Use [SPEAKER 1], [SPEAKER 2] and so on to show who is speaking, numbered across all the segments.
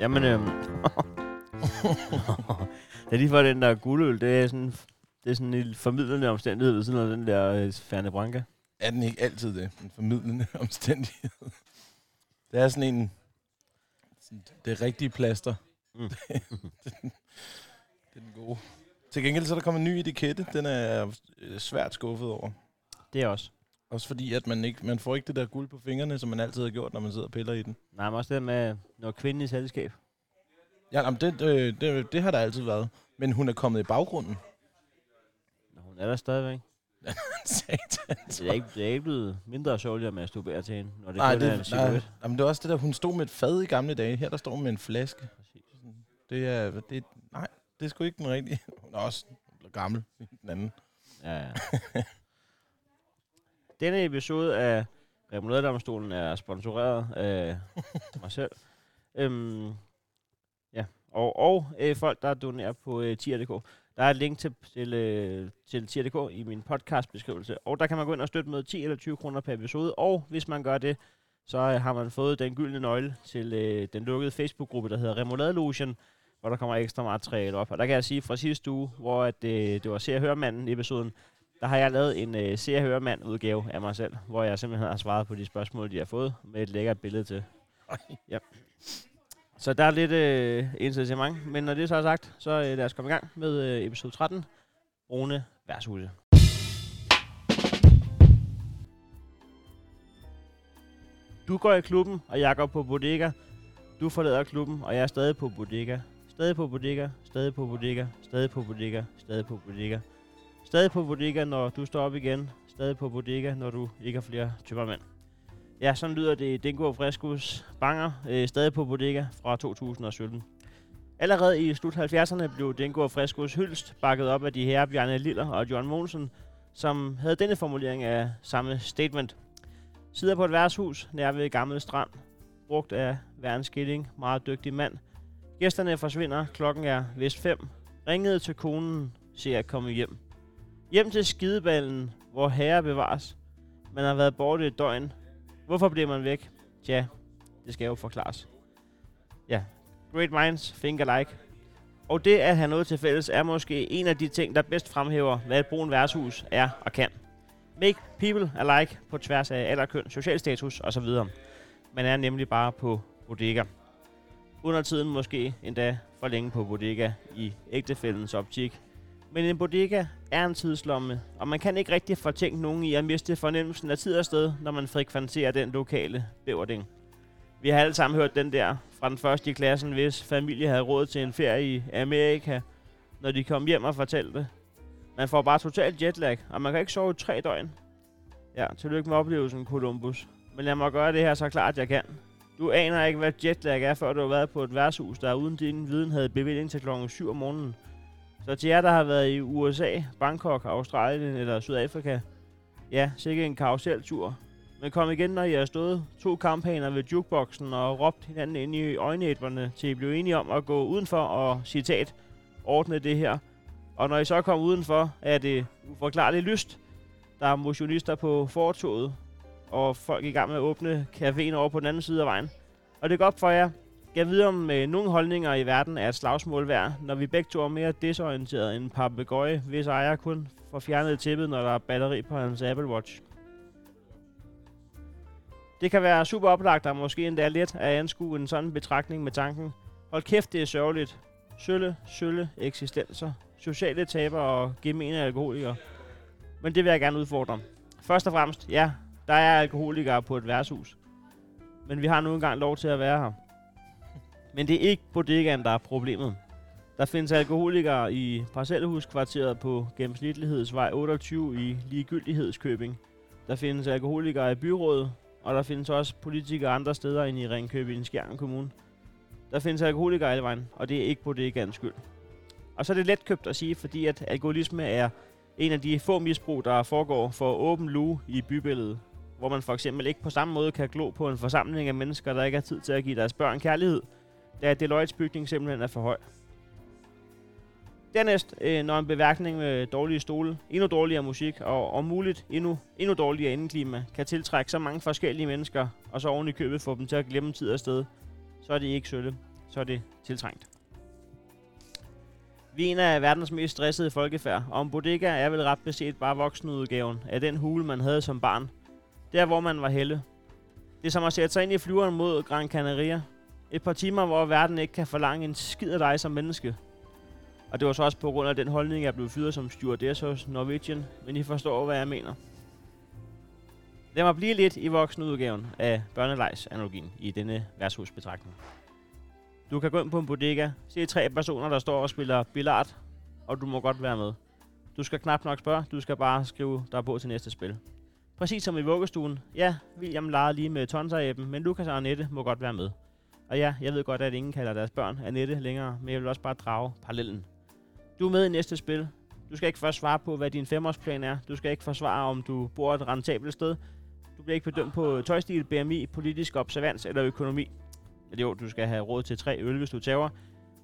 [SPEAKER 1] Jamen, øhm... da de får den der guldøl, det er sådan, det er sådan en formidlende omstændighed ved siden af den der øh, Ferne Branca.
[SPEAKER 2] Er den ikke altid det? En formidlende omstændighed. Det er sådan en... Sådan det rigtige plaster.
[SPEAKER 1] Mm.
[SPEAKER 2] det, er den, det er den gode. Til gengæld så er der kommet en ny etikette. Den er jeg øh, svært skuffet over.
[SPEAKER 1] Det er også.
[SPEAKER 2] Også fordi, at man, ikke, man får ikke det der guld på fingrene, som man altid har gjort, når man sidder og piller i den.
[SPEAKER 1] Nej, men også det med, når kvinden i selskab.
[SPEAKER 2] Ja, jamen, det, øh, det, det har der altid været. Men hun er kommet i baggrunden.
[SPEAKER 1] Nå, hun er der stadigvæk.
[SPEAKER 2] Satan.
[SPEAKER 1] Det er ikke, det er ikke blevet mindre sørgeligt at masturbere til hende, når det
[SPEAKER 2] Nej,
[SPEAKER 1] kun er en
[SPEAKER 2] det,
[SPEAKER 1] silhuet.
[SPEAKER 2] jamen, det er også det der, hun stod med et fad i gamle dage. Her der står hun med en flaske.
[SPEAKER 1] Præcis.
[SPEAKER 2] Det er, det, nej, det er sgu ikke den rigtige. Hun er også gammel, den anden.
[SPEAKER 1] Ja, ja. Denne episode af Remoladedomstolen er sponsoreret af mig selv. Øhm, ja, og, og øh, folk, der donerer på øh, tier.dk. Der er et link til, til, øh, til tier.dk i min podcastbeskrivelse. Og der kan man gå ind og støtte med 10 eller 20 kroner per episode. Og hvis man gør det, så øh, har man fået den gyldne nøgle til øh, den lukkede Facebook-gruppe, der hedder Remoladelotion, hvor der kommer ekstra materiale op. Og der kan jeg sige fra sidste uge, hvor at, øh, det var Se og Høremanden episoden, der har jeg lavet en øh, Se og Høremand udgave af mig selv, hvor jeg simpelthen har svaret på de spørgsmål, de har fået, med et lækkert billede til. Ja. Så der er lidt øh, incitament, men når det så er sagt, så øh, lad os komme i gang med øh, episode 13, Rune Værtshuse. Du går i klubben, og jeg går på bodega. Du forlader klubben, og jeg er stadig på bodega. Stadig på bodega, stadig på bodega, stadig på bodega, stadig på bodega. Stadig på bodega, Stadig på bodega, når du står op igen. Stadig på bodega, når du ikke har flere tømmermænd. Ja, sådan lyder det i Dingo Frescos banger. Øh, stadig på bodega fra 2017. Allerede i slut 70'erne blev Dingo Frescos hyldst bakket op af de her Bjarne Liller og John Monsen, som havde denne formulering af samme statement. Sidder på et værtshus nær ved Gammel Strand, brugt af Værens Skilling, meget dygtig mand. Gæsterne forsvinder, klokken er vist fem. Ringede til konen, siger jeg komme hjem. Hjem til skideballen, hvor herre bevares. Man har været borte et døgn. Hvorfor bliver man væk? Tja, det skal jo forklares. Ja, great minds think alike. Og det at have noget til fælles er måske en af de ting, der bedst fremhæver, hvad et brun værtshus er og kan. Make people alike på tværs af alder, køn, social status osv. Man er nemlig bare på bodega. Under tiden måske endda for længe på bodega i ægtefældens optik. Men en bodega er en tidslomme, og man kan ikke rigtig fortænke nogen i at miste fornemmelsen af tid og sted, når man frekventerer den lokale bæverding. Vi har alle sammen hørt den der fra den første i klassen, hvis familie havde råd til en ferie i Amerika, når de kom hjem og fortalte. Man får bare totalt jetlag, og man kan ikke sove i tre døgn. Ja, tillykke med oplevelsen, Columbus. Men lad mig gøre det her så klart, jeg kan. Du aner ikke, hvad jetlag er, før du har været på et værtshus, der uden din viden havde bevilling til klokken 7 om morgenen. Så til jer, der har været i USA, Bangkok, Australien eller Sydafrika, ja, sikkert en karuseltur. Men kom igen, når I har stået to kampaner ved jukeboxen og råbt hinanden ind i øjenæberne, til I blev enige om at gå udenfor og, citat, ordne det her. Og når I så kom udenfor, er det uforklarligt lyst. Der er motionister på fortoget, og folk i gang med at åbne caféen over på den anden side af vejen. Og det er godt for jer. Jeg ved om øh, nogle holdninger i verden er et slagsmål værd, når vi begge to er mere desorienteret end en papegøje, hvis ejer kun får fjernet tippet, når der er batteri på hans Apple Watch. Det kan være super oplagt og måske endda let at anskue en sådan betragtning med tanken. Hold kæft, det er sørgeligt. Sølle, sølle eksistenser. Sociale taber og gemene alkoholikere. Men det vil jeg gerne udfordre. Først og fremmest, ja, der er alkoholikere på et værtshus. Men vi har nu engang lov til at være her. Men det er ikke bodegaen, der er problemet. Der findes alkoholikere i parcelhuskvarteret på gennemsnitlighedsvej 28 i ligegyldighedskøbing. Der findes alkoholikere i byrådet, og der findes også politikere andre steder end i Ringkøbing Skjern Kommune. Der findes alkoholikere alle vejen, og det er ikke bodegaens skyld. Og så er det let købt at sige, fordi at alkoholisme er en af de få misbrug, der foregår for åben lue i bybilledet, hvor man for eksempel ikke på samme måde kan glo på en forsamling af mennesker, der ikke har tid til at give deres børn kærlighed, da Deloittes bygning simpelthen er for høj. Dernæst, øh, når en beværkning med dårlige stole, endnu dårligere musik og om muligt endnu, endnu dårligere indeklima kan tiltrække så mange forskellige mennesker, og så oven i købet få dem til at glemme tid og sted, så er det ikke sølle. så er det tiltrængt. Vi er en af verdens mest stressede folkefærd, og en bodega er vel ret beset bare voksenudgaven af den hule, man havde som barn. Der, hvor man var helle. Det er som at sætte sig ind i flyveren mod Gran Canaria. Et par timer, hvor verden ikke kan forlange en skid af dig som menneske. Og det var så også på grund af den holdning, jeg blev fyret som stewardess hos Norwegian, men I forstår, hvad jeg mener. Lad mig blive lidt i voksenudgaven af børnelejs-analogien i denne værtshusbetragtning. Du kan gå ind på en bodega, se tre personer, der står og spiller billard, og du må godt være med. Du skal knap nok spørge, du skal bare skrive dig på til næste spil. Præcis som i vuggestuen. Ja, William leger lige med tonseræben, men Lukas og Annette må godt være med. Og ja, jeg ved godt, at ingen kalder deres børn Annette længere, men jeg vil også bare drage parallellen. Du er med i næste spil. Du skal ikke først svare på, hvad din femårsplan er. Du skal ikke forsvare, om du bor et rentabelt sted. Du bliver ikke bedømt på tøjstil, BMI, politisk observans eller økonomi. Men jo, du skal have råd til tre øl, hvis du tager.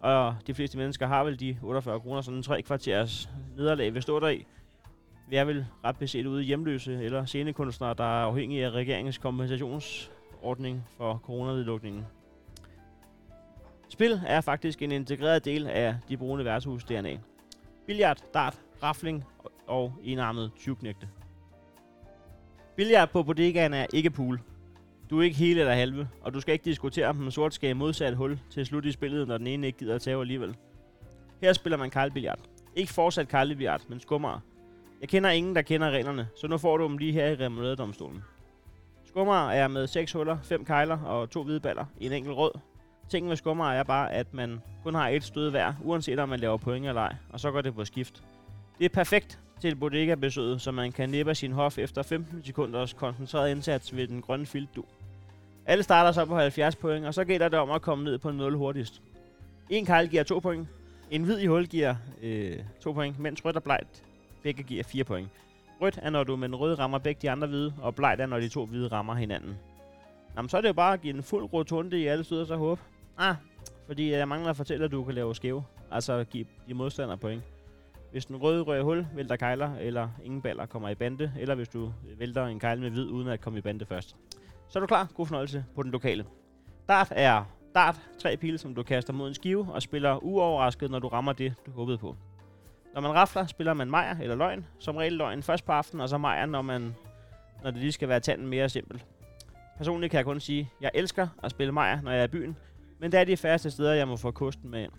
[SPEAKER 1] Og de fleste mennesker har vel de 48 kroner, sådan en tre kvarters nederlag vil stå der i. Vi er vel ret beset ude hjemløse eller scenekunstnere, der er afhængige af regeringens kompensationsordning for coronavedlukningen. Spil er faktisk en integreret del af de brune værtshus DNA. Billard, dart, rafling og enarmet tyvknægte. Billard på bodegaen er ikke pool. Du er ikke hele eller halve, og du skal ikke diskutere, om den sort skal modsat hul til slut i spillet, når den ene ikke gider at tage alligevel. Her spiller man kaldbillard. Ikke fortsat kaldbillard, men skummer. Jeg kender ingen, der kender reglerne, så nu får du dem lige her i remouladedomstolen. Skummer er med 6 huller, 5 kejler og to hvide baller i en enkelt rød. Tingen med skummer er bare, at man kun har et stød hver, uanset om man laver point eller ej, og så går det på skift. Det er perfekt til bodega-besøget, så man kan nippe sin hof efter 15 sekunders koncentreret indsats ved den grønne filtdu. Alle starter så på 70 point, og så gælder det om at komme ned på 0 hurtigst. En kejl giver 2 point, en hvid i hul giver øh, 2 point, mens rødt og blegt begge giver 4 point. Rødt er, når du med den røde rammer begge de andre hvide, og blegt er, når de to hvide rammer hinanden. Jamen, så er det jo bare at give en fuld rotunde i alle steder så håb. Ah, fordi jeg mangler at fortælle, at du kan lave skæve. Altså give de modstandere point. Hvis den røde rører hul, vælter kejler, eller ingen baller kommer i bande, eller hvis du vælter en kejl med hvid, uden at komme i bande først. Så er du klar. God fornøjelse på den lokale. Dart er dart, tre pile, som du kaster mod en skive, og spiller uoverrasket, når du rammer det, du håbede på. Når man rafler, spiller man mejer eller løgn. Som regel løgn først på aftenen, og så mejer, når, man, når det lige skal være tanden mere simpel. Personligt kan jeg kun sige, at jeg elsker at spille mejer, når jeg er i byen, men det er de færreste steder, jeg må få kosten med ind.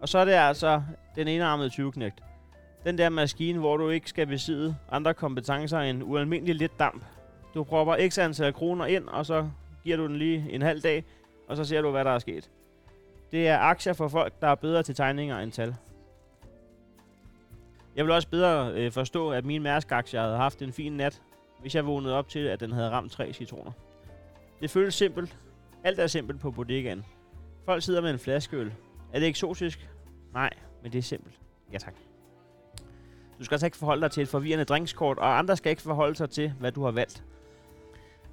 [SPEAKER 1] Og så er det altså den enarmede 20-knægt. Den der maskine, hvor du ikke skal besidde andre kompetencer end ualmindelig lidt damp. Du propper x antal kroner ind, og så giver du den lige en halv dag, og så ser du, hvad der er sket. Det er aktier for folk, der er bedre til tegninger end tal. Jeg vil også bedre øh, forstå, at min mærskaktie havde haft en fin nat, hvis jeg vågnede op til, at den havde ramt tre citroner. Det føles simpelt. Alt er simpelt på bodegaen. Folk sidder med en flaskeøl. Er det eksotisk? Nej, men det er simpelt. Ja tak. Du skal altså ikke forholde dig til et forvirrende drinkskort, og andre skal ikke forholde sig til, hvad du har valgt.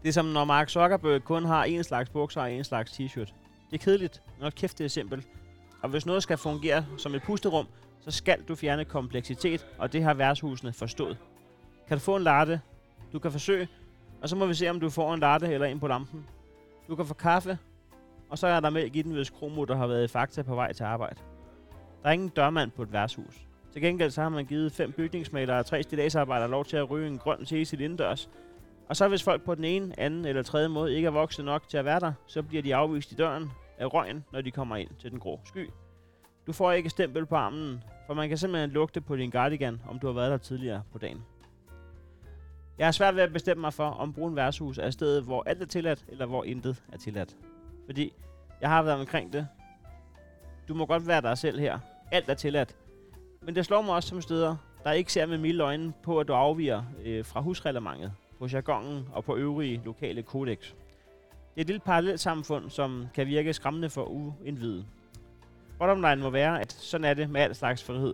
[SPEAKER 1] Det er som når Mark Zuckerberg kun har en slags bukser og en slags t-shirt. Det er kedeligt, men kæft det er simpelt. Og hvis noget skal fungere som et pusterum, så skal du fjerne kompleksitet, og det har værtshusene forstået. Kan du få en latte? Du kan forsøge, og så må vi se, om du får en latte eller en på lampen. Du kan få kaffe, og så er der mælk i den, hvis Kromo, der har været i Fakta på vej til arbejde. Der er ingen dørmand på et værtshus. Til gengæld så har man givet fem bygningsmalere og tre stilagsarbejdere lov til at ryge en grøn tesil indendørs. Og så hvis folk på den ene, anden eller tredje måde ikke er vokset nok til at være der, så bliver de afvist i døren af røgen, når de kommer ind til den grå sky. Du får ikke stempel på armen, for man kan simpelthen lugte på din cardigan, om du har været der tidligere på dagen. Jeg har svært ved at bestemme mig for, om brun værtshus er stedet, hvor alt er tilladt, eller hvor intet er tilladt. Fordi jeg har været omkring det. Du må godt være dig selv her. Alt er tilladt. Men det slår mig også som steder, der ikke ser med milde øjne på, at du afviger øh, fra husreglementet, på jargonen og på øvrige lokale kodex. Det er et lille parallelt samfund, som kan virke skræmmende for uindvidede. Bottom line må være, at sådan er det med al slags frihed.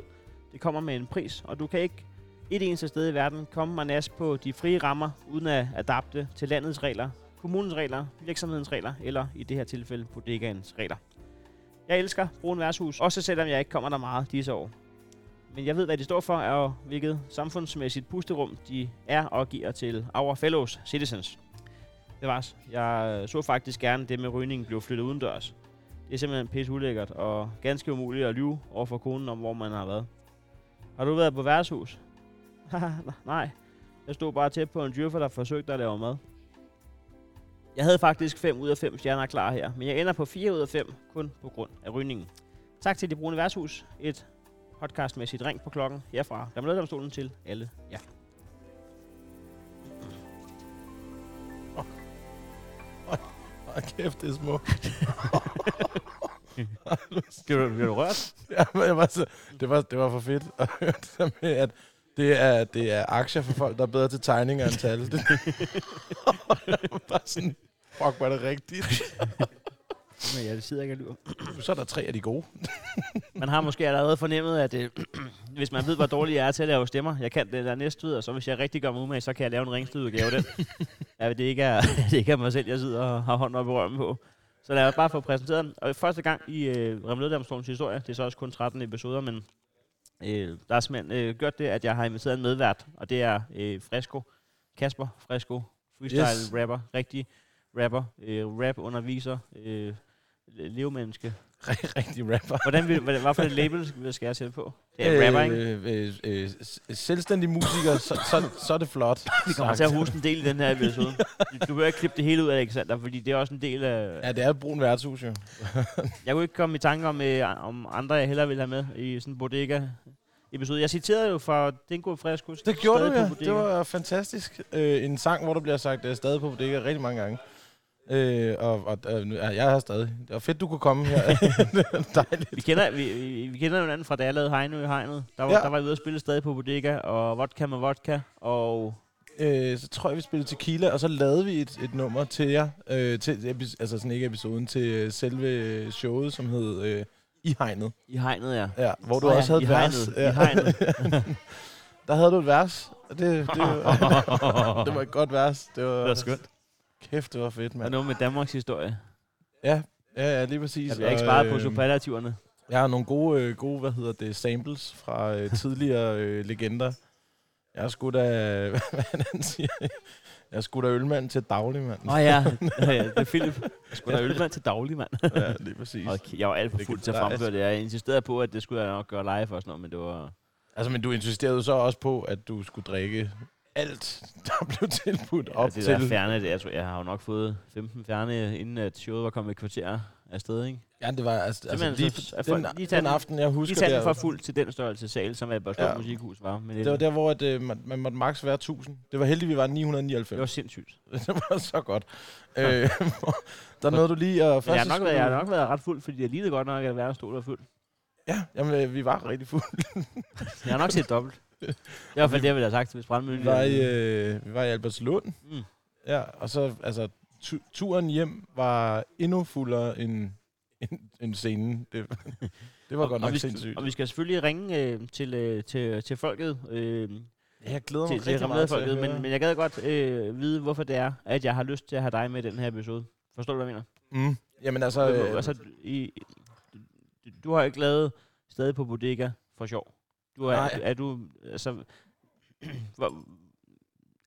[SPEAKER 1] Det kommer med en pris, og du kan ikke et eneste sted i verden komme man nas på de frie rammer, uden at adapte til landets regler, kommunens regler, virksomhedens regler, eller i det her tilfælde bodegaens regler. Jeg elsker brun Værshus, også selvom jeg ikke kommer der meget disse år. Men jeg ved, hvad de står for, og hvilket samfundsmæssigt pusterum de er og giver til our fellows citizens. Det var Jeg så faktisk gerne det med rygningen blev flyttet udendørs. Det er simpelthen pisse ulækkert og ganske umuligt at lyve over for konen om, hvor man har været. Har du været på værtshus? Nej. Jeg stod bare tæt på en dyrfer, der forsøgte at lave mad. Jeg havde faktisk 5 ud af 5 stjerner klar her, men jeg ender på 4 ud af 5, kun på grund af rygningen. Tak til Det Brune Værtshus. Et podcastmæssigt ring på klokken herfra. Remladedomstolen til alle jer.
[SPEAKER 2] Hold kæft, det er små.
[SPEAKER 1] Skal du, bliver du rørt?
[SPEAKER 2] Ja, men jeg var så, det, var, det var for fedt at høre det der med, at det er, det er aktier for folk, der er bedre til tegninger end tal. Det, jeg var bare sådan, fuck, var det rigtigt?
[SPEAKER 1] Men det sidder ikke og lyver.
[SPEAKER 2] Så er der tre af de gode.
[SPEAKER 1] Man har måske allerede fornemmet, at øh, hvis man ved, hvor dårlig jeg er til at lave stemmer, jeg kan det der næste ud, og så hvis jeg rigtig gør mig umage, så kan jeg lave en ringstudgave af den. ja, det ikke er, det ikke er mig selv, jeg sidder og har hånden op i røven på. Så lad os bare få præsenteret den. Og første gang i øh, Remlødamstolens historie, det er så også kun 13 episoder, men øh, der er simpelthen øh, gjort det, at jeg har inviteret en medvært, og det er øh, Fresco. Kasper Fresco, freestyle
[SPEAKER 2] Yes.
[SPEAKER 1] rigtig rapper, øh, rap underviser, øh, levemenneske.
[SPEAKER 2] Rigtig rapper.
[SPEAKER 1] Hvordan vil, hvad, hvad for et label skal- skal jeg sætte på? Det er rapper, ikke?
[SPEAKER 2] Øh, øh, øh, selvstændig musiker, så, så, så er det flot.
[SPEAKER 1] Vi kommer til at huske en del i den her episode. Du behøver ikke klippe det hele ud af, Alexander, fordi det er også en del af...
[SPEAKER 2] Ja, det er et brun værtshus, jo.
[SPEAKER 1] Jeg kunne ikke komme i tanke om, øh, om andre, jeg hellere ville have med i sådan en bodega episode. Jeg citerede jo fra Dingo Fresco.
[SPEAKER 2] Det gjorde du, ja. Det var fantastisk. Øh, en sang, hvor der bliver sagt, at stadig på bodega rigtig mange gange. Øh, og og nu- ja, jeg er her stadig. Det var fedt, du kunne komme her. det dejligt.
[SPEAKER 1] Vi kender, vi, vi, kender hinanden fra, da jeg lavede Heino i Hegnet. Der var,
[SPEAKER 2] Ja.
[SPEAKER 1] ja. der var jeg ude at spille stadig på bodega, og vodka med vodka, og
[SPEAKER 2] Øh, så tror jeg, vi spillede tequila, og så lavede vi et, et nummer til jer. Øh, til, altså sådan ikke episoden, til øh, selve showet, som hed øh, I Hegnet.
[SPEAKER 1] i Hegnet, ja.
[SPEAKER 2] Ja, hvor du
[SPEAKER 1] Åh ja,
[SPEAKER 2] også havde
[SPEAKER 1] i
[SPEAKER 2] et vers.
[SPEAKER 1] Hegnet, i Hegnet.
[SPEAKER 2] Der havde du et vers. og Det, det, var, det var et godt vers. Det var,
[SPEAKER 1] Det var skønt.
[SPEAKER 2] Kæft, det var fedt,
[SPEAKER 1] Og
[SPEAKER 2] mand.
[SPEAKER 1] noget med Danmarks historie.
[SPEAKER 2] Ja, ja, ja, lige præcis.
[SPEAKER 1] Der bliver ikke
[SPEAKER 2] Og,
[SPEAKER 1] sparet på
[SPEAKER 2] øh,
[SPEAKER 1] superlativerne.
[SPEAKER 2] Jeg har nogle gode, øh, gode hvad hedder det, samples fra øh, tidligere øh, legender. Jeg har skudt af, hvad er han siger? Jeg har skudt af ølmand til daglig, mand.
[SPEAKER 1] Åh oh, ja. ja, ja, det er Philip. Jeg skulle da ølmand til daglig, mand.
[SPEAKER 2] ja, lige præcis.
[SPEAKER 1] Okay, jeg var alt for fuld til at
[SPEAKER 2] er-
[SPEAKER 1] fremføre det. Jeg insisterede på, at det skulle jeg nok gøre live og sådan noget, men det var...
[SPEAKER 2] Altså, men du insisterede så også på, at du skulle drikke alt, der blev tilbudt
[SPEAKER 1] Ja,
[SPEAKER 2] op
[SPEAKER 1] det
[SPEAKER 2] til.
[SPEAKER 1] der færne, det, jeg, tror, jeg har jo nok fået 15 færne, inden at showet var kommet et kvarter afsted, ikke?
[SPEAKER 2] Ja, det var altså, altså lige,
[SPEAKER 1] så- at
[SPEAKER 2] den,
[SPEAKER 1] lige
[SPEAKER 2] den
[SPEAKER 1] den-
[SPEAKER 2] aften, jeg husker
[SPEAKER 1] Lige den
[SPEAKER 2] der,
[SPEAKER 1] for fuld til den størrelse sal, som Albertslund
[SPEAKER 2] Ja.
[SPEAKER 1] ja. Musikhus var. Men det,
[SPEAKER 2] det var der, hvor at, øh, man, man måtte maks være 1000. Det var heldigt, vi var 999.
[SPEAKER 1] det var sindssygt.
[SPEAKER 2] det var så godt. øh, der nåede du lige at...
[SPEAKER 1] Men jeg har, nok været, jeg har nok været ret fuld, fordi jeg lignede godt nok, at verden stod der fuld.
[SPEAKER 2] Ja, jamen, øh, vi var rigtig fulde.
[SPEAKER 1] Jeg har nok set dobbelt. I hvert fald det, jeg ville have sagt, hvis
[SPEAKER 2] Vi
[SPEAKER 1] brandmøllen...
[SPEAKER 2] var i, øh, vi var i Albertslund.
[SPEAKER 1] Mm.
[SPEAKER 2] Ja, og så, altså, tu- turen hjem var endnu fuldere end, end, end scenen. Det, det var
[SPEAKER 1] og,
[SPEAKER 2] godt
[SPEAKER 1] og
[SPEAKER 2] nok
[SPEAKER 1] vi,
[SPEAKER 2] sindssygt.
[SPEAKER 1] Og vi skal selvfølgelig ringe øh, til, øh, til, til folket, øh,
[SPEAKER 2] jeg glæder mig
[SPEAKER 1] til, til
[SPEAKER 2] rigtig meget til at
[SPEAKER 1] folket,
[SPEAKER 2] høre.
[SPEAKER 1] men, men jeg gad godt øh, vide, hvorfor det er, at jeg har lyst til at have dig med i den her episode. Forstår du, hvad jeg mener?
[SPEAKER 2] Mm. Jamen altså,
[SPEAKER 1] øh, altså i, du, du har ikke lavet stadig på bodega for sjov. Du er,
[SPEAKER 2] Nej.
[SPEAKER 1] er du, altså,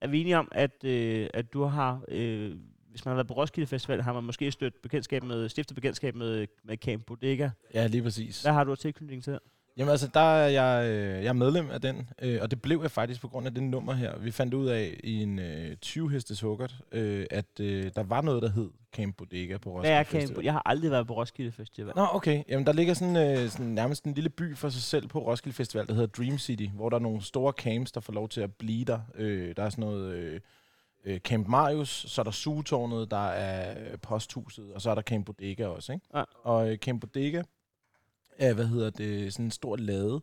[SPEAKER 1] er vi enige om, at, øh, at du har, øh, hvis man har været på Roskilde Festival, har man måske stødt bekendtskab med, stiftet bekendtskab med, med Camp Bodega.
[SPEAKER 2] ja, lige præcis.
[SPEAKER 1] Hvad har du tilknytning til?
[SPEAKER 2] Jamen altså, der er jeg, øh, jeg er medlem af den, øh, og det blev jeg faktisk på grund af det nummer her. Vi fandt ud af i en øh, 20 hestes hukkert, øh, at øh, der var noget, der hed Camp Bodega på
[SPEAKER 1] Hvad
[SPEAKER 2] Roskilde
[SPEAKER 1] er
[SPEAKER 2] Festival.
[SPEAKER 1] Camp Jeg har aldrig været på Roskilde Festival.
[SPEAKER 2] Nå, okay. Jamen, der ligger sådan, øh, sådan nærmest en lille by for sig selv på Roskilde Festival, der hedder Dream City, hvor der er nogle store camps, der får lov til at blive der. Øh, der er sådan noget øh, øh, Camp Marius, så er der Sugetårnet, der er øh, Posthuset, og så er der Camp Bodega også, ikke?
[SPEAKER 1] Ja.
[SPEAKER 2] Og øh, Camp Bodega er, hvad hedder det, sådan en stor lade,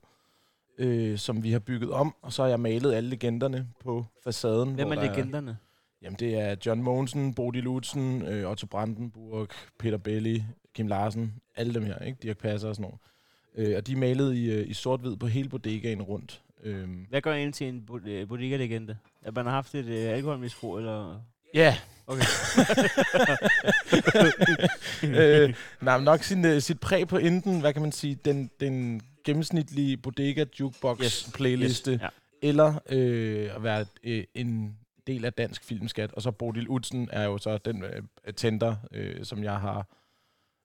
[SPEAKER 2] øh, som vi har bygget om, og så har jeg malet alle legenderne på facaden.
[SPEAKER 1] Hvem er
[SPEAKER 2] der
[SPEAKER 1] legenderne?
[SPEAKER 2] Jamen, det er John Mogensen, Bodil Lutzen, øh, Otto Brandenburg, Peter Belli, Kim Larsen, alle dem her, ikke? Dirk Passer og sådan noget. Øh, og de er malet i, øh, i sort-hvid på hele bodegaen rundt. Øhm,
[SPEAKER 1] Hvad gør en til en øh, bodega-legende? At man har haft et øh, alkoholmisbrug, eller...
[SPEAKER 2] Ja.
[SPEAKER 1] Okay.
[SPEAKER 2] øh, nej, men nok sin, øh, sit præg på enten, hvad kan man sige, den, den gennemsnitlige bodega jukebox
[SPEAKER 1] Yes,
[SPEAKER 2] playliste,
[SPEAKER 1] Yes. Ja.
[SPEAKER 2] eller øh, at være øh, en del af dansk filmskat. Og så Bodil Utsen er jo så den øh, tender, øh, som jeg har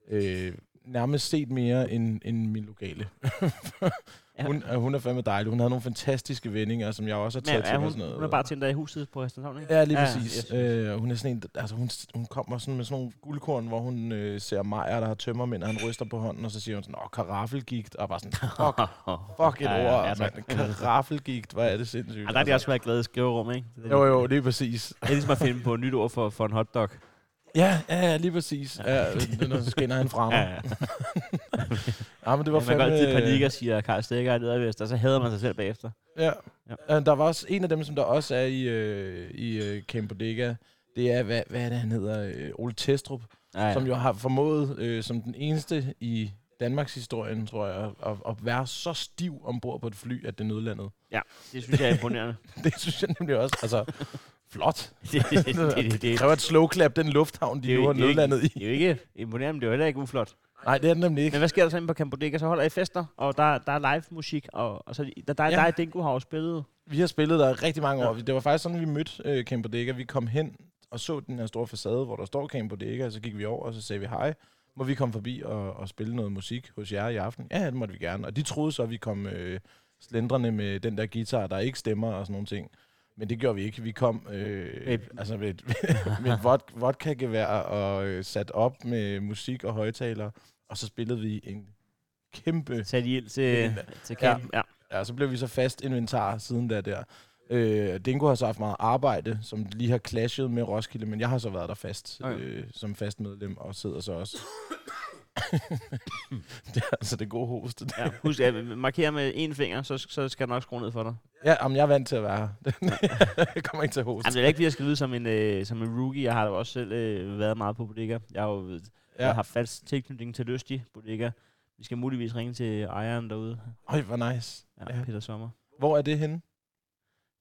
[SPEAKER 2] øh, nærmest set mere end, end min lokale. hun, ja. hun er fandme dejlig. Hun havde nogle fantastiske vendinger, som jeg også har taget
[SPEAKER 1] er
[SPEAKER 2] til.
[SPEAKER 1] hun,
[SPEAKER 2] og sådan noget.
[SPEAKER 1] hun er bare tændt i huset på Christianshavn, ikke?
[SPEAKER 2] Ja, lige
[SPEAKER 1] Ja,
[SPEAKER 2] præcis. Ja, øh, hun er sådan en, altså hun, hun kommer sådan med sådan nogle guldkorn, hvor hun øh, ser Maja, der har tømmermænd, og han ryster på hånden, og så siger hun sådan, åh, karafelgigt, og bare sådan, fuck, fuck et
[SPEAKER 1] Ja,
[SPEAKER 2] ja,
[SPEAKER 1] ja,
[SPEAKER 2] ord,
[SPEAKER 1] ja,
[SPEAKER 2] ja. Karafelgigt, hvor er det sindssygt.
[SPEAKER 1] Ja, der har de også været glade i skriverum, ikke? Det er,
[SPEAKER 2] Jo, jo, er præcis.
[SPEAKER 1] Det er ligesom at finde på et nyt ord for, for en hotdog.
[SPEAKER 2] Ja, ja, ja, lige præcis. Ja, øh, når så skinner han frem.
[SPEAKER 1] Ja,
[SPEAKER 2] Ja,
[SPEAKER 1] ja.
[SPEAKER 2] ja, men det var
[SPEAKER 1] Man går altid
[SPEAKER 2] fandme...
[SPEAKER 1] panik og siger Karl Stikker er nedervest, og så hader man sig selv bagefter.
[SPEAKER 2] Ja.
[SPEAKER 1] Ja.
[SPEAKER 2] ja. Der var også en af dem, som der også er i, øh, i øh, Camp Bodega. Det er, hvad, hvad er det, han hedder? Øh, Ole Testrup.
[SPEAKER 1] Ja,
[SPEAKER 2] Ja.
[SPEAKER 1] ja.
[SPEAKER 2] Som jo har formået, øh, som den eneste i Danmarks historien, tror jeg, at, at være så stiv ombord på et fly, at det nødlandede.
[SPEAKER 1] ja, det synes jeg er imponerende.
[SPEAKER 2] Det synes jeg nemlig også. Altså, flot.
[SPEAKER 1] det, det, det, det, det,
[SPEAKER 2] Det kræver et slow clap, den lufthavn, de
[SPEAKER 1] Det er
[SPEAKER 2] nu har nødlandet i.
[SPEAKER 1] det er jo ikke imponerende, men det er jo heller ikke uflot.
[SPEAKER 2] Nej, det er den nemlig ikke.
[SPEAKER 1] Men hvad sker der så inde på Camp Bodega? Så holder I fester, og der, der er live musik, og, og så der, der,
[SPEAKER 2] Ja.
[SPEAKER 1] der er Dingo har jo spillet.
[SPEAKER 2] Vi har spillet der rigtig mange
[SPEAKER 1] Ja.
[SPEAKER 2] år. Det var faktisk sådan, vi mødte øh, Camp Bodega. Vi kom hen og så den her store facade, hvor der står Camp Bodega, og så gik vi over, og så sagde vi hej. Må vi komme forbi og, og spille noget musik hos jer i aften? Ja, det måtte vi gerne. Og de troede så, at vi kom øh, slendrende med den der guitar, der ikke stemmer og sådan nogle ting. Men det gjorde vi ikke. Vi kom øh, altså med, et, med et vod, vodka-gevær og øh, sat op med musik og højtaler. Og så spillede vi en kæmpe
[SPEAKER 1] Sat ild til,
[SPEAKER 2] Ja.
[SPEAKER 1] til camp. Ja.
[SPEAKER 2] Ja, så blev vi så fast inventar siden da der. Øh, Dingo har så haft meget arbejde, som lige har clashet med Roskilde, men jeg har så været der fast,
[SPEAKER 1] Okay.
[SPEAKER 2] øh, som fast medlem, og sidder så også. det er altså det gode hoste.
[SPEAKER 1] ja. ja. Husk at markere med en finger, så, så skal jeg nok skrue ned for dig.
[SPEAKER 2] Ja, jamen, jeg er vant til at være her. jeg kommer ikke til at hoste.
[SPEAKER 1] Jamen, det er ikke, fordi jeg skal lyde som en, øh, som en rookie. Jeg har da også selv øh, været meget på bodega. Jeg har jo ja.
[SPEAKER 2] Ja.
[SPEAKER 1] har fast tilknytning til Lystig bodega. Vi skal muligvis ringe til ejeren derude.
[SPEAKER 2] Øj, hvor nice.
[SPEAKER 1] Ja,
[SPEAKER 2] Ja.
[SPEAKER 1] ja. Peter Sommer.
[SPEAKER 2] Hvor er det henne?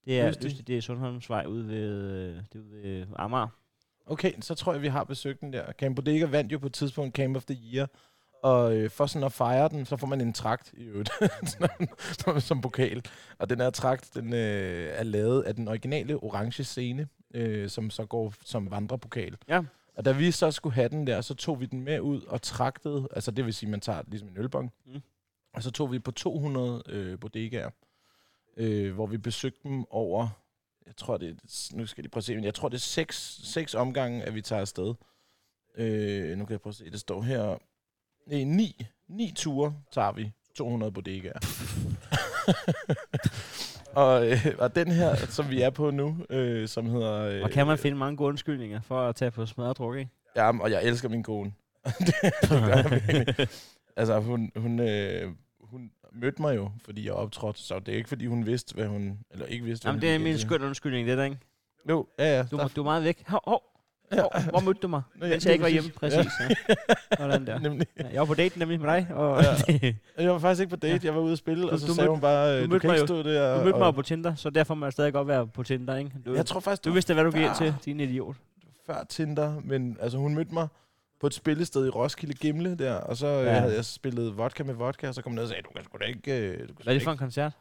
[SPEAKER 1] Det er
[SPEAKER 2] Lystig?
[SPEAKER 1] Lystig, det er Sundholmsvej ude ved, øh, det er ude ved Amager.
[SPEAKER 2] Okay, så tror jeg, vi har besøgt den der. Camp Bodega vandt jo på et tidspunkt Camp of the Year. Og øh, for sådan at fejre den, så får man en trakt i øvrigt, som, som pokal. Og den her trakt, den øh, er lavet af den originale orange scene, øh, som så går som vandrepokal.
[SPEAKER 1] Ja.
[SPEAKER 2] Og da vi så skulle have den der, så tog vi den med ud og tragtede, altså det vil sige, man tager ligesom en ølbong,
[SPEAKER 1] Mm.
[SPEAKER 2] og så tog vi på 200 øh, bodegaer, øh, hvor vi besøgte dem over, jeg tror det er, nu skal de prøve at se, men jeg tror det er seks, seks omgange, at vi tager afsted. Øh, nu kan jeg prøve at se, det står her, nej, ni, ni ture tager vi, 200 bodegaer. og, øh, og den her, som vi er på nu, øh, som hedder... Øh,
[SPEAKER 1] Og kan man finde mange gode undskyldninger for at tage på smadret druk, ikke?
[SPEAKER 2] Ja, og jeg elsker min kone. det, det gør jeg virkelig. Altså, hun, hun, øh, hun mødte mig jo, fordi jeg optrådte, så det er ikke, fordi hun vidste, hvad hun... Eller ikke vidste, hvad
[SPEAKER 1] Jamen,
[SPEAKER 2] hun
[SPEAKER 1] det er min skøn undskyldning, det der, ikke?
[SPEAKER 2] Jo, ja, ja.
[SPEAKER 1] Du,
[SPEAKER 2] der-
[SPEAKER 1] du er meget væk. Hov, hov,
[SPEAKER 2] Ja.
[SPEAKER 1] hov, hvor mødte du mig?
[SPEAKER 2] Nå, ja,
[SPEAKER 1] Mens jeg ikke var hjemme, præcis. Ja. Sådan der.
[SPEAKER 2] Nemlig.
[SPEAKER 1] Ja, Jeg var på date nemlig med dig, og
[SPEAKER 2] Ja. Jeg var faktisk ikke på date, jeg var ude at spille,
[SPEAKER 1] Du-
[SPEAKER 2] og så
[SPEAKER 1] du
[SPEAKER 2] sagde
[SPEAKER 1] mødte-
[SPEAKER 2] hun bare,
[SPEAKER 1] du
[SPEAKER 2] øh, du,
[SPEAKER 1] mødte
[SPEAKER 2] kan
[SPEAKER 1] mig
[SPEAKER 2] ikke
[SPEAKER 1] jo-
[SPEAKER 2] stå der.
[SPEAKER 1] du mødte mig
[SPEAKER 2] og,
[SPEAKER 1] på Tinder, så derfor må jeg stadig godt være på Tinder, ikke? Du,
[SPEAKER 2] Jeg tror faktisk,
[SPEAKER 1] du
[SPEAKER 2] du
[SPEAKER 1] vidste, hvad du gik ind til, din idiot.
[SPEAKER 2] før Tinder, men altså hun mødte mig på et spillested i Roskilde Gimle der, og så ja.
[SPEAKER 1] Ja.
[SPEAKER 2] havde jeg spillet vodka med vodka, og så kom jeg ned og sagde, du kan sgu da ikke... øh, Du kan
[SPEAKER 1] Hvad er det for en koncert?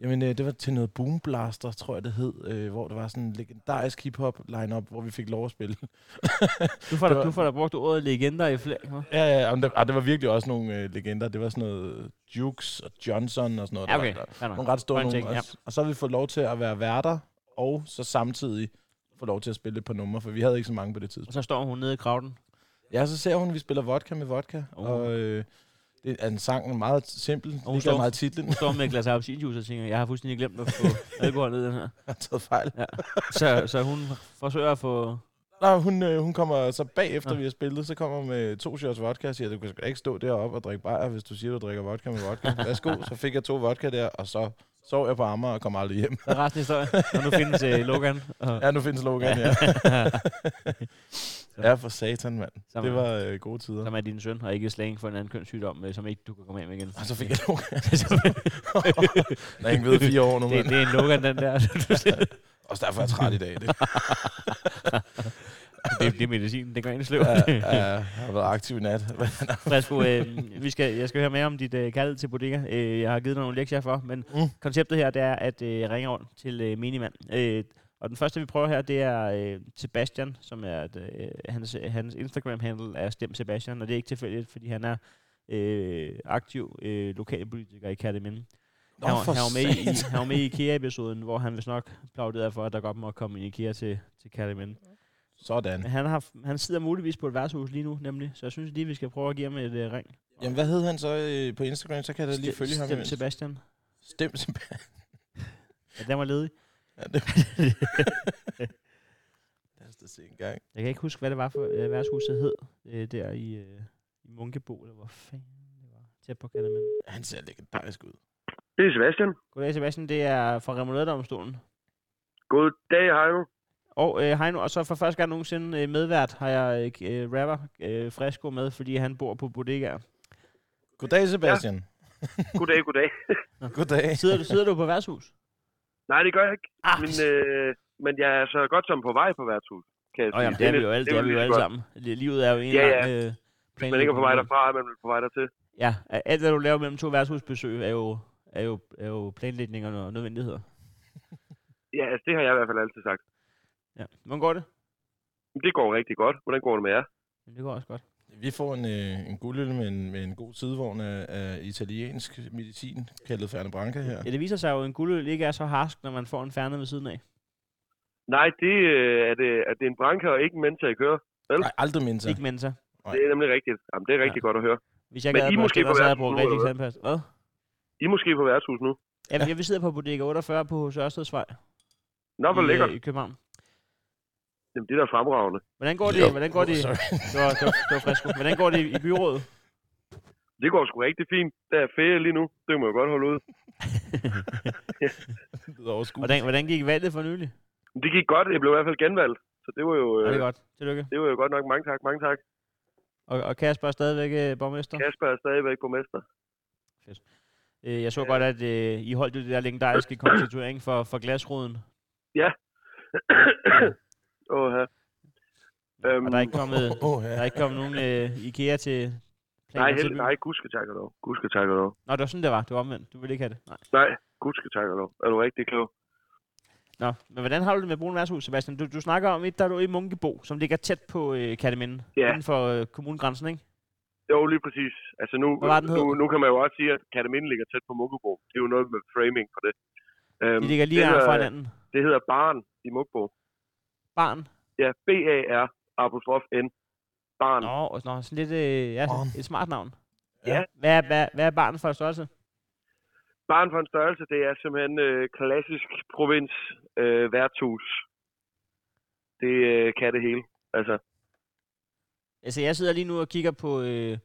[SPEAKER 2] Jamen, øh, det var til noget Boom Blaster, tror jeg det hed, øh, hvor det var sådan en legendarisk hip-hop line-up, hvor vi fik lov at spille.
[SPEAKER 1] Du får, da,
[SPEAKER 2] var-
[SPEAKER 1] du får da brugt ordet legender i flere. hva'?
[SPEAKER 2] ja, ja, og det, ah, det var virkelig også nogle øh, legender. Det var sådan noget Jukes og Johnson og sådan noget.
[SPEAKER 1] Ja,
[SPEAKER 2] Der
[SPEAKER 1] okay. Fair nok.
[SPEAKER 2] nogle ret store
[SPEAKER 1] Grøn
[SPEAKER 2] nogle.
[SPEAKER 1] ting, ja.
[SPEAKER 2] Og, og så har vi fået lov til at være værter, og så samtidig få lov til at spille et par numre, for vi havde ikke så mange på det
[SPEAKER 1] Og
[SPEAKER 2] tidspunkt.
[SPEAKER 1] så står hun nede i krauden.
[SPEAKER 2] Ja, så ser hun, at vi spiller vodka med vodka,
[SPEAKER 1] Oh.
[SPEAKER 2] og øh, det er en sang meget simpel. Det
[SPEAKER 1] hun
[SPEAKER 2] er
[SPEAKER 1] står-
[SPEAKER 2] meget titlen.
[SPEAKER 1] Hun står med et glas appelsinjuice og tænker, jeg har fuldstændig glemt at få alkohol ned i den her.
[SPEAKER 2] Jeg har taget fejl.
[SPEAKER 1] Så, så hun forsøger at få...
[SPEAKER 2] Nej, hun, øh, hun kommer så bagefter,
[SPEAKER 1] Nå.
[SPEAKER 2] vi har spillet, så kommer med to shots vodka og siger, du kan ikke stå deroppe og drikke bajer, hvis du siger, du drikker vodka med vodka. Værsgo, så fik jeg to vodka der, og så sov jeg på Amager og kom aldrig hjem.
[SPEAKER 1] Der er resten af historien. Og nu findes uh, Logan. Og,
[SPEAKER 2] Ja, nu findes slogan, ja. Ja, for satan, mand.
[SPEAKER 1] Som-
[SPEAKER 2] Det var øh, gode tider.
[SPEAKER 1] som er din søn, og ikke slang for en anden kønssygdom, øh, som ikke du kan komme af med igen.
[SPEAKER 2] Og så fik jeg Logan. Der er ikke ved fire år nu,
[SPEAKER 1] det, det er en Logan, den der.
[SPEAKER 2] Også derfor er jeg træt i dag. Det.
[SPEAKER 1] det, det er medicin, det går ind i.
[SPEAKER 2] Ja, ja, jeg har været aktiv i nat.
[SPEAKER 1] Fresco, øh, vi skal, jeg skal høre mere om dit øh, kald til bodega. Øh, jeg har givet dig nogle lektier for, men
[SPEAKER 2] Mm.
[SPEAKER 1] konceptet her, det er, at øh, jeg ringer rundt til øh, minimand. Øh, Og den første, vi prøver her, det er øh, Sebastian, som er, et, øh, hans, hans Instagram-handle er Stem Sebastian, og det er ikke tilfældigt, fordi han er øh, aktiv øh, lokalpolitiker i Kærteminde.
[SPEAKER 2] Nå,
[SPEAKER 1] Han, han, var med i, han var med i IKEA-episoden, hvor han vist nok plauderede for, at der godt må komme en IKEA til, til Kærteminde.
[SPEAKER 2] Sådan.
[SPEAKER 1] Men han, har, han sidder muligvis på et værtshus lige nu, nemlig. Så jeg synes lige, vi skal prøve at give ham et uh, ring.
[SPEAKER 2] Jamen, hvad hed han så øh, på Instagram? Så kan jeg da lige følge ham.
[SPEAKER 1] Stem
[SPEAKER 2] imens.
[SPEAKER 1] Sebastian.
[SPEAKER 2] Stem Sebastian.
[SPEAKER 1] Ja, den var ledig.
[SPEAKER 2] Ja, det... Lad os da se en gang.
[SPEAKER 1] Jeg kan ikke huske, hvad det var for uh, værtshuset hed. Uh, der i, uh, i Munkebo, eller hvor fanden det var. Tæt på Kærteminde.
[SPEAKER 2] Han ser legendarisk ud.
[SPEAKER 3] Det er Sebastian.
[SPEAKER 1] Goddag Sebastian, det er fra Remouladedomstolen.
[SPEAKER 3] God dag, Heino.
[SPEAKER 1] Og øh, Heino, og så for første gang nogensinde øh, medvært har jeg øh, rapper øh, Fresco med, fordi han bor på bodegaer.
[SPEAKER 2] Goddag, Sebastian.
[SPEAKER 3] Goddag, goddag.
[SPEAKER 2] Goddag.
[SPEAKER 1] Sidder du, sidder du på værtshus?
[SPEAKER 3] Nej, det gør jeg ikke.
[SPEAKER 1] Ah,
[SPEAKER 3] Men, øh, men jeg er så godt som på vej på værtshus. Kan jeg
[SPEAKER 1] oh, jamen,
[SPEAKER 3] sige.
[SPEAKER 1] det er vi jo alle, det
[SPEAKER 3] er
[SPEAKER 1] er vi jo alle
[SPEAKER 3] godt.
[SPEAKER 1] sammen. Li- Livet er jo en
[SPEAKER 3] Ja,
[SPEAKER 1] lang
[SPEAKER 3] ja.
[SPEAKER 1] øh,
[SPEAKER 3] Hvis man ikke er på vej derfra, er man på vej dertil.
[SPEAKER 1] Ja, alt hvad du laver mellem to værtshusbesøg er jo, er jo, er jo planlægning og nødvendigheder.
[SPEAKER 3] Ja, altså, det har jeg i hvert fald altid sagt.
[SPEAKER 1] Ja. Hvordan går det?
[SPEAKER 3] Men Det går rigtig godt. Hvordan går det med jer?
[SPEAKER 1] Det går også godt.
[SPEAKER 2] Vi får en, øh, en guldøl med en, med en god sidevogn af, af italiensk medicin, kaldet Ferne Branca her.
[SPEAKER 1] Ja, det viser sig jo, at en guldøl ikke er så harsk, når man får en færne ved siden af.
[SPEAKER 3] Nej, det, øh, er, det, er det en branker og ikke en mentor, I kører?
[SPEAKER 2] Nej, aldrig mindst.
[SPEAKER 1] Ikke mensa.
[SPEAKER 2] Nej.
[SPEAKER 3] Det er nemlig rigtigt. Jamen, det er rigtig
[SPEAKER 1] Ja.
[SPEAKER 3] godt at høre.
[SPEAKER 1] Hvis jeg
[SPEAKER 3] Men I måske på
[SPEAKER 1] så havde jeg brugt
[SPEAKER 3] værtshus nu,
[SPEAKER 1] rigtig sandpas. Hvad?
[SPEAKER 3] I måske på værtshus nu.
[SPEAKER 1] Jamen, jeg vil sidde på bodega 48 på hos Ørstedsvej
[SPEAKER 3] Nå, hvor
[SPEAKER 1] i,
[SPEAKER 3] lækkert.
[SPEAKER 1] øh, i København.
[SPEAKER 3] Jamen, det er da fremragende.
[SPEAKER 1] Hvordan går det,
[SPEAKER 2] Jo,
[SPEAKER 1] hvordan går det,
[SPEAKER 2] sorry.
[SPEAKER 1] det var, det var, det var frisko. Hvordan går det i, i byrådet?
[SPEAKER 3] Det går sgu rigtig fint. Der er ferie lige nu. Det må jeg godt holde ud.
[SPEAKER 1] Hvordan, hvordan gik valget for nylig?
[SPEAKER 3] Det gik godt. Jeg blev i hvert fald genvalgt. Så det var jo,
[SPEAKER 1] Ja,
[SPEAKER 3] øh,
[SPEAKER 1] det er godt. Tillykke.
[SPEAKER 3] det var jo godt nok. Mange tak, mange tak.
[SPEAKER 1] Og, og Kasper er stadigvæk øh, borgmester.
[SPEAKER 3] Kasper er stadigvæk på mester.
[SPEAKER 1] Øh, jeg så godt, at øh, I holdt det der legendariske konstituering for, for glasruden.
[SPEAKER 3] Åh, ja. Øhm,
[SPEAKER 1] Og der er ikke kommet,
[SPEAKER 2] Åh,
[SPEAKER 1] der er
[SPEAKER 2] ja.
[SPEAKER 1] ikke kommet nogen øh, IKEA til
[SPEAKER 3] nej,
[SPEAKER 1] byen.
[SPEAKER 3] nej, gudske tak og lov. Gudske tak og lov.
[SPEAKER 1] Nå, det var sådan, det var. Det var omvendt. Du ville ikke have det. Nej.
[SPEAKER 3] Nej, gudske tak og lov. Er du rigtig klog?
[SPEAKER 1] Nå, men hvordan har du det med Brun Værtshus, Sebastian? Du, du snakker om et, der er du i Munkebo, som ligger tæt på øh, Katteminde,
[SPEAKER 3] Ja.
[SPEAKER 1] inden for øh, kommunegrænsen, ikke?
[SPEAKER 3] Jo, lige præcis. Altså nu, nu, nu kan man jo også sige, at Kataminde ligger tæt på Munkebo. Det er jo noget med framing for det. Øhm,
[SPEAKER 1] De ligger lige
[SPEAKER 3] det
[SPEAKER 1] her fra hinanden.
[SPEAKER 3] Det hedder Barn i Munkebo.
[SPEAKER 1] Barn.
[SPEAKER 3] Ja, B-A-R apostrof N. Barn.
[SPEAKER 1] Nå, og nå sådan lidt øh, ja, et smart navn.
[SPEAKER 3] Ja.
[SPEAKER 1] Hvad er, hvad, hvad er barn for en størrelse?
[SPEAKER 3] Barn for en størrelse, det er simpelthen øh, klassisk provins øh, værtshus. Det øh, kan det hele. Altså,
[SPEAKER 1] Altså, jeg sidder lige nu og kigger på, øh,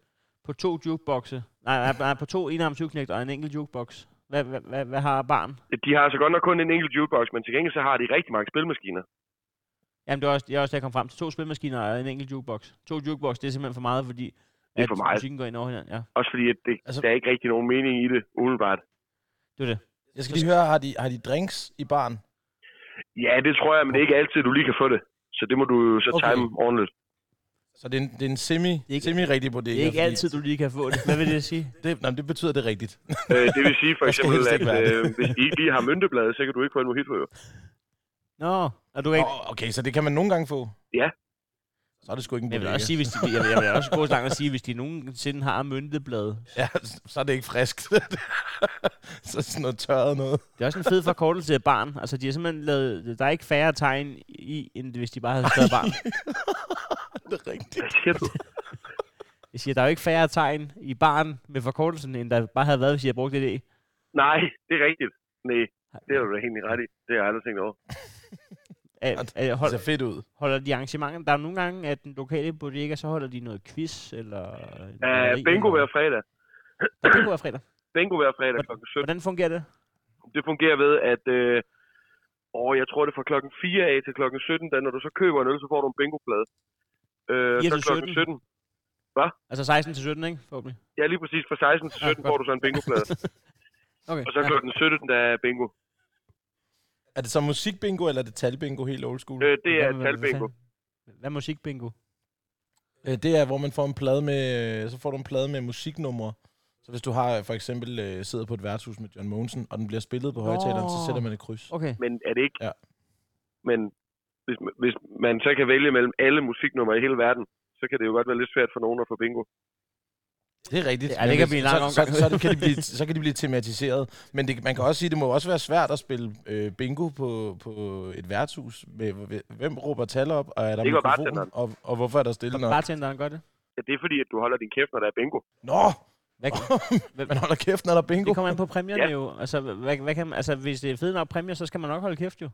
[SPEAKER 1] på to jukeboxe. Nej, nej, nej, på to enarms jukeknægt og en enkelt jukebox. Hvad, hvad, hvad, hvad har barn?
[SPEAKER 3] de har altså godt nok kun en enkelt jukebox, men til gengæld så har de rigtig mange spilmaskiner.
[SPEAKER 1] Jamen, det er også, det er også det, jeg kom frem til. To spilmaskiner og en enkelt jukebox. To jukebox, det er simpelthen for meget, fordi
[SPEAKER 3] Det er for meget.
[SPEAKER 1] musikken går ind over hinanden. Ja,
[SPEAKER 3] Også fordi, at det,
[SPEAKER 2] Altså-
[SPEAKER 3] der er ikke rigtig nogen mening i det, umiddelbart.
[SPEAKER 1] det er det.
[SPEAKER 2] Jeg skal lige høre, har de, har de drinks i baren?
[SPEAKER 3] Ja, det tror jeg, men det er ikke altid, du lige kan få det. Så det må du jo så
[SPEAKER 2] Okay.
[SPEAKER 3] time ordentligt.
[SPEAKER 2] Så det er en, det er en semi,
[SPEAKER 1] er ikke-
[SPEAKER 2] semi-rigtig bodega.
[SPEAKER 1] Det er ikke
[SPEAKER 2] fordi
[SPEAKER 1] altid, du lige kan få det. Hvad vil det sige?
[SPEAKER 2] Det, nej, det betyder det rigtigt.
[SPEAKER 3] øh, det vil sige for eksempel, at
[SPEAKER 2] det.
[SPEAKER 3] øh, hvis de ikke lige har myntebladet, så kan du ikke få en mojito. Jo.
[SPEAKER 1] Nå, og du kan ikke...
[SPEAKER 2] Oh, okay, så det kan man nogle gange få?
[SPEAKER 3] Ja.
[SPEAKER 2] Så er det sgu ikke en
[SPEAKER 1] Men jeg vil
[SPEAKER 2] bodega.
[SPEAKER 1] også sige, hvis de, jeg, vil, jeg vil også gå så langt at sige, hvis de nogensinde har mynteblad.
[SPEAKER 2] Ja, så er det ikke frisk. så er sådan noget tørret noget.
[SPEAKER 1] Det er også en fed forkortelse af barn. Altså, de har simpelthen lavet... Der er ikke færre tegn i, end hvis de bare havde skrevet barn.
[SPEAKER 2] det er rigtigt.
[SPEAKER 3] Hvad siger du?
[SPEAKER 1] Jeg siger, der er jo ikke færre tegn i barn med forkortelsen, end der bare havde været, hvis jeg havde brugt det i.
[SPEAKER 3] Nej, det er rigtigt. Nej, det er du da egentlig ret i. Det har jeg aldrig tænkt over.
[SPEAKER 1] Er, er,
[SPEAKER 2] Det
[SPEAKER 1] hold,
[SPEAKER 2] ser fedt ud.
[SPEAKER 1] holder de arrangementer? Der er nogle gange, at den lokale bodega, så holder de noget quiz, eller...
[SPEAKER 3] Uh, bingo hver fredag.
[SPEAKER 1] Ja, bingo hver fredag.
[SPEAKER 3] Bingo hver fredag kl. 17.
[SPEAKER 1] Hvordan fungerer det?
[SPEAKER 3] Det fungerer ved, at øh, åh, jeg tror det er fra klokken 4 af til klokken 17, da når du så køber en øl, så får du en bingoplade. Øh,
[SPEAKER 1] 4
[SPEAKER 3] så
[SPEAKER 1] til
[SPEAKER 3] klokken
[SPEAKER 1] 17?
[SPEAKER 3] 17.
[SPEAKER 1] Altså 16 til 17, ikke? Forhåbentlig.
[SPEAKER 3] Ja, lige præcis. Fra 16 til
[SPEAKER 1] Ah,
[SPEAKER 3] 17
[SPEAKER 1] godt.
[SPEAKER 3] får du så en bingoplade.
[SPEAKER 1] Okay.
[SPEAKER 3] Og så klokken 17, der er bingo.
[SPEAKER 2] Er det så musikbingo, eller er det talbingo helt old school?
[SPEAKER 3] Øh, det er
[SPEAKER 1] Hvad- hvad- hvad
[SPEAKER 3] talbingo.
[SPEAKER 1] Hvad er musikbingo?
[SPEAKER 2] Øh, Det er, hvor man får en plade med, øh, så får du en plade med musiknumre. Så hvis du har for eksempel øh, sidder på et værtshus med John Mogensen, og den bliver spillet på højtaleren, så
[SPEAKER 1] Nå.
[SPEAKER 2] sætter man et kryds.
[SPEAKER 1] Okay.
[SPEAKER 3] Men er det ikke...
[SPEAKER 2] Ja.
[SPEAKER 3] Men hvis, hvis man så kan vælge mellem alle musiknumre i hele verden, så kan det jo godt være lidt svært for nogen at få bingo.
[SPEAKER 2] Det er rigtigt.
[SPEAKER 1] Ja, det kan blive en lang
[SPEAKER 2] så, så,
[SPEAKER 1] omgang.
[SPEAKER 2] så, det kan de blive, så kan de blive tematiseret. Men det, man kan også sige, at det må også være svært at spille øh, bingo på, på et værtshus. Med, hvem råber tal op, og er der
[SPEAKER 3] Det
[SPEAKER 2] mikrofon, og, og hvorfor er der stille nok?
[SPEAKER 1] Bartenderen gør det.
[SPEAKER 3] Ja, det er fordi, at du holder din kæft, når der er bingo.
[SPEAKER 2] Nå!
[SPEAKER 1] Hvad,
[SPEAKER 2] man holder kæft, når der er bingo.
[SPEAKER 1] det kommer an på præmierne
[SPEAKER 3] Ja.
[SPEAKER 1] jo. Altså, hvad, hvad kan, man- altså, hvis det er fede nok præmier, så skal man nok holde kæft jo.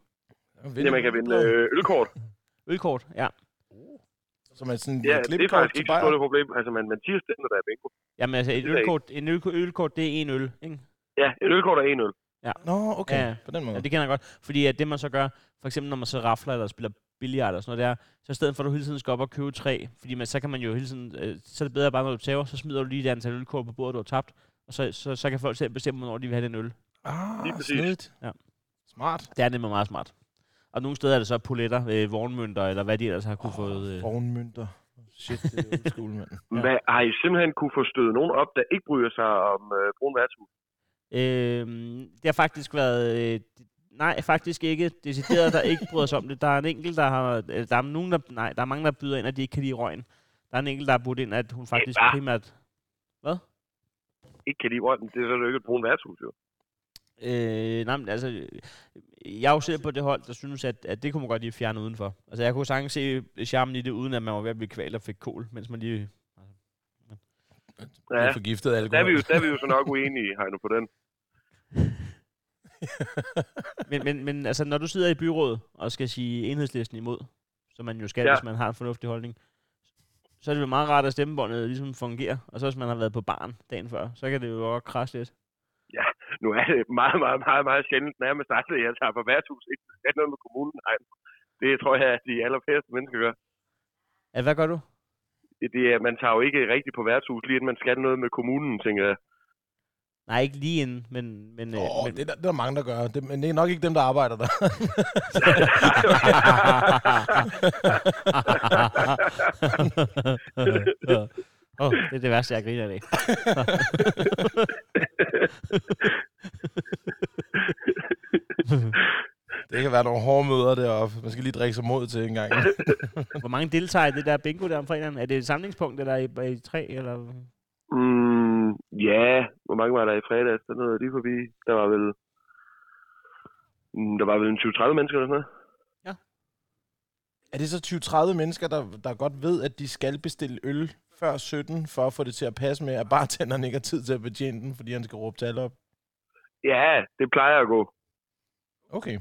[SPEAKER 3] Ja, man kan vinde øh, ølkort.
[SPEAKER 1] Ølkort, ja.
[SPEAKER 2] Så man sådan
[SPEAKER 3] Ja, det er faktisk
[SPEAKER 2] til
[SPEAKER 3] ikke stort et problem. Altså, man, man tiger stille, når der er bingo.
[SPEAKER 1] Jamen altså, et
[SPEAKER 3] Det
[SPEAKER 1] ølkort, en ølkort, ølkort, det er en øl, ikke?
[SPEAKER 3] Ja, et ølkort er en øl.
[SPEAKER 2] Nå, okay.
[SPEAKER 1] Ja, ja.
[SPEAKER 2] På den måde.
[SPEAKER 1] Ja, det kender jeg godt. Fordi at det, man så gør, for eksempel når man så rafler eller spiller billiard eller sådan noget der, så i stedet for at du hele tiden skal op og købe tre, fordi man, så kan man jo hele tiden, øh, så er det bedre bare, når du tager, så smider du lige det antal ølkort på bordet, du har tabt, og så, så, så kan folk selv bestemme, hvornår de vil have den øl.
[SPEAKER 2] Ah,
[SPEAKER 3] Lige præcis.
[SPEAKER 2] snedigt.
[SPEAKER 1] Ja.
[SPEAKER 2] Smart.
[SPEAKER 1] Det er nemlig meget smart. Og nogle steder er det så poletter, øh, vognmønter, eller hvad de ellers har kunne oh, fået. Øh.
[SPEAKER 2] Vognmønter. Shit, det er old school, mand.
[SPEAKER 1] Ja.
[SPEAKER 3] Hvad, har I simpelthen kunne få stødet nogen op, der ikke bryder sig om øh, brun værtshus?
[SPEAKER 1] Øh, det har faktisk været... Øh, nej, faktisk ikke. Decideret, der ikke bryder sig om det. Der er en enkelt, der har... øh, Der er, nogen, der, nej, der er mange, der byder ind, at de ikke kan lide røgen. Der er en enkelt, der har budt ind, at hun faktisk
[SPEAKER 3] Hva?
[SPEAKER 1] primært...
[SPEAKER 3] Ikke kan de røgne, det er så jo ikke et brun værtshus, jo.
[SPEAKER 1] Øh, nej, men altså, jeg er jo selv på det hold, der synes, at, at det kunne man godt lige fjerne udenfor. Altså, jeg kunne sagtens se charmen i det, uden at man var ved at blive kvalt og fik kål, mens man lige...
[SPEAKER 2] Ja.
[SPEAKER 3] Ja,
[SPEAKER 2] Forgiftet
[SPEAKER 3] der er,
[SPEAKER 2] alkohol.
[SPEAKER 3] vi jo, der er vi jo så nok uenige, Heino, på den.
[SPEAKER 1] Men, men, men altså, når du sidder i byrådet og skal sige enhedslisten imod, som man jo skal,
[SPEAKER 3] Ja.
[SPEAKER 1] ja. hvis man har en fornuftig holdning, så er det jo meget rart, at stemmebåndet ligesom fungerer. Og så hvis man har været på barn dagen før, så kan det jo godt krasse lidt.
[SPEAKER 3] Nu er det meget, meget, meget, meget sjældent nærmest aldrig, at jeg tager på værtshus. Ikke det noget med kommunen. Nej, det tror jeg, at de allerfærreste mennesker gør.
[SPEAKER 1] Ja, hvad gør du?
[SPEAKER 3] Det- Det er, man tager jo ikke rigtigt på værtshus, lige inden man skal noget med kommunen, tænker jeg.
[SPEAKER 1] Nej, ikke lige inden, men... men,
[SPEAKER 2] Åh,
[SPEAKER 1] men
[SPEAKER 2] det, er der, det er der mange, der gør. Det, men det er nok ikke dem, der arbejder der.
[SPEAKER 1] oh, det er det værste, jeg griner af.
[SPEAKER 2] det kan være nogle hårde møder deroppe. Man skal lige drikke sig mod til en gang.
[SPEAKER 1] Hvor mange deltager i det der bingo der om fredagen? Er det et samlingspunkt, eller er I, er I tre? Eller?
[SPEAKER 3] Mm, ja, hvor mange var der i fredags? Der nåede lige forbi. Der var vel... Mm, Der var vel en 20-30 mennesker eller sådan noget.
[SPEAKER 2] er det så 20-30 mennesker, der, der godt ved, at de skal bestille øl før 17, for at få det til at passe med, at bartenderen ikke har tid til at betjene den, fordi han skal råbe tal op?
[SPEAKER 3] Ja, det plejer at gå.
[SPEAKER 2] Okay.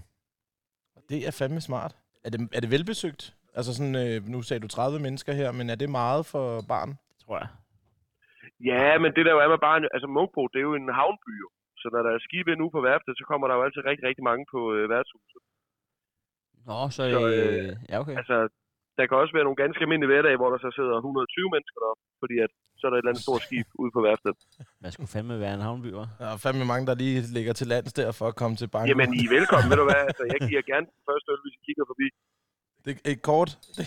[SPEAKER 2] Det er fandme smart. Er det, er det velbesøgt? Altså sådan, øh, nu sagde du 30 mennesker her, men er det meget for barn?
[SPEAKER 1] Tror jeg.
[SPEAKER 3] Ja, men det der jo er med bare... Altså, Munkbo, det er jo en havnby jo. Så når der er skibe nu på værftet, så kommer der jo altid rigtig, rigtig mange på øh, værtshuset.
[SPEAKER 1] Nå, så...
[SPEAKER 3] Så,
[SPEAKER 1] øh,
[SPEAKER 3] øh,
[SPEAKER 1] ja, okay.
[SPEAKER 3] Altså, der kan også være nogle ganske almindelige hverdage, hvor der så sidder 120 mennesker deroppe, fordi at så er der et eller andet stort skib ude på værftet.
[SPEAKER 1] Man skulle fandme være en havnby, hva'?
[SPEAKER 2] Der er fandme mange, der lige ligger til lands der for at komme til banken.
[SPEAKER 3] Jamen, I er velkommen, ved du hvad? Altså, jeg giver gerne den første øl, hvis I kigger forbi.
[SPEAKER 2] Det er et kort. Det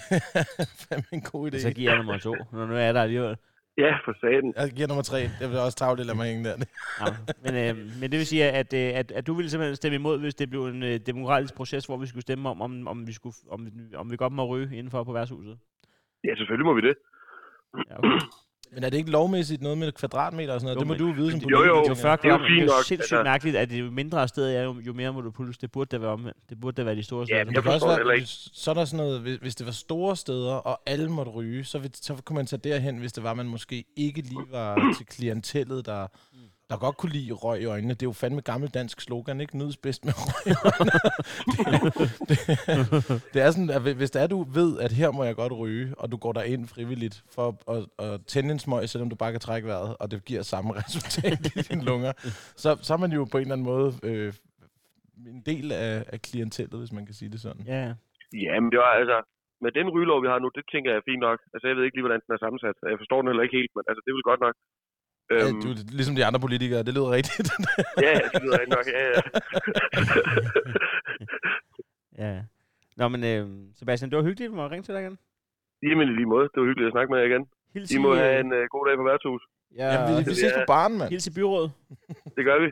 [SPEAKER 2] er fandme en god idé.
[SPEAKER 1] Så giver jeg nummer to, når nu er der alligevel.
[SPEAKER 3] Ja, for saten.
[SPEAKER 2] Jeg giver nummer tre. Det vil også tavle, lade mig hænge der.
[SPEAKER 1] Ja, men, øh, men det vil sige, at, øh, at, at du ville simpelthen stemme imod, hvis det blev en øh, demokratisk proces, hvor vi skulle stemme om, om, om vi, skulle, om, vi- om vi godt må ryge indenfor på værtshuset.
[SPEAKER 3] Ja, selvfølgelig må vi det.
[SPEAKER 1] Ja, okay.
[SPEAKER 2] Men er det ikke lovmæssigt noget med kvadratmeter og sådan noget?
[SPEAKER 1] Jo,
[SPEAKER 2] det må
[SPEAKER 1] men-
[SPEAKER 2] du jo vide som
[SPEAKER 3] Jo, jo.
[SPEAKER 2] politiker.
[SPEAKER 1] Det er jo 40
[SPEAKER 3] Det er jo fint
[SPEAKER 1] Det er jo
[SPEAKER 3] nok,
[SPEAKER 1] sindssygt
[SPEAKER 3] altså.
[SPEAKER 1] mærkeligt, at jo mindre sted er, jo, jo mere må du puls. Det burde da være omvendt. Det burde da være de store
[SPEAKER 3] Ja,
[SPEAKER 1] steder.
[SPEAKER 3] men
[SPEAKER 2] Det
[SPEAKER 3] Jeg
[SPEAKER 2] kan også være,
[SPEAKER 3] ikke.
[SPEAKER 2] hvis, så er der sådan noget, hvis, hvis det var store steder, og alle måtte ryge, så, så kunne man tage derhen, hvis det var, man måske ikke lige var til klientellet, der, der godt kunne lide røg i øjnene. Det er jo fandme gammel dansk slogan, ikke? Nydes bedst med røg i øjnene. det, det, det, er sådan, at hvis det er, du ved, at her må jeg godt ryge, og du går der ind frivilligt for at, at tænde en smøg, selvom du bare kan trække vejret, og det giver samme resultat i dine lunger, så, så er man jo på en eller anden måde øh, en del af, af klientellet, hvis man kan sige det sådan.
[SPEAKER 1] Ja, ja.
[SPEAKER 3] Ja, men det var altså... Med den rygelov, vi har nu, det tænker jeg er fint nok. Altså, jeg ved ikke lige, hvordan den er sammensat. Jeg forstår den heller ikke helt, men altså, det er vel godt nok.
[SPEAKER 2] Ja,
[SPEAKER 3] Øhm,
[SPEAKER 2] du, ligesom de andre politikere, det lyder rigtigt.
[SPEAKER 3] ja, ja, det lyder rigtig nok. Ja, ja.
[SPEAKER 1] ja. Nå, men øh, Sebastian, det var hyggeligt, at ringe til dig igen.
[SPEAKER 3] Jamen i lige måde. Det var hyggeligt at snakke med jer igen.
[SPEAKER 1] Hils
[SPEAKER 3] I må have
[SPEAKER 1] øh,
[SPEAKER 3] en uh, god dag på værtshus.
[SPEAKER 1] ja,
[SPEAKER 2] ja, vi, vi
[SPEAKER 3] det
[SPEAKER 2] ses
[SPEAKER 3] er-
[SPEAKER 2] på baren, mand.
[SPEAKER 1] hils i byrådet.
[SPEAKER 3] Det gør vi.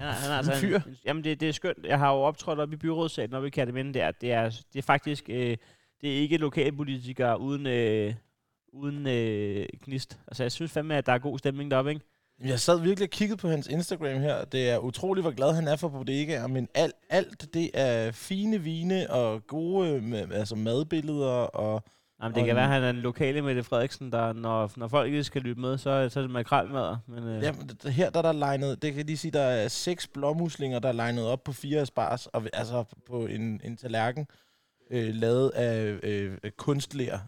[SPEAKER 1] Han er, han er altså
[SPEAKER 2] En fyr.
[SPEAKER 1] En, jamen, det, det er skønt. Jeg har jo optrådt op i byrådssalen oppe i Katteminde der. Det er, det er faktisk... Øh, det er ikke lokalpolitikere uden, øh, uden øh, gnist. Altså, jeg synes fandme, at der er god stemning deroppe, ikke?
[SPEAKER 2] Jeg sad virkelig og kiggede på hans Instagram her. Det er utroligt, hvor glad han er for bodegaer, men alt, alt det er fine vine og gode altså madbilleder og...
[SPEAKER 1] Jamen, det
[SPEAKER 2] Og
[SPEAKER 1] kan
[SPEAKER 2] en-
[SPEAKER 1] være, at han er den lokale Mette Frederiksen, der, når, når folk ikke skal lytte med, så, så er det makrelmadder. Men, øh,
[SPEAKER 2] Ja, her der er der legnet, det kan lige sige, der er seks blåmuslinger, der er legnet op på fire asparges, og altså på en, en tallerken, øh, lavet af øh, kunstler,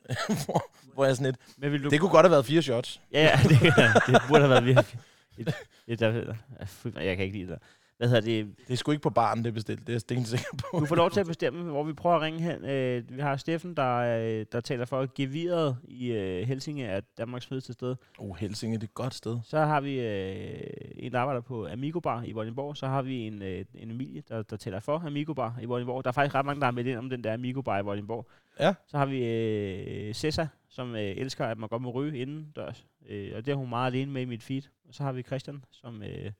[SPEAKER 2] hvor, hvor jeg sådan lidt,
[SPEAKER 1] men vil du...
[SPEAKER 2] det kunne godt have været fire shots.
[SPEAKER 1] Ja, ja, det, det burde have været virkelig... Et, et, fy, jeg kan ikke lide det. Hvad hedder det?
[SPEAKER 2] Det er sgu ikke på baren, det er bestilt, det er jeg stensikker på.
[SPEAKER 1] Du får lov til at bestemme, hvor vi prøver at ringe hen. Øh, vi har Steffen, der, øh, der taler for geviret i øh, Helsinge, er Danmarks fedeste sted.
[SPEAKER 2] Oh, Helsinge, det er et godt sted.
[SPEAKER 1] Så har vi øh, en, der arbejder på Amigo Bar i Vordingborg. Så har vi en, øh, en Emilie, der, der taler for Amigo Bar i Vordingborg. Der er faktisk ret mange, der har meldt ind om den der Amigo Bar i Vordingborg.
[SPEAKER 2] Ja.
[SPEAKER 1] Så har vi øh, Cessa, som øh, elsker, at man godt må ryge indendørs. Øh, og det er hun meget alene med i mit feed. Og så har vi Christian, som, øh,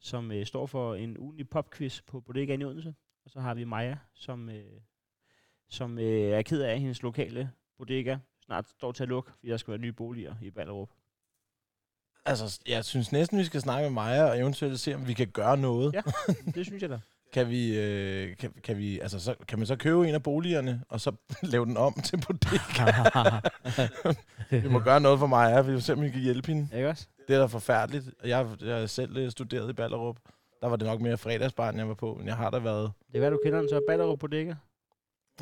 [SPEAKER 1] som øh, står for en ugenlig popquiz på Bodega i Odense. Og så har vi Maja, som, øh, som øh, er ked af, at hendes lokale bodega snart står til at lukke, fordi der skal være nye boliger i Ballerup.
[SPEAKER 2] Altså, jeg synes næsten, vi skal snakke med Maja og eventuelt se, om vi kan gøre noget.
[SPEAKER 1] Ja. Det synes jeg da.
[SPEAKER 2] Kan vi, øh, kan, kan vi, altså, så, kan man så købe en af boligerne, og så lave den om til bodega? vi må gøre noget for Maja, vi må se, om vi kan hjælpe hende.
[SPEAKER 1] Ikke også?
[SPEAKER 2] Det er da forfærdeligt. Jeg, jeg har selv øh, studeret i Ballerup. Der var det nok mere fredagsbarn, jeg var på, men jeg har da været...
[SPEAKER 1] Det kan være, du kender den så. Ballerup Bodega.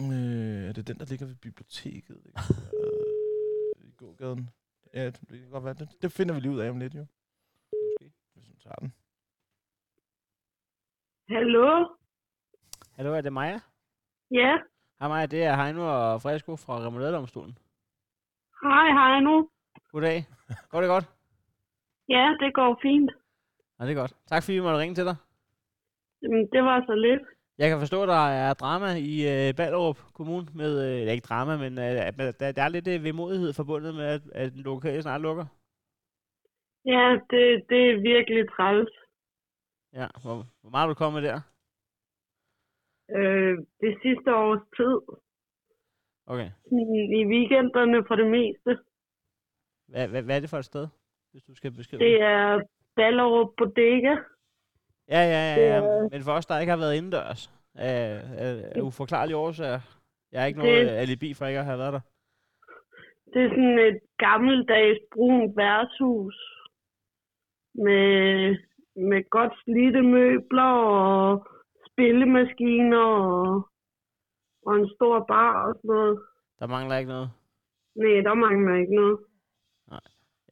[SPEAKER 2] Øh, er det den, der ligger ved biblioteket? ikke? Øh, I gågaden? Ja, det det kan godt være. Det, det finder vi lige ud af om lidt, jo. Måske, hvis hun tager den.
[SPEAKER 4] Hallo?
[SPEAKER 1] Hallo, er det Maja?
[SPEAKER 4] Ja.
[SPEAKER 1] Hej Maja, det er Heino og Fresco fra Remouladedomstolen.
[SPEAKER 4] Hej, nu.
[SPEAKER 1] Goddag. Går det godt?
[SPEAKER 4] Ja, det går fint.
[SPEAKER 1] Ja, det er godt. Tak fordi vi måtte ringe til dig.
[SPEAKER 4] Jamen, det var så lidt.
[SPEAKER 1] Jeg kan forstå, at der er drama i øh, Ballerup Kommune med, øh, ikke drama, men øh, der, der er lidt øh, vemodighed forbundet med, at, at den lokale snart lukker.
[SPEAKER 4] Ja, det, det er virkelig træls.
[SPEAKER 1] Ja, hvor, hvor meget er du kommet der?
[SPEAKER 4] Øh, det sidste års tid.
[SPEAKER 1] Okay.
[SPEAKER 4] Sådan I weekenderne for det meste.
[SPEAKER 1] Hvad, hvad, hvad er det for et sted, hvis du skal beskrive
[SPEAKER 4] Det er Ballerup Bodega.
[SPEAKER 1] Ja, ja, ja, ja.
[SPEAKER 4] det
[SPEAKER 1] Men for os, der ikke har været indendørs, af, af, af uforklarlige årsager. Jeg har ikke
[SPEAKER 4] Det-
[SPEAKER 1] noget alibi for ikke at have været der.
[SPEAKER 4] Det er sådan et gammeldags brunt værtshus. Med, med godt slidte møbler og spillemaskiner og, og en stor bar og sådan noget.
[SPEAKER 1] Der mangler ikke noget.
[SPEAKER 4] Nej, der mangler ikke noget.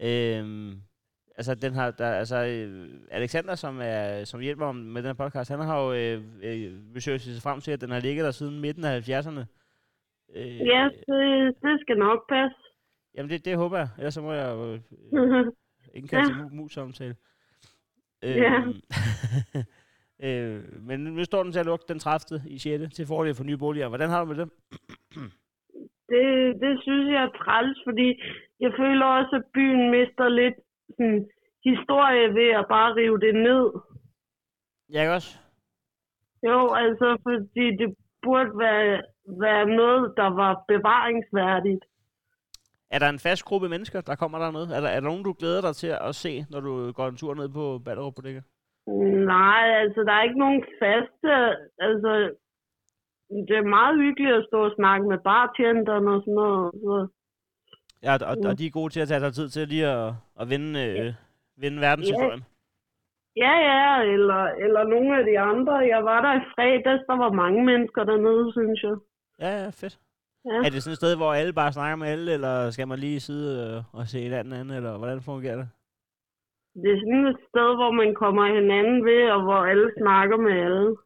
[SPEAKER 1] Øhm, altså, den har, der, altså, øh, Alexander, som, er, som hjælper om med den her podcast, han har jo øh, øh, besøgt sig frem til, at den har ligget der siden midten af 70'erne. Øh,
[SPEAKER 4] Ja, det, det skal nok passe.
[SPEAKER 1] Jamen, det, det håber jeg. Ellers så må jeg jo øh, indkalde til mu- mus-samtale.
[SPEAKER 4] Ja.
[SPEAKER 1] øh, men nu står den til at lukke den 30. i 6. til fordel for nye boliger. Hvordan har du med det?
[SPEAKER 4] det, det synes jeg er træls, fordi jeg føler også, at byen mister lidt sådan, historie ved at bare rive det ned.
[SPEAKER 1] Jeg ikke også?
[SPEAKER 4] Jo, altså, fordi det burde være, være noget, der var bevaringsværdigt.
[SPEAKER 1] Er der en fast gruppe mennesker, der kommer der noget? Er der, er der nogen, du glæder dig til at se, når du går en tur ned på Ballerup Bodega?
[SPEAKER 4] Nej, altså, der er ikke nogen faste, altså, det er meget hyggeligt at stå og snakke med bartenderen og sådan noget. Så.
[SPEAKER 1] Ja, og, og de er gode til at tage sig tid til lige at, at vinde, øh, vinde verdenshistorien.
[SPEAKER 4] Ja, ja, eller, eller nogle af de andre. Jeg var der i fredags, der var mange mennesker dernede, synes jeg.
[SPEAKER 1] Ja, ja, fedt.
[SPEAKER 4] Ja.
[SPEAKER 1] Er det sådan et sted, hvor alle bare snakker med alle, eller skal man lige sidde øh, og se et andet andet, eller hvordan fungerer det?
[SPEAKER 4] Det er sådan et sted, hvor man kommer hinanden ved, og hvor alle snakker med alle.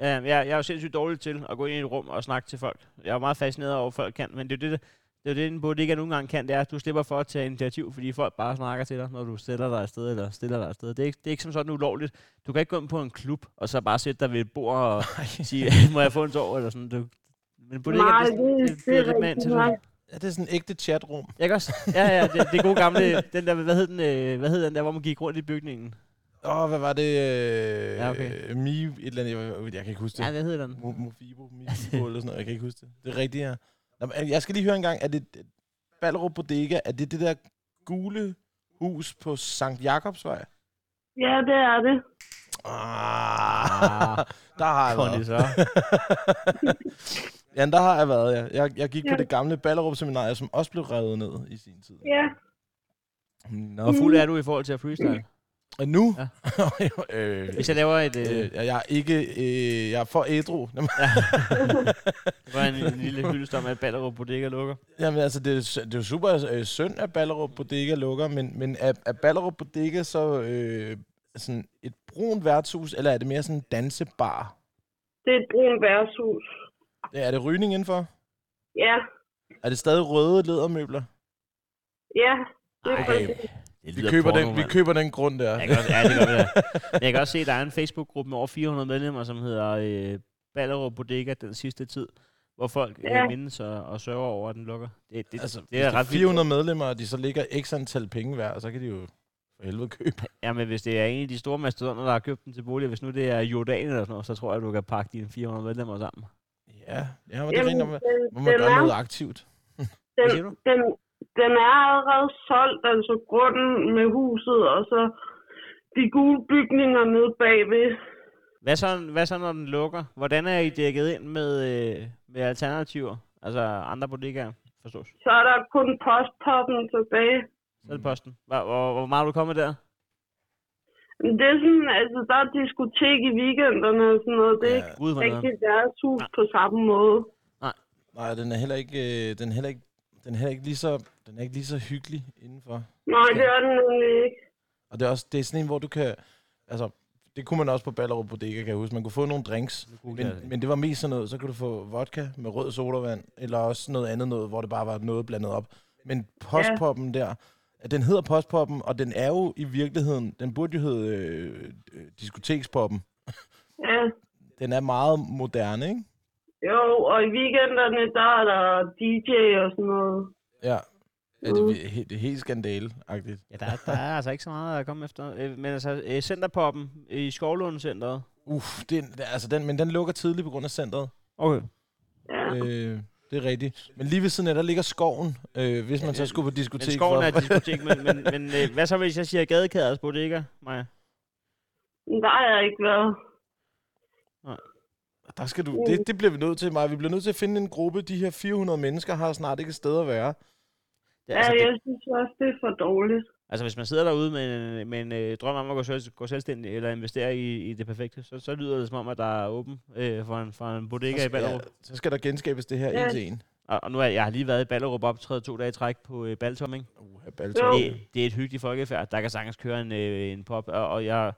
[SPEAKER 1] Ja, jeg, jeg er jo sindssygt dårlig til at gå ind i et rum og snakke til folk. Jeg er meget fascineret over, at folk kan, men det er jo det, det er det, en bodega nogle gange kan, det er, at du slipper for at tage initiativ, fordi folk bare snakker til dig, når du stiller dig afsted, eller stiller dig afsted. Det er ikke, det er ikke som sådan ulovligt. Du kan ikke gå ind på en klub, og så bare sætte dig ved et bord og sige, må jeg få en tår, eller sådan. Du, men bodega,
[SPEAKER 4] Nej,
[SPEAKER 1] det,
[SPEAKER 4] det,
[SPEAKER 1] det,
[SPEAKER 4] er
[SPEAKER 1] det.
[SPEAKER 2] Ja, det er sådan en ægte chatrum.
[SPEAKER 1] Ikke også? Ja, ja, det, det gode gamle, den der, hvad hed den, øh, hvad hed den der, hvor man gik rundt i bygningen?
[SPEAKER 2] Åh, hvad var det? Øh,
[SPEAKER 1] Ja, okay.
[SPEAKER 2] Mi, et eller andet, jeg, jeg kan ikke huske det.
[SPEAKER 1] Ja, hvad hedder den?
[SPEAKER 2] Mo- Mofibo, Mifibo eller sådan noget, jeg kan ikke huske det. Det er rigtigt, ja. Nå, Jeg skal lige høre en gang, er det Ballerup Bodega, er det det der gule hus på Sankt Jakobsvej?
[SPEAKER 5] Ja, det er det.
[SPEAKER 2] Ah, der har jeg været.
[SPEAKER 1] så.
[SPEAKER 2] ja, der har jeg været, ja. Jeg, jeg gik på
[SPEAKER 5] Ja.
[SPEAKER 2] det gamle Ballerup Seminarium, som også blev revet ned i sin tid.
[SPEAKER 5] Ja.
[SPEAKER 2] Nå,
[SPEAKER 1] Hvor fuld er du i forhold til at freestyle?
[SPEAKER 2] Og nu?
[SPEAKER 1] Ja.
[SPEAKER 2] øh,
[SPEAKER 1] Hvis jeg laver et... Øh,
[SPEAKER 2] øh, jeg er ikke, øh, jeg er for ædru.
[SPEAKER 1] Det var en, en lille hyldest om, at Ballerup Bodega lukker.
[SPEAKER 2] Jamen altså, det er, det er jo super øh, synd, at Ballerup Bodega lukker, men, men er, er Ballerup Bodega så øh, sådan et brun værtshus, eller er det mere sådan en dansebar?
[SPEAKER 5] Det er et brun værtshus.
[SPEAKER 2] Ja, Er det rygning indenfor?
[SPEAKER 5] Ja.
[SPEAKER 2] Er det stadig røde lædermøbler?
[SPEAKER 5] Ja. Det er
[SPEAKER 1] Ej. Det
[SPEAKER 2] Vi køber,
[SPEAKER 1] porno,
[SPEAKER 2] den, vi køber den grund der.
[SPEAKER 1] Jeg kan også, ja, det gør vi da. Men Jeg kan også se, at der er en Facebook-gruppe med over 400 medlemmer, som hedder øh, Ballerup Bodega den sidste tid, hvor folk
[SPEAKER 5] Ja.
[SPEAKER 1] øh, mindes og, og sørger over, at den lukker. Det, det,
[SPEAKER 2] Altså,
[SPEAKER 1] det
[SPEAKER 2] hvis
[SPEAKER 1] er
[SPEAKER 2] der
[SPEAKER 1] ret
[SPEAKER 2] 400 medlemmer, og de så ligger x antal penge hver, så kan de jo for helvede købe.
[SPEAKER 1] vildt. Ja, men hvis det er en af de store mastodonter, der har købt den til bolig, hvis nu det er Jordan eller sådan noget, så tror jeg, du kan pakke dine 400 medlemmer sammen.
[SPEAKER 2] Ja, ja men det er rent,
[SPEAKER 5] den,
[SPEAKER 2] hvor man
[SPEAKER 5] den,
[SPEAKER 2] gør
[SPEAKER 5] er,
[SPEAKER 2] noget aktivt.
[SPEAKER 1] Hvad
[SPEAKER 5] den,
[SPEAKER 1] siger du?
[SPEAKER 5] den, den er allerede solgt, altså grunden med huset, og så de gule bygninger nede bagved.
[SPEAKER 1] Hvad så, hvad så, når den lukker? Hvordan er I dækket ind med, øh, med alternativer? Altså andre bodegaer, forstås.
[SPEAKER 5] Så er der kun postpoppen tilbage.
[SPEAKER 1] Så er det posten. Hvor, hvor, hvor meget er du kommet der?
[SPEAKER 5] Det er sådan, altså der er diskotek i weekenderne og sådan noget. Det er
[SPEAKER 2] Ja.
[SPEAKER 5] ikke rigtig
[SPEAKER 1] nederen.
[SPEAKER 5] værtshus
[SPEAKER 1] Nej.
[SPEAKER 5] på samme måde.
[SPEAKER 2] Nej, den er heller ikke, øh, den er heller ikke, den er ikke lige så, den er ikke lige så hyggelig indenfor.
[SPEAKER 5] Nej, det er den nemlig ikke.
[SPEAKER 2] Og det er også det er sådan en, hvor du kan... Altså, det kunne man også på Ballerup Bodega, kan jeg huske. Man kunne få nogle drinks,
[SPEAKER 1] kunne
[SPEAKER 2] men,
[SPEAKER 1] ikke.
[SPEAKER 2] men det var mest sådan noget. Så kunne du få vodka med rød sodavand, eller også noget andet noget, hvor det bare var noget blandet op. Men postpoppen der, at den hedder postpoppen, og den er jo i virkeligheden, den burde jo hedde øh, øh, diskotekspoppen.
[SPEAKER 5] Ja.
[SPEAKER 2] Den er meget moderne, ikke?
[SPEAKER 5] Jo, og i weekenderne, der er der DJ og sådan noget.
[SPEAKER 2] Ja. Ja, det, er, he- det er helt skandale-agtigt.
[SPEAKER 1] Ja, der, er- der er altså ikke så meget at komme efter. Øh, Men altså, øh, Centerpoppen i Skovlund Centeret.
[SPEAKER 2] Uff, det, er- altså den, men den lukker tidligt på grund af centret.
[SPEAKER 1] Okay.
[SPEAKER 5] Ja.
[SPEAKER 2] Øh, det er rigtigt. Men lige ved siden af, der ligger skoven, øh, hvis man så skulle på
[SPEAKER 1] Men
[SPEAKER 2] diskotek.
[SPEAKER 1] skoven
[SPEAKER 2] for-
[SPEAKER 1] er et diskotek, men, men, men øh, hvad så, hvis jeg siger gadekæders bodega, Maja?
[SPEAKER 5] Men Der har jeg ikke været.
[SPEAKER 2] Der skal du, det, det bliver vi nødt til, Maja. Vi bliver nødt til at finde en gruppe. De her 400 mennesker har snart ikke et sted at være.
[SPEAKER 1] Det,
[SPEAKER 5] Ja,
[SPEAKER 1] altså, det,
[SPEAKER 5] jeg synes også, det er for dårligt.
[SPEAKER 1] altså, hvis man sidder derude med en, med en øh, drøm om at gå, selv, gå selvstændig eller investere i, i det perfekte, så, så lyder det som om, at der er åben øh, for, en, for en bodega
[SPEAKER 2] så,
[SPEAKER 1] i Ballerup.
[SPEAKER 2] ja, så skal der genskabes det her
[SPEAKER 5] Ja.
[SPEAKER 2] en til en.
[SPEAKER 1] Og, og nu er jeg har lige været i Ballerup optrædet to dage i træk på øh, Baltom, ikke?
[SPEAKER 2] Uh, Baltor.
[SPEAKER 1] Det, det er et hyggeligt folkefærd. Der kan sagtens køre en, øh, en pop, og, og jeg,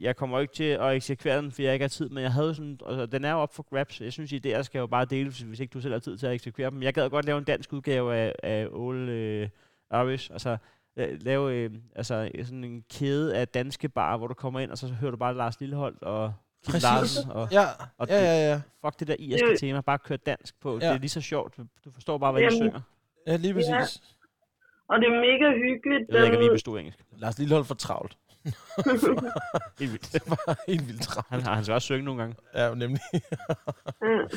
[SPEAKER 1] jeg kommer ikke til at eksekvere den, fordi jeg ikke har tid, men jeg havde sådan, altså, den er jo op for grabs. Jeg synes, idéer skal jo bare deles, hvis ikke du selv har tid til at eksekvere dem. Jeg gad godt lave en dansk udgave af, af Ole øh, Irish, altså øh, lave øh, altså, sådan en kæde af danske barer, hvor du kommer ind, og så hører du bare Lars Lilleholdt og Kim
[SPEAKER 2] Præcis.
[SPEAKER 1] Larsen, og
[SPEAKER 2] Ja,
[SPEAKER 1] Og
[SPEAKER 2] ja, ja, ja.
[SPEAKER 1] fuck det der irske
[SPEAKER 5] Øh.
[SPEAKER 1] tema, bare kør dansk på.
[SPEAKER 2] Ja.
[SPEAKER 1] Det er lige så sjovt. Du forstår bare, hvad de
[SPEAKER 5] Jamen.
[SPEAKER 1] synger.
[SPEAKER 2] Ja, lige præcis.
[SPEAKER 5] Ja. Og det er mega hyggeligt.
[SPEAKER 1] Jeg ved ikke, om I
[SPEAKER 5] Den-
[SPEAKER 1] bestod engelsk.
[SPEAKER 2] Lars Lillehold for travlt.
[SPEAKER 1] Helt vildt.
[SPEAKER 2] Det var helt vildt travlt.
[SPEAKER 1] Han, han skal også synge nogle gange.
[SPEAKER 2] Ja, nemlig.
[SPEAKER 5] Ja.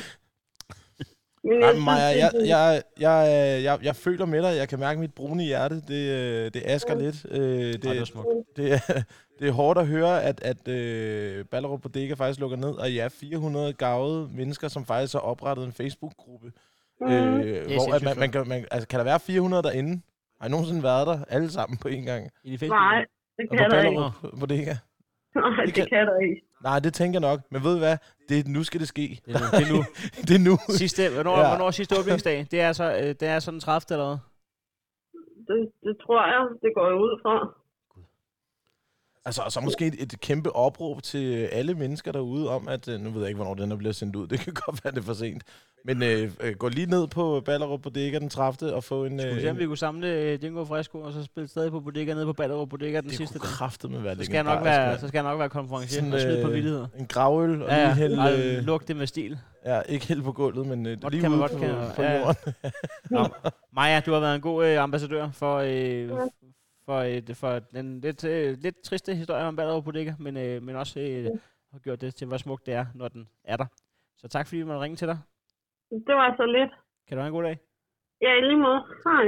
[SPEAKER 5] Jeg
[SPEAKER 2] men Maja, jeg, jeg, jeg, jeg, jeg føler med dig. Jeg kan mærke mit brune hjerte. Det, øh, det asker lidt. Øh,
[SPEAKER 1] Det, det er
[SPEAKER 2] Det,
[SPEAKER 1] smukt.
[SPEAKER 2] det, er, det er hårdt at høre, at, at øh, Ballerup Bodega faktisk lukker ned, og er 400 gavede mennesker, som faktisk har oprettet en Facebook-gruppe.
[SPEAKER 5] Mhm.
[SPEAKER 2] Øh, hvor at man, man, kan, man, altså, kan der være 400 derinde? Har I nogensinde været der alle sammen på en gang?
[SPEAKER 1] I de Facebook.
[SPEAKER 5] Nej, det
[SPEAKER 2] Og
[SPEAKER 5] kan der ikke.
[SPEAKER 2] Ballerup Bodega?
[SPEAKER 5] Nej,
[SPEAKER 2] Det
[SPEAKER 5] det
[SPEAKER 2] kan-
[SPEAKER 5] kan der ikke.
[SPEAKER 2] Nej, det tænker jeg nok. Men ved du hvad? Det, nu skal det ske.
[SPEAKER 1] Det er nu. Det er nu.
[SPEAKER 2] det er nu.
[SPEAKER 1] Sidste, hvornår,
[SPEAKER 2] Ja.
[SPEAKER 1] hvornår er sidste åbningsdag? Det er så, øh, det er sådan 30. eller hvad?
[SPEAKER 5] Det, det tror jeg, det går jeg ud fra.
[SPEAKER 2] Altså, og så måske et, et kæmpe opråb til alle mennesker derude om, at, øh, nu ved jeg ikke, hvornår den er blevet sendt ud, det kan godt være, det er for sent, men øh, øh, gå lige ned på Ballerup Bodega den 30. og få en...
[SPEAKER 1] Skulle vi
[SPEAKER 2] Øh,
[SPEAKER 1] se, om vi kunne samle øh, Dingo Fresco, og så spille stadig på bodega nede på Ballerup Bodega den
[SPEAKER 2] det
[SPEAKER 1] sidste
[SPEAKER 2] kunne
[SPEAKER 1] dag?
[SPEAKER 2] kraftedeme være
[SPEAKER 1] Så skal, jeg nok være,
[SPEAKER 2] mand.
[SPEAKER 1] så skal jeg nok være konferencier og skyde på
[SPEAKER 2] øh,
[SPEAKER 1] vildheder.
[SPEAKER 2] En gravøl, og
[SPEAKER 1] Ja,
[SPEAKER 2] lige
[SPEAKER 1] ja.
[SPEAKER 2] hælde...
[SPEAKER 1] Og
[SPEAKER 2] Øh,
[SPEAKER 1] lugte det med stil.
[SPEAKER 2] ja, ikke hælde på gulvet, men øh, lige
[SPEAKER 1] med
[SPEAKER 2] ude
[SPEAKER 1] vodka,
[SPEAKER 2] på, på
[SPEAKER 1] ja, ja.
[SPEAKER 2] jorden.
[SPEAKER 1] Nå, Maja, du har været en god øh, ambassadør for, øh, for, et, for den lidt, øh, lidt triste historie om Ballerup Bodega, men, øh, men også øh, har gjort det til, hvor smukt det er, når den er der. Så tak fordi vi måtte ringe til dig.
[SPEAKER 5] Det var så lidt.
[SPEAKER 1] Kan du have en god dag?
[SPEAKER 5] Ja, i lige måde. Hej.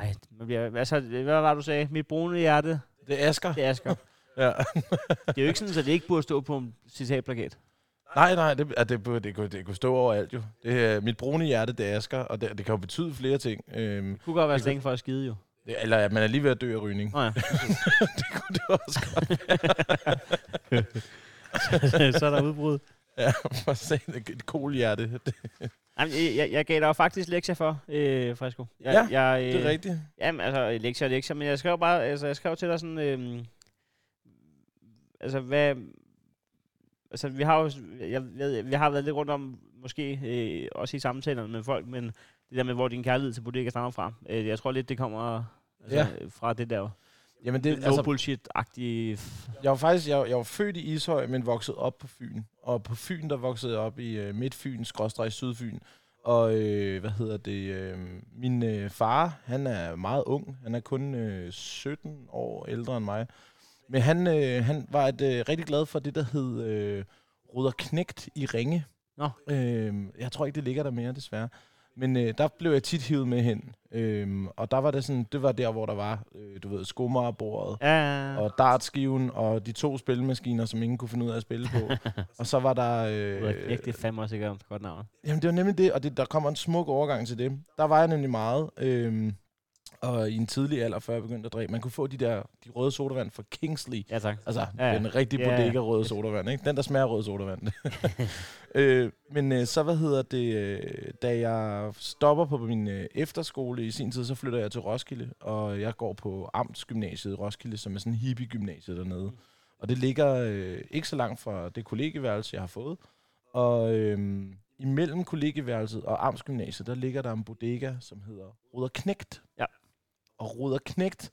[SPEAKER 1] Ej, man bliver, altså, hvad var det, du sagde? Mit brune hjerte,
[SPEAKER 2] Det er Asger.
[SPEAKER 1] det er Asger.
[SPEAKER 2] Ja.
[SPEAKER 1] det er jo ikke sådan, at det ikke burde stå på en citatplakat.
[SPEAKER 2] Nej, nej, det, det, det, det, kunne, det kunne stå overalt jo. Det, er- mit brune hjerte, det er Asger, og det, det kan jo betyde flere ting. Øhm,
[SPEAKER 1] Det kunne godt være stængt for at skide jo.
[SPEAKER 2] det, eller at man er lige ved at dø af rygning.
[SPEAKER 1] Nå ja.
[SPEAKER 2] det kunne det også godt.
[SPEAKER 1] så er der udbrud.
[SPEAKER 2] Ja, for sagen, et kolhjerte.
[SPEAKER 1] Jamen, jeg, jeg, gav dig faktisk lektier for, øh, Fresco. Jeg,
[SPEAKER 2] Ja,
[SPEAKER 1] jeg,
[SPEAKER 2] det er rigtigt.
[SPEAKER 1] Jamen, altså, lektier og lektier, men jeg skrev bare, altså, jeg skrev til dig sådan, øhm, altså, hvad, altså, vi har jo, jeg ved, vi har været lidt rundt om, måske øh, også i samtalerne med folk, men det der med, hvor din kærlighed til bodega stammer fra, øh, jeg tror lidt, det kommer altså,
[SPEAKER 2] Ja.
[SPEAKER 1] fra det der
[SPEAKER 2] Jamen
[SPEAKER 1] det, no
[SPEAKER 2] altså,
[SPEAKER 1] bullshit-agtige...
[SPEAKER 2] jeg var faktisk jeg, jeg var født i Ishøj, men vokset op på Fyn. Og på Fyn, der voksede jeg op i øh, Midtfyn, skråstreg Sydfyn. Og øh, hvad hedder det? Øh, min øh, far, han er meget ung. Han er kun øh, 17 år ældre end mig. Men han, øh, han var et, øh, rigtig glad for det, der hed øh, Ruder Knægt i Ringe.
[SPEAKER 1] Nå.
[SPEAKER 2] Øh, jeg tror ikke, det ligger der mere, desværre. Men øh, der blev jeg tit hivet med hen. Øh, og der var det sådan, det var der, hvor der var, øh, du ved, skomagerbordet
[SPEAKER 1] Ja,
[SPEAKER 2] og dartskiven og de to spilmaskiner, som ingen kunne finde ud af at spille på. og så var der...
[SPEAKER 1] øh,
[SPEAKER 2] Øh,
[SPEAKER 1] det er fandme også et godt navn.
[SPEAKER 2] jamen, det var nemlig det, og det, der kommer en smuk overgang til det. Der var jeg nemlig meget, øh, og i en tidlig alder, før jeg begyndte at drikke. Man kunne få de der de røde sodavand fra Kingsley.
[SPEAKER 1] Ja, tak.
[SPEAKER 2] Altså,
[SPEAKER 1] Ja,
[SPEAKER 2] ja, den rigtige
[SPEAKER 1] Ja,
[SPEAKER 2] bodega røde sodavand, ikke? Den, der smager rød sodavand. øh, men øh, så, hvad hedder det, øh, da jeg stopper på min øh, efterskole i sin tid, så flytter jeg til Roskilde, og jeg går på Amtsgymnasiet i Roskilde, som er sådan en hippie-gymnasie dernede. Og det ligger øh, ikke så langt fra det kollegieværelse, jeg har fået. Og øh, imellem kollegieværelset og Amtsgymnasiet, der ligger der en bodega, som hedder Ruder Knægt.
[SPEAKER 1] Ja.
[SPEAKER 2] Og Ruder Knægt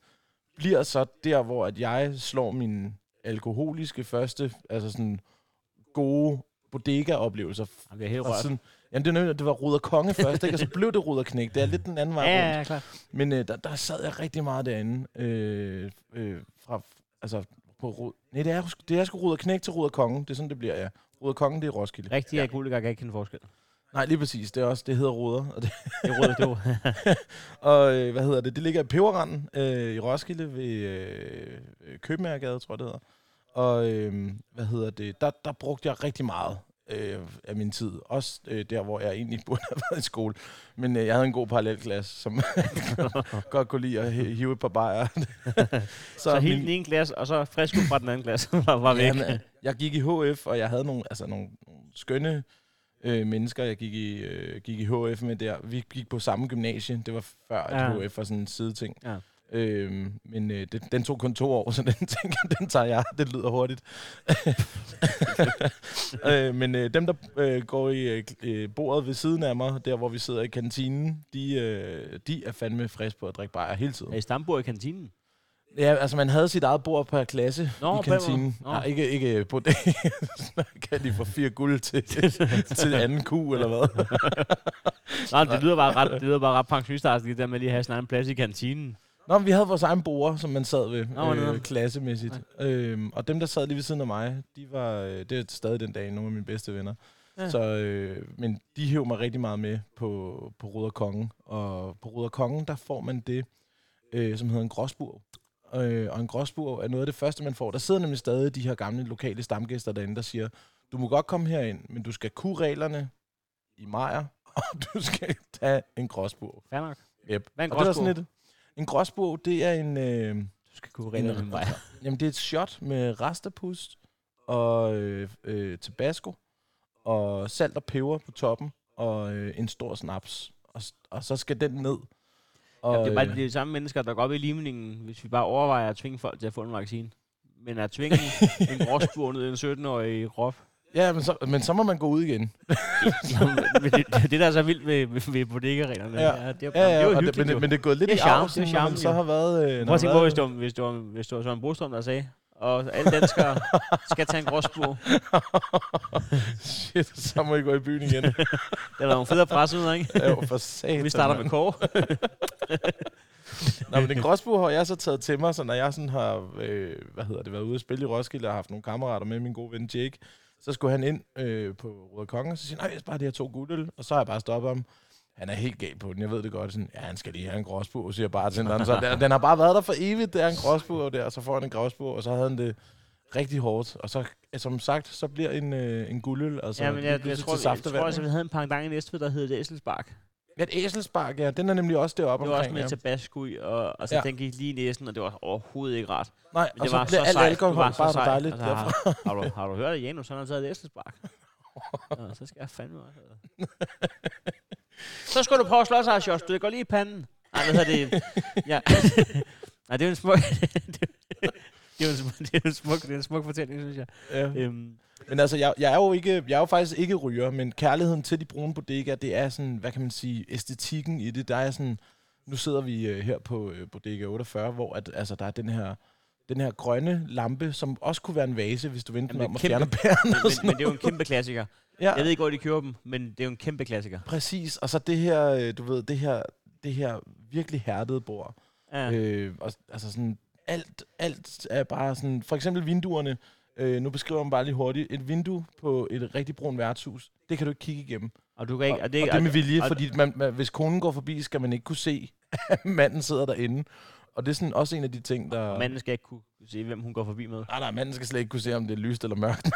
[SPEAKER 2] bliver så der, hvor at jeg slår min alkoholiske første, altså sådan gode bodega-oplevelser.
[SPEAKER 1] Jeg bliver helt rørt.
[SPEAKER 2] sådan, jamen det, nemlig- det var Ruder Konge først, ikke? og så blev det Ruder Knægt. Det er lidt den anden vej
[SPEAKER 1] Ja,
[SPEAKER 2] rundt.
[SPEAKER 1] ja, klart.
[SPEAKER 2] Men øh, der, der sad jeg rigtig meget derinde. Øh, øh, fra, altså, på Rud... Nej, det er, det er sgu Ruder Knægt til Ruder Konge. Det er sådan, det bliver, ja. Ruder Konge, det er Roskilde.
[SPEAKER 1] Rigtig ja. alkoholiker kan ikke kende forskel.
[SPEAKER 2] Nej, lige præcis. Det er også, det hedder Ruder. Og, det,
[SPEAKER 1] Det er råd, det
[SPEAKER 2] og øh, hvad hedder det? Det ligger i Peberranden øh, i Roskilde ved øh, Købmagergade, tror jeg, det hedder. Og øh, hvad hedder det? Der, der brugte jeg rigtig meget øh, af min tid. Også øh, der, hvor jeg egentlig burde have været i skole. Men øh, jeg havde en god parallelklasse, som godt kunne lide at hi- hive et par bajer.
[SPEAKER 1] Så, så hele den ene klasse, og så frisk fra den anden klasse, var, var væk.
[SPEAKER 2] Jamen, jeg gik i HF, og jeg havde nogle, altså nogle skønne øh, mennesker, jeg gik i, øh, gik i HF med der. Vi gik på samme gymnasie. Det var før, at
[SPEAKER 1] Ja.
[SPEAKER 2] HF var sådan en sideting.
[SPEAKER 1] Ja.
[SPEAKER 2] Øhm, men øh, den, den tog kun to år, så den tænker den tager jeg. Det lyder hurtigt. øh, men øh, dem, der øh, går i øh, øh, bordet ved siden af mig, der hvor vi sidder i kantinen, de, øh, de er fandme friske på at drikke bajer hele tiden.
[SPEAKER 1] Er I stambord i kantinen?
[SPEAKER 2] Ja, altså man havde sit eget bord per klasse
[SPEAKER 1] Nå,
[SPEAKER 2] i kantinen.
[SPEAKER 1] Nå.
[SPEAKER 2] Nej, ikke, ikke på det. Kan de få fire guld til, til anden ku, eller hvad?
[SPEAKER 1] Nej, det lyder bare ret, det lyder bare ret pensionistartigt, det der med lige at have sin egen plads i kantinen.
[SPEAKER 2] Nå, men vi havde vores egen bord, som man sad ved,
[SPEAKER 1] Nå,
[SPEAKER 2] øh,
[SPEAKER 1] nederen.
[SPEAKER 2] klassemæssigt. Øhm, og dem, der sad lige ved siden af mig, de var, øh, det er stadig den dag nogle af mine bedste venner.
[SPEAKER 1] Ja.
[SPEAKER 2] Ja. Så, øh, men de hæv mig rigtig meget med på, på Ruder Kongen. Og på Ruder Kongen, der får man det, øh, som hedder en gråsburg. Øh, og en gråsburg er noget af det første, man får. Der sidder nemlig stadig de her gamle lokale stamgæster derinde, der siger, du må godt komme herind, men du skal kunne reglerne i Majer, og du skal tage en gråsburg.
[SPEAKER 1] Fair nok.
[SPEAKER 2] Yep.
[SPEAKER 1] Hvad er en
[SPEAKER 2] Og det
[SPEAKER 1] gråsburg?
[SPEAKER 2] sådan et, en gråsburg, det er en... Øh,
[SPEAKER 1] Du skal kunne reglerne med mig.
[SPEAKER 2] Jamen, det er et shot med rastapust og øh, øh, tabasco og salt og peber på toppen og øh, en stor snaps. Og, og så skal den ned. Og,
[SPEAKER 1] Jamen, det er bare
[SPEAKER 2] øh,
[SPEAKER 1] de samme mennesker, der går op i limningen, hvis vi bare overvejer at tvinge folk til at få en vaccine. Men at tvinge en i en 17-årig krop.
[SPEAKER 2] ja, men så, men så må man gå ud igen.
[SPEAKER 1] Det, det, det, der er så vildt ved, ved, ved bodega-reglerne,
[SPEAKER 2] Ja.
[SPEAKER 1] ja, det er
[SPEAKER 2] Ja, ja,
[SPEAKER 1] det er jo
[SPEAKER 2] det, men, men det er gået lidt
[SPEAKER 1] Det er
[SPEAKER 2] i
[SPEAKER 1] charme, det er charme,
[SPEAKER 2] man så har været... Øh,
[SPEAKER 1] Prøv at tænke på, hvis det, var, hvis, det var, hvis det var Søren Brostrøm, der sagde, og alle danskere skal tage en
[SPEAKER 2] været- Shit, så må I gå i byen igen.
[SPEAKER 1] Det er nogle federe presse ud, ikke?
[SPEAKER 2] jo, for satan.
[SPEAKER 1] Vi starter
[SPEAKER 2] mand.
[SPEAKER 1] med Kåre.
[SPEAKER 2] Nå, men den gråsbue har jeg så taget til mig, så når jeg sådan har, øh, hvad hedder det, været ude at spille i Roskilde og har haft nogle kammerater med, min gode ven Jake, så skulle han ind øh, på Røde Konge, og så siger han, nej, jeg skal bare de her to guldøl, og så har jeg bare stoppet ham. Han er helt gal på den, jeg ved det godt. Sådan, ja, han skal lige have en gråsbue, siger bare til den. Så den, den har bare været der for evigt, det er en gråsbue, der, og så får han en gråsbue, og så havde han det rigtig hårdt. Og så, som sagt, så bliver en, øh, en guldøl, altså
[SPEAKER 1] ja, men jeg, jeg, jeg, tror, jeg, jeg tror altså, vi havde en pendant i Næstved, der hed Æselsbark.
[SPEAKER 2] Ja, et æselsbark, ja. Den er nemlig også deroppe
[SPEAKER 1] Det var også
[SPEAKER 2] omkring.
[SPEAKER 1] med
[SPEAKER 2] ja.
[SPEAKER 1] tabasco i, og altså,
[SPEAKER 2] Ja.
[SPEAKER 1] ja. den gik lige i næsen, og det var overhovedet ikke rart.
[SPEAKER 2] Nej,
[SPEAKER 1] Men
[SPEAKER 2] og
[SPEAKER 1] det
[SPEAKER 2] så
[SPEAKER 1] var
[SPEAKER 2] bliver
[SPEAKER 1] så
[SPEAKER 2] alt
[SPEAKER 1] sejt.
[SPEAKER 2] alkohol
[SPEAKER 1] var så
[SPEAKER 2] bare
[SPEAKER 1] sej.
[SPEAKER 2] dejligt
[SPEAKER 1] Altså,
[SPEAKER 2] derfra.
[SPEAKER 1] har, har, du, har du hørt det, Janus? Han har taget et Æselsbark. Nå, så skal jeg fandme også. Så skal du prøve at slå sig, Josh. Du går lige i panden. Nej, hvad hedder det? Ja. Nej, det er jo en smuk... det er jo en smuk, det er en smuk, det er en smuk fortælling, synes jeg.
[SPEAKER 2] Ja.
[SPEAKER 1] Øhm,
[SPEAKER 2] Men altså, jeg, jeg, er jo ikke, jeg er jo faktisk ikke ryger, men kærligheden til de brune bodegaer, det er sådan, hvad kan man sige, æstetikken i det. Der er sådan, nu sidder vi øh, her på øh, Bodega 48, hvor at, altså, der er den her, den her grønne lampe, som også kunne være en vase, hvis du vendte den om og
[SPEAKER 1] det er
[SPEAKER 2] fjerne pærerne.
[SPEAKER 1] men, men, men det er jo en kæmpe klassiker.
[SPEAKER 2] Ja,
[SPEAKER 1] Jeg ved ikke, hvor de køber dem, men det er jo en kæmpe klassiker.
[SPEAKER 2] præcis. Og så det her, øh, du ved, det her, det her virkelig hærdede bord.
[SPEAKER 1] Ja.
[SPEAKER 2] Øh, og, altså sådan, alt, alt er bare sådan, for eksempel vinduerne, øh, nu beskriver man bare lige hurtigt, et vindue på et rigtig brun værtshus, det kan du ikke kigge igennem.
[SPEAKER 1] Og du kan ikke...
[SPEAKER 2] og, det, og det med vilje,
[SPEAKER 1] og-
[SPEAKER 2] fordi man, man, hvis konen går forbi, skal man ikke kunne se, at manden sidder derinde. Og det er sådan også en af de ting, der...
[SPEAKER 1] Manden skal ikke kunne se, hvem hun går forbi med.
[SPEAKER 2] Nej, nej, manden skal slet ikke kunne se, om det er lyst eller mørkt.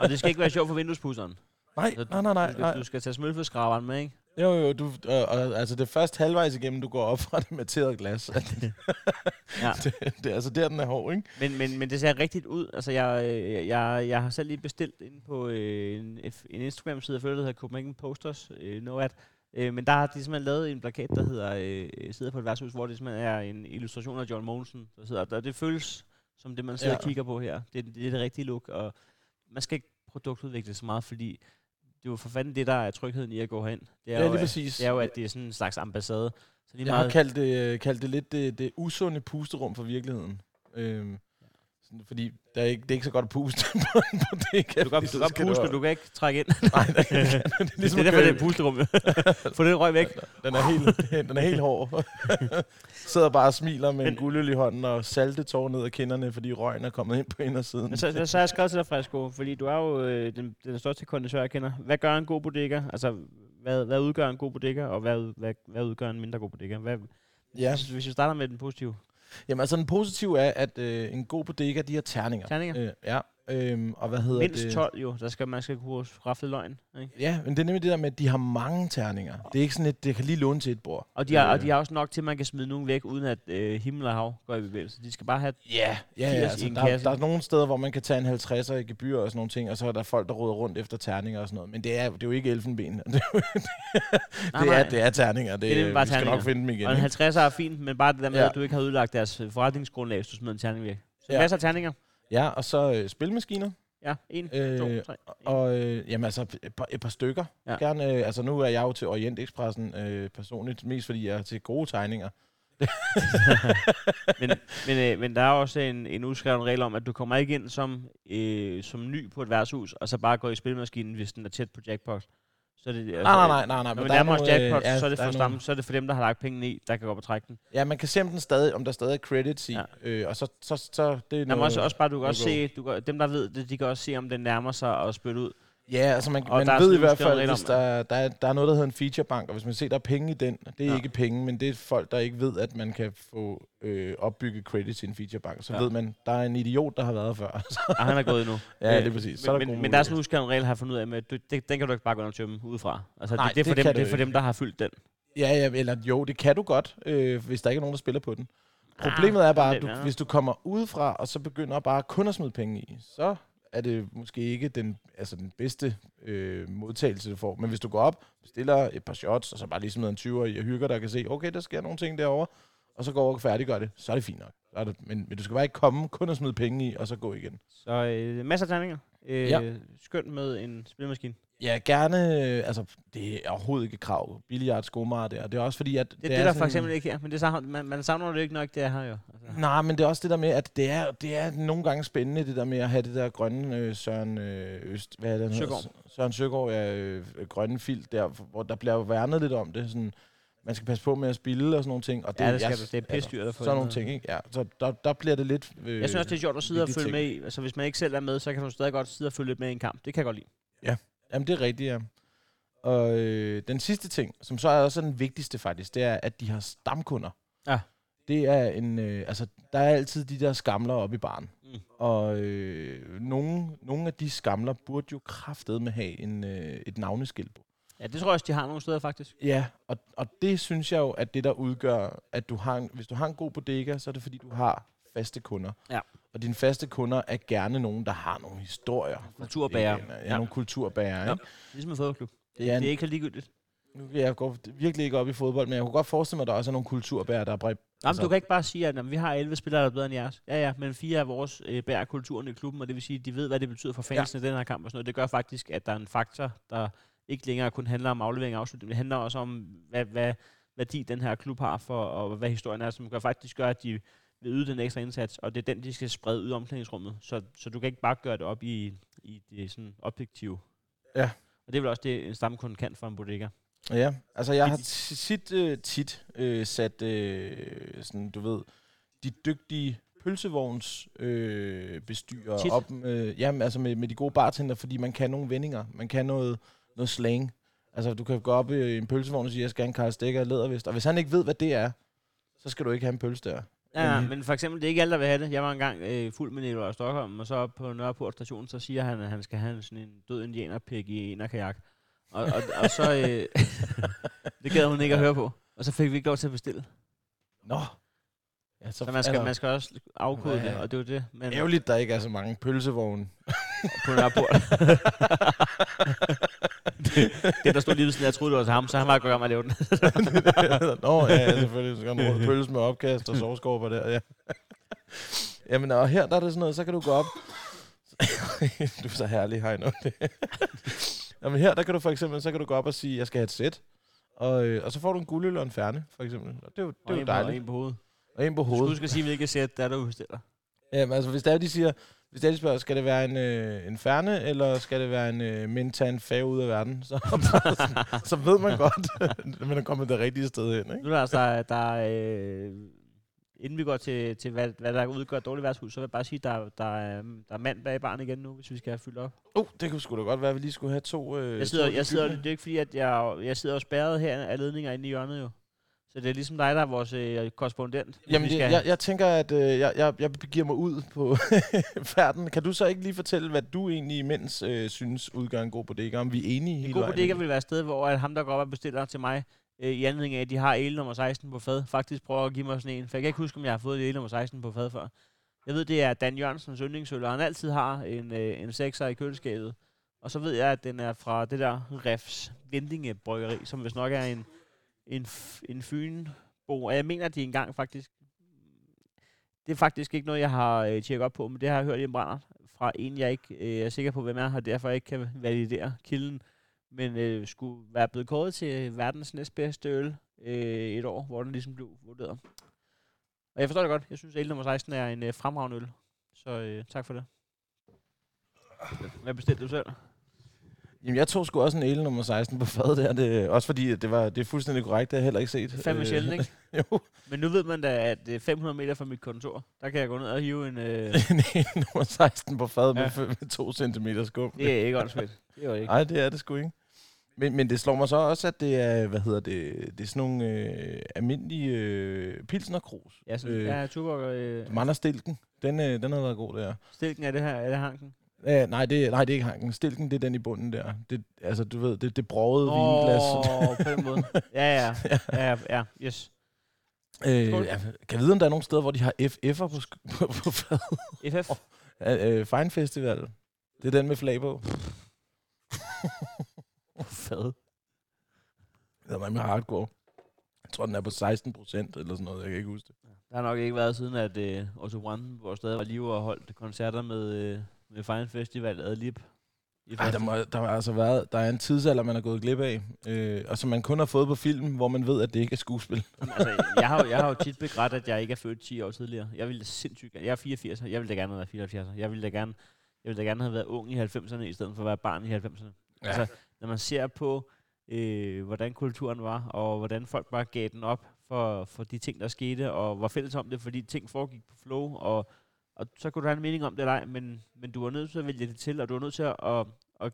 [SPEAKER 1] Og det skal ikke være sjovt for vinduespudseren.
[SPEAKER 2] Nej,
[SPEAKER 1] Så
[SPEAKER 2] nej, nej, nej,
[SPEAKER 1] Du,
[SPEAKER 2] nej.
[SPEAKER 1] du skal tage smølfeskraberen med, ikke?
[SPEAKER 2] Jo, jo, du, øh, og, altså det er først halvvejs igennem, du går op fra det materede glas.
[SPEAKER 1] Ja.
[SPEAKER 2] det, det, er altså der, den er hård, ikke?
[SPEAKER 1] Men, men, men det ser rigtigt ud. Altså, jeg, jeg, jeg har selv lige bestilt ind på øh, en, en Instagram-side, jeg følger, der hedder Copenhagen Posters, øh, no at, øh, men der har de simpelthen lavet en plakat, der hedder øh, Sidder på et værtshus, hvor det simpelthen er en illustration af John Mogensen, der sidder der. Det føles som det, man sidder
[SPEAKER 2] ja.
[SPEAKER 1] og kigger på her. Det, det er det rigtige look, og man skal ikke produktudvikle så meget, fordi det er jo for fanden det, der er trygheden i at gå hen. Det er,
[SPEAKER 2] Ja,
[SPEAKER 1] jo,
[SPEAKER 2] lige
[SPEAKER 1] at,
[SPEAKER 2] præcis.
[SPEAKER 1] det er jo, at det er sådan en slags ambassade. Så lige
[SPEAKER 2] Jeg har
[SPEAKER 1] meget,
[SPEAKER 2] kaldt det, øh, kaldt det lidt det, det usunde pusterum for virkeligheden. Øhm, fordi der er ikke, det er ikke så godt at puste på en bodega.
[SPEAKER 1] du kan, du kan puste, men du kan ikke trække ind.
[SPEAKER 2] Nej, det, er- det er ligesom
[SPEAKER 1] det er derfor, det er pusterum. Få den røg væk.
[SPEAKER 2] Den er helt, den er helt hård. Sidder bare og smiler med en guldøl i hånden og salte tår ned ad kinderne, fordi røgen er kommet ind på indersiden.
[SPEAKER 1] Men så, så har jeg skrevet til dig, Fresco, fordi du er jo øh, den, den største kondensør, jeg kender. Hvad gør en god bodega? Altså, hvad, hvad udgør en god bodega, og hvad, hvad, hvad udgør en mindre god bodega? Hvad,
[SPEAKER 2] Ja,
[SPEAKER 1] hvis, hvis vi starter med den positive.
[SPEAKER 2] Jamen altså den positive er, at øh, en god bodega, de har terninger.
[SPEAKER 1] Terninger?
[SPEAKER 2] Øh, ja, øhm, og hvad hedder
[SPEAKER 1] Mindst
[SPEAKER 2] det?
[SPEAKER 1] 12 jo, der skal man skal kunne rafle løgn. Ikke?
[SPEAKER 2] Ja, men det er nemlig det der med, at de har mange terninger. Det er ikke sådan, at det kan lige låne til et bord.
[SPEAKER 1] Og de, har, og
[SPEAKER 2] Øh,
[SPEAKER 1] de har også nok til, at man kan smide nogen væk, uden at øh, himmel og hav går i bevægelse. De skal bare have...
[SPEAKER 2] Ja, ja, ja
[SPEAKER 1] 80
[SPEAKER 2] altså,
[SPEAKER 1] i en
[SPEAKER 2] der,
[SPEAKER 1] kasse.
[SPEAKER 2] der er nogle steder, hvor man kan tage en 50'er i gebyr og sådan nogle ting, og så er der folk, der råder rundt efter terninger og sådan noget. Men det er, det er jo ikke elfenben. Det, er,
[SPEAKER 1] Nej,
[SPEAKER 2] det,
[SPEAKER 1] nej.
[SPEAKER 2] er, det er terninger. Det,
[SPEAKER 1] Det er bare
[SPEAKER 2] vi skal
[SPEAKER 1] terninger.
[SPEAKER 2] nok finde dem igen.
[SPEAKER 1] Og en
[SPEAKER 2] ikke?
[SPEAKER 1] 50 er fint, men bare det der med,
[SPEAKER 2] Ja.
[SPEAKER 1] at du ikke har ødelagt deres forretningsgrundlag, hvis du smider en terning væk. Så
[SPEAKER 2] Ja.
[SPEAKER 1] masser af terninger.
[SPEAKER 2] Ja, og så øh, spilmaskiner.
[SPEAKER 1] Ja, en,
[SPEAKER 2] Øh,
[SPEAKER 1] to, tre.
[SPEAKER 2] Og øh, jamen altså, et par, et par stykker.
[SPEAKER 1] Ja.
[SPEAKER 2] Gerne, øh, altså nu er jeg jo til Orient Expressen øh, personligt, mest fordi jeg er til gode tegninger.
[SPEAKER 1] men, men, øh, men der er også en, en udskrevet regel om, at du kommer ikke ind som, øh, som ny på et værtshus, og så bare går i spilmaskinen, hvis den er tæt på jackpot. Så er det, altså,
[SPEAKER 2] Nej, nej, nej, nej, nej.
[SPEAKER 1] Når
[SPEAKER 2] men
[SPEAKER 1] vi
[SPEAKER 2] der er
[SPEAKER 1] nærmer os
[SPEAKER 2] øh,
[SPEAKER 1] jackpot,
[SPEAKER 2] ja,
[SPEAKER 1] så, er det for stam,
[SPEAKER 2] nogle-
[SPEAKER 1] så er det for dem, der har lagt pengene i, der kan gå op og trække den.
[SPEAKER 2] Ja, man kan se, om, den stadig, om der stadig er credits i.
[SPEAKER 1] Ja.
[SPEAKER 2] Øh, og så, så, så det er
[SPEAKER 1] Jamen
[SPEAKER 2] noget,
[SPEAKER 1] også, også bare, du kan også se, du kan, dem der ved det, de kan også se, om den nærmer sig og spytte ud.
[SPEAKER 2] Ja, altså man,
[SPEAKER 1] Og
[SPEAKER 2] man
[SPEAKER 1] der
[SPEAKER 2] ved i hvert fald, hvis der, der, er, der er noget, der hedder en featurebank, og hvis man ser, der er penge i den, det er
[SPEAKER 1] Ja.
[SPEAKER 2] ikke penge, men det er folk, der ikke ved, at man kan få øh, opbygget credits i en featurebank. Så
[SPEAKER 1] Ja.
[SPEAKER 2] ved man, der er en idiot, der har været før.
[SPEAKER 1] Og han er gået endnu.
[SPEAKER 2] ja,
[SPEAKER 1] Øh,
[SPEAKER 2] det er præcis. Så
[SPEAKER 1] Men,
[SPEAKER 2] er der
[SPEAKER 1] men, men der er sådan en udskrevet regel, har fundet ud af, at du, det, den kan du ikke bare gå ind og tømme udefra. Altså,
[SPEAKER 2] Nej,
[SPEAKER 1] det, det, er for
[SPEAKER 2] det
[SPEAKER 1] dem, det er for dem, der har fyldt den.
[SPEAKER 2] Ja, ja, eller jo, det kan du godt, øh, hvis der ikke er nogen, der spiller på den. Problemet er bare, at du,
[SPEAKER 1] Ah,
[SPEAKER 2] hvis du kommer udefra, og så begynder bare kun at smide penge i, så er det måske ikke den, altså den bedste øh, modtagelse, du får. Men hvis du går op, bestiller et par shots, og så bare lige smider en 20'er i og hygger dig og kan se, okay, der sker nogle ting derovre, og så går over og færdiggør det, så er det fint nok. Så er det, men, men du skal bare ikke komme, kun at smide penge i, og så gå igen.
[SPEAKER 1] Så øh, masser af terninger. Øh,
[SPEAKER 2] Ja.
[SPEAKER 1] Skønt med en spilmaskine.
[SPEAKER 2] Ja, gerne, øh, altså, det er overhovedet ikke krav. Billiard, skomager der. Det er også fordi, at...
[SPEAKER 1] Det, det, det er der for eksempel ikke her, men det savner, man, man savner det ikke nok, det er her jo. Altså.
[SPEAKER 2] Nej, men det er også det der med, at det er, det er nogle gange spændende, det der med at have det der grønne øh, Søren øh, Øst... Hvad er det, hedder?
[SPEAKER 1] Søgaard.
[SPEAKER 2] Søren Søgaard, ja, øh, grønne filt der, hvor der bliver værnet lidt om det. Sådan, man skal passe på med at spille og sådan nogle ting. Og
[SPEAKER 1] Ja, det skal
[SPEAKER 2] jeg-
[SPEAKER 1] du. Det er
[SPEAKER 2] altså,
[SPEAKER 1] pissedyrt at få
[SPEAKER 2] Sådan nogle
[SPEAKER 1] det.
[SPEAKER 2] ting, ikke? Ja, så der, der bliver det lidt... Øh,
[SPEAKER 1] Ja.
[SPEAKER 2] ja, der, der, der, der det. Øh,
[SPEAKER 1] Jeg synes også, det er sjovt at sidde og følge
[SPEAKER 2] ting.
[SPEAKER 1] med i. Altså, hvis man ikke selv er med, så kan du stadig godt sidde og følge lidt med i en kamp. Det kan jeg godt lide.
[SPEAKER 2] Jamen, det er rigtigt, ja. Og øh, den sidste ting, som så er også den vigtigste faktisk, det er, at de har stamkunder.
[SPEAKER 1] Ja.
[SPEAKER 2] Det er en... Øh, altså, der er altid de der skamler oppe i baren.
[SPEAKER 1] Mm.
[SPEAKER 2] Og øh, nogle, nogle af de skamler burde jo kraftet med have en, øh, et navneskilt på.
[SPEAKER 1] Ja, det tror jeg også, de har nogle steder faktisk.
[SPEAKER 2] Ja, og, og det synes jeg jo, at det der udgør, at du har en, hvis du har en god bodega, så er det fordi, du har faste kunder.
[SPEAKER 1] Ja.
[SPEAKER 2] Og dine faste kunder er gerne nogen, der har nogle historier.
[SPEAKER 1] Kulturbærer.
[SPEAKER 2] Ja,
[SPEAKER 1] Ja.
[SPEAKER 2] ja. nogle kulturbærer,
[SPEAKER 1] Ja.
[SPEAKER 2] ikke?
[SPEAKER 1] Ligesom en fodboldklub. Det,
[SPEAKER 2] Ja,
[SPEAKER 1] det er ikke ligegyldigt.
[SPEAKER 2] Nu vil jeg gå virkelig ikke op i fodbold, men jeg kunne godt forestille mig, at der også er nogle kulturbærer, der er bredt.
[SPEAKER 1] Jamen, du kan ikke bare sige, at jamen, vi har 11 spillere, der er bedre end jeres. Ja, ja, men fire af vores øh, bærer kulturen i klubben, og det vil sige, at de ved, hvad det betyder for fansene i den her kamp og sådan noget. Det gør faktisk, at der er en faktor, der ikke længere kun handler om aflevering og afslutning. Det handler også om, hvad, hvad værdi den her klub har for, og hvad historien er, som gør faktisk gør, at de vil yde den ekstra indsats, og det er den, de skal sprede ud i omklædningsrummet. Så, så du kan ikke bare gøre det op i, i det sådan objektive.
[SPEAKER 2] Ja.
[SPEAKER 1] Og det er vel også det, en stamkunde kan for en bodega.
[SPEAKER 2] Ja, altså jeg har tit, øh, tit øh, sat, øh, sådan, du ved, de dygtige pølsevogns øh, bestyrer
[SPEAKER 1] Tit?
[SPEAKER 2] op med, jamen, altså med, med de gode bartender, fordi man kan nogle vendinger, man kan noget, noget slang. Altså du kan gå op i en pølsevogn og sige, jeg skal have en Karl Stikker og lædervest, og hvis han ikke ved, hvad det er, så skal du ikke have en pølse der.
[SPEAKER 1] Ja,
[SPEAKER 2] Men-
[SPEAKER 1] men for eksempel, det er ikke alle, der vil have det. Jeg var engang øh, fuld med Nikolaj Stockholm, og så på Nørreport station, så siger han, at han skal have sådan en død indianerpik i en kajak. Og, og, og så, øh, det gad hun ikke at høre på. Og så fik vi ikke lov til at bestille.
[SPEAKER 2] Nå. Ja,
[SPEAKER 1] Så man skal, man skal også afkode
[SPEAKER 2] Ja.
[SPEAKER 1] det, og det er jo det. Men
[SPEAKER 2] Ærgerligt, der ikke er så mange pølsevogne.
[SPEAKER 1] på Nørreport. det, der stod lige ved siden jeg troede, det var til ham, så han var godt gang med at lave den.
[SPEAKER 2] Nå, ja, selvfølgelig. Så skal man pølse med opkast og sovskorper der, ja. Jamen, og her der er det sådan noget, så kan du gå op. du er så herlig, Heino. Jamen her, der kan du for eksempel, så kan du gå op og sige, jeg skal have et sæt. Og, øh, og så får du en guldøl og en færne, for eksempel. Og det er jo, det er jo
[SPEAKER 1] en på- og
[SPEAKER 2] dejligt.
[SPEAKER 1] En på hovedet.
[SPEAKER 2] Og en på
[SPEAKER 1] Du skal
[SPEAKER 2] hovedet.
[SPEAKER 1] huske at sige, hvilket sæt der er, du bestiller.
[SPEAKER 2] Jamen, altså, hvis der de siger, hvis der de spørger, skal det være en, øh, en færne, eller skal det være en øh, mentan fag ud af verden, så, så ved man godt, at man er kommet det rigtige sted hen. Ikke?
[SPEAKER 1] Nu er der altså, der er, øh, inden vi går til, til hvad, hvad der udgør dårligt værtshus, så vil jeg bare sige, at der, der, er, der er mand bag barn igen nu, hvis vi skal have fyldt op.
[SPEAKER 2] Uh, det kunne sgu da godt være, at vi lige skulle have to... Øh,
[SPEAKER 1] Jeg sidder,
[SPEAKER 2] to
[SPEAKER 1] jeg sidder, det er ikke fordi, at jeg, jeg sidder og spærret her af ledninger inde i hjørnet jo. Så det er ligesom dig, der er vores øh, korrespondent.
[SPEAKER 2] Jamen,
[SPEAKER 1] vi
[SPEAKER 2] jeg, jeg, tænker, at øh, jeg, jeg, jeg begiver mig ud på færden. Kan du så ikke lige fortælle, hvad du egentlig imens øh, synes udgør en god bodega? Om vi er enige
[SPEAKER 1] en
[SPEAKER 2] hele
[SPEAKER 1] god bodega vil være et sted, hvor at ham, der går op og bestiller til mig, øh, i anledning af, at de har el nummer 16 på fad, faktisk prøver at give mig sådan en. For jeg kan ikke huske, om jeg har fået el nummer 16 på fad før. Jeg ved, det er Dan Jørgensens yndlingsøl, og han altid har en, øh, en 6'er i køleskabet. Og så ved jeg, at den er fra det der Refs Vindinge Bryggeri, som hvis nok er en, en, en fynbo. Og jeg mener, at de engang faktisk... Det er faktisk ikke noget, jeg har øh, tjekket op på, men det har jeg hørt i en brænder fra en, jeg ikke øh, er sikker på, hvem er, og derfor ikke kan validere kilden. Men øh, skulle være blevet kåret til verdens næstbedste øl øh, et år, hvor den ligesom blev vurderet. Og jeg forstår det godt. Jeg synes, at el nummer 16 er en øh, fremragende øl. Så øh, tak for det. Hvad bestilte du selv?
[SPEAKER 2] Jamen, jeg tog sgu også en el nummer 16 på fadet der. Det, også fordi det, var, det er fuldstændig korrekt, det har jeg heller ikke set.
[SPEAKER 1] Det er fandme
[SPEAKER 2] Øh,
[SPEAKER 1] sjældent, ikke?
[SPEAKER 2] jo,
[SPEAKER 1] Men nu ved man da, at øh, 500 meter fra mit kontor, der kan jeg gå ned og hive en... Øh,
[SPEAKER 2] en el nummer 16 på fadet
[SPEAKER 1] Ja.
[SPEAKER 2] med, med to centimeter skum.
[SPEAKER 1] det er ikke åndssvagt. Det er ikke.
[SPEAKER 2] Nej, det er det sgu ikke. Men, men det slår mig så også, at det er, hvad hedder det, det er sådan nogle øh, almindelige øh, pilsnerkrus.
[SPEAKER 1] Ja, så,
[SPEAKER 2] Øh,
[SPEAKER 1] ja Tuborg, øh,
[SPEAKER 2] Mander Stilken, den, øh, den har været god der.
[SPEAKER 1] stilken er det her, er det hanken?
[SPEAKER 2] Ja, nej, det, nej, det er ikke hanken. Stilken, det er den i bunden der. Det, altså, du ved, det, det brogede vinglas.
[SPEAKER 1] Åh, på den måde. Ja, ja, ja, ja, ja, yes.
[SPEAKER 2] Øh, ja, kan jeg vide, om der er nogle steder, hvor de har FF'er på, på, på fad?
[SPEAKER 1] FF.
[SPEAKER 2] Øh, Fine Festival. Det er den med flag på.
[SPEAKER 1] Fad.
[SPEAKER 2] Det er meget med hardcore. Jeg tror, den er på 16 procent eller sådan noget. Jeg kan ikke huske det.
[SPEAKER 1] Der har nok ikke været siden, at øh, Otto Brandenborg stadig var live og holdt koncerter med, øh, med Fine Festival ad lib. I
[SPEAKER 2] Ej, der, må, der har altså været, der er en tidsalder, man er gået glip af, øh, og som man kun har fået på film, hvor man ved, at det ikke er skuespil.
[SPEAKER 1] altså, jeg, har, jo- jeg har jo tit begrædt, at jeg ikke er født 10 år tidligere. Jeg ville sindssygt gerne. Jeg er 84, jeg ville da gerne have været 74. Jeg ville da gerne, jeg ville da gerne have været ung i 90'erne, i stedet for at være barn i 90'erne. Ja. Altså, når man ser på øh, hvordan kulturen var, og hvordan folk bare gav den op for, for de ting, der skete, og var fælles om det, fordi ting foregik på flow, og, og så kunne du have en mening om det eller ej, men, men du var nødt til at vælge det til, og du var nødt til at, at, at,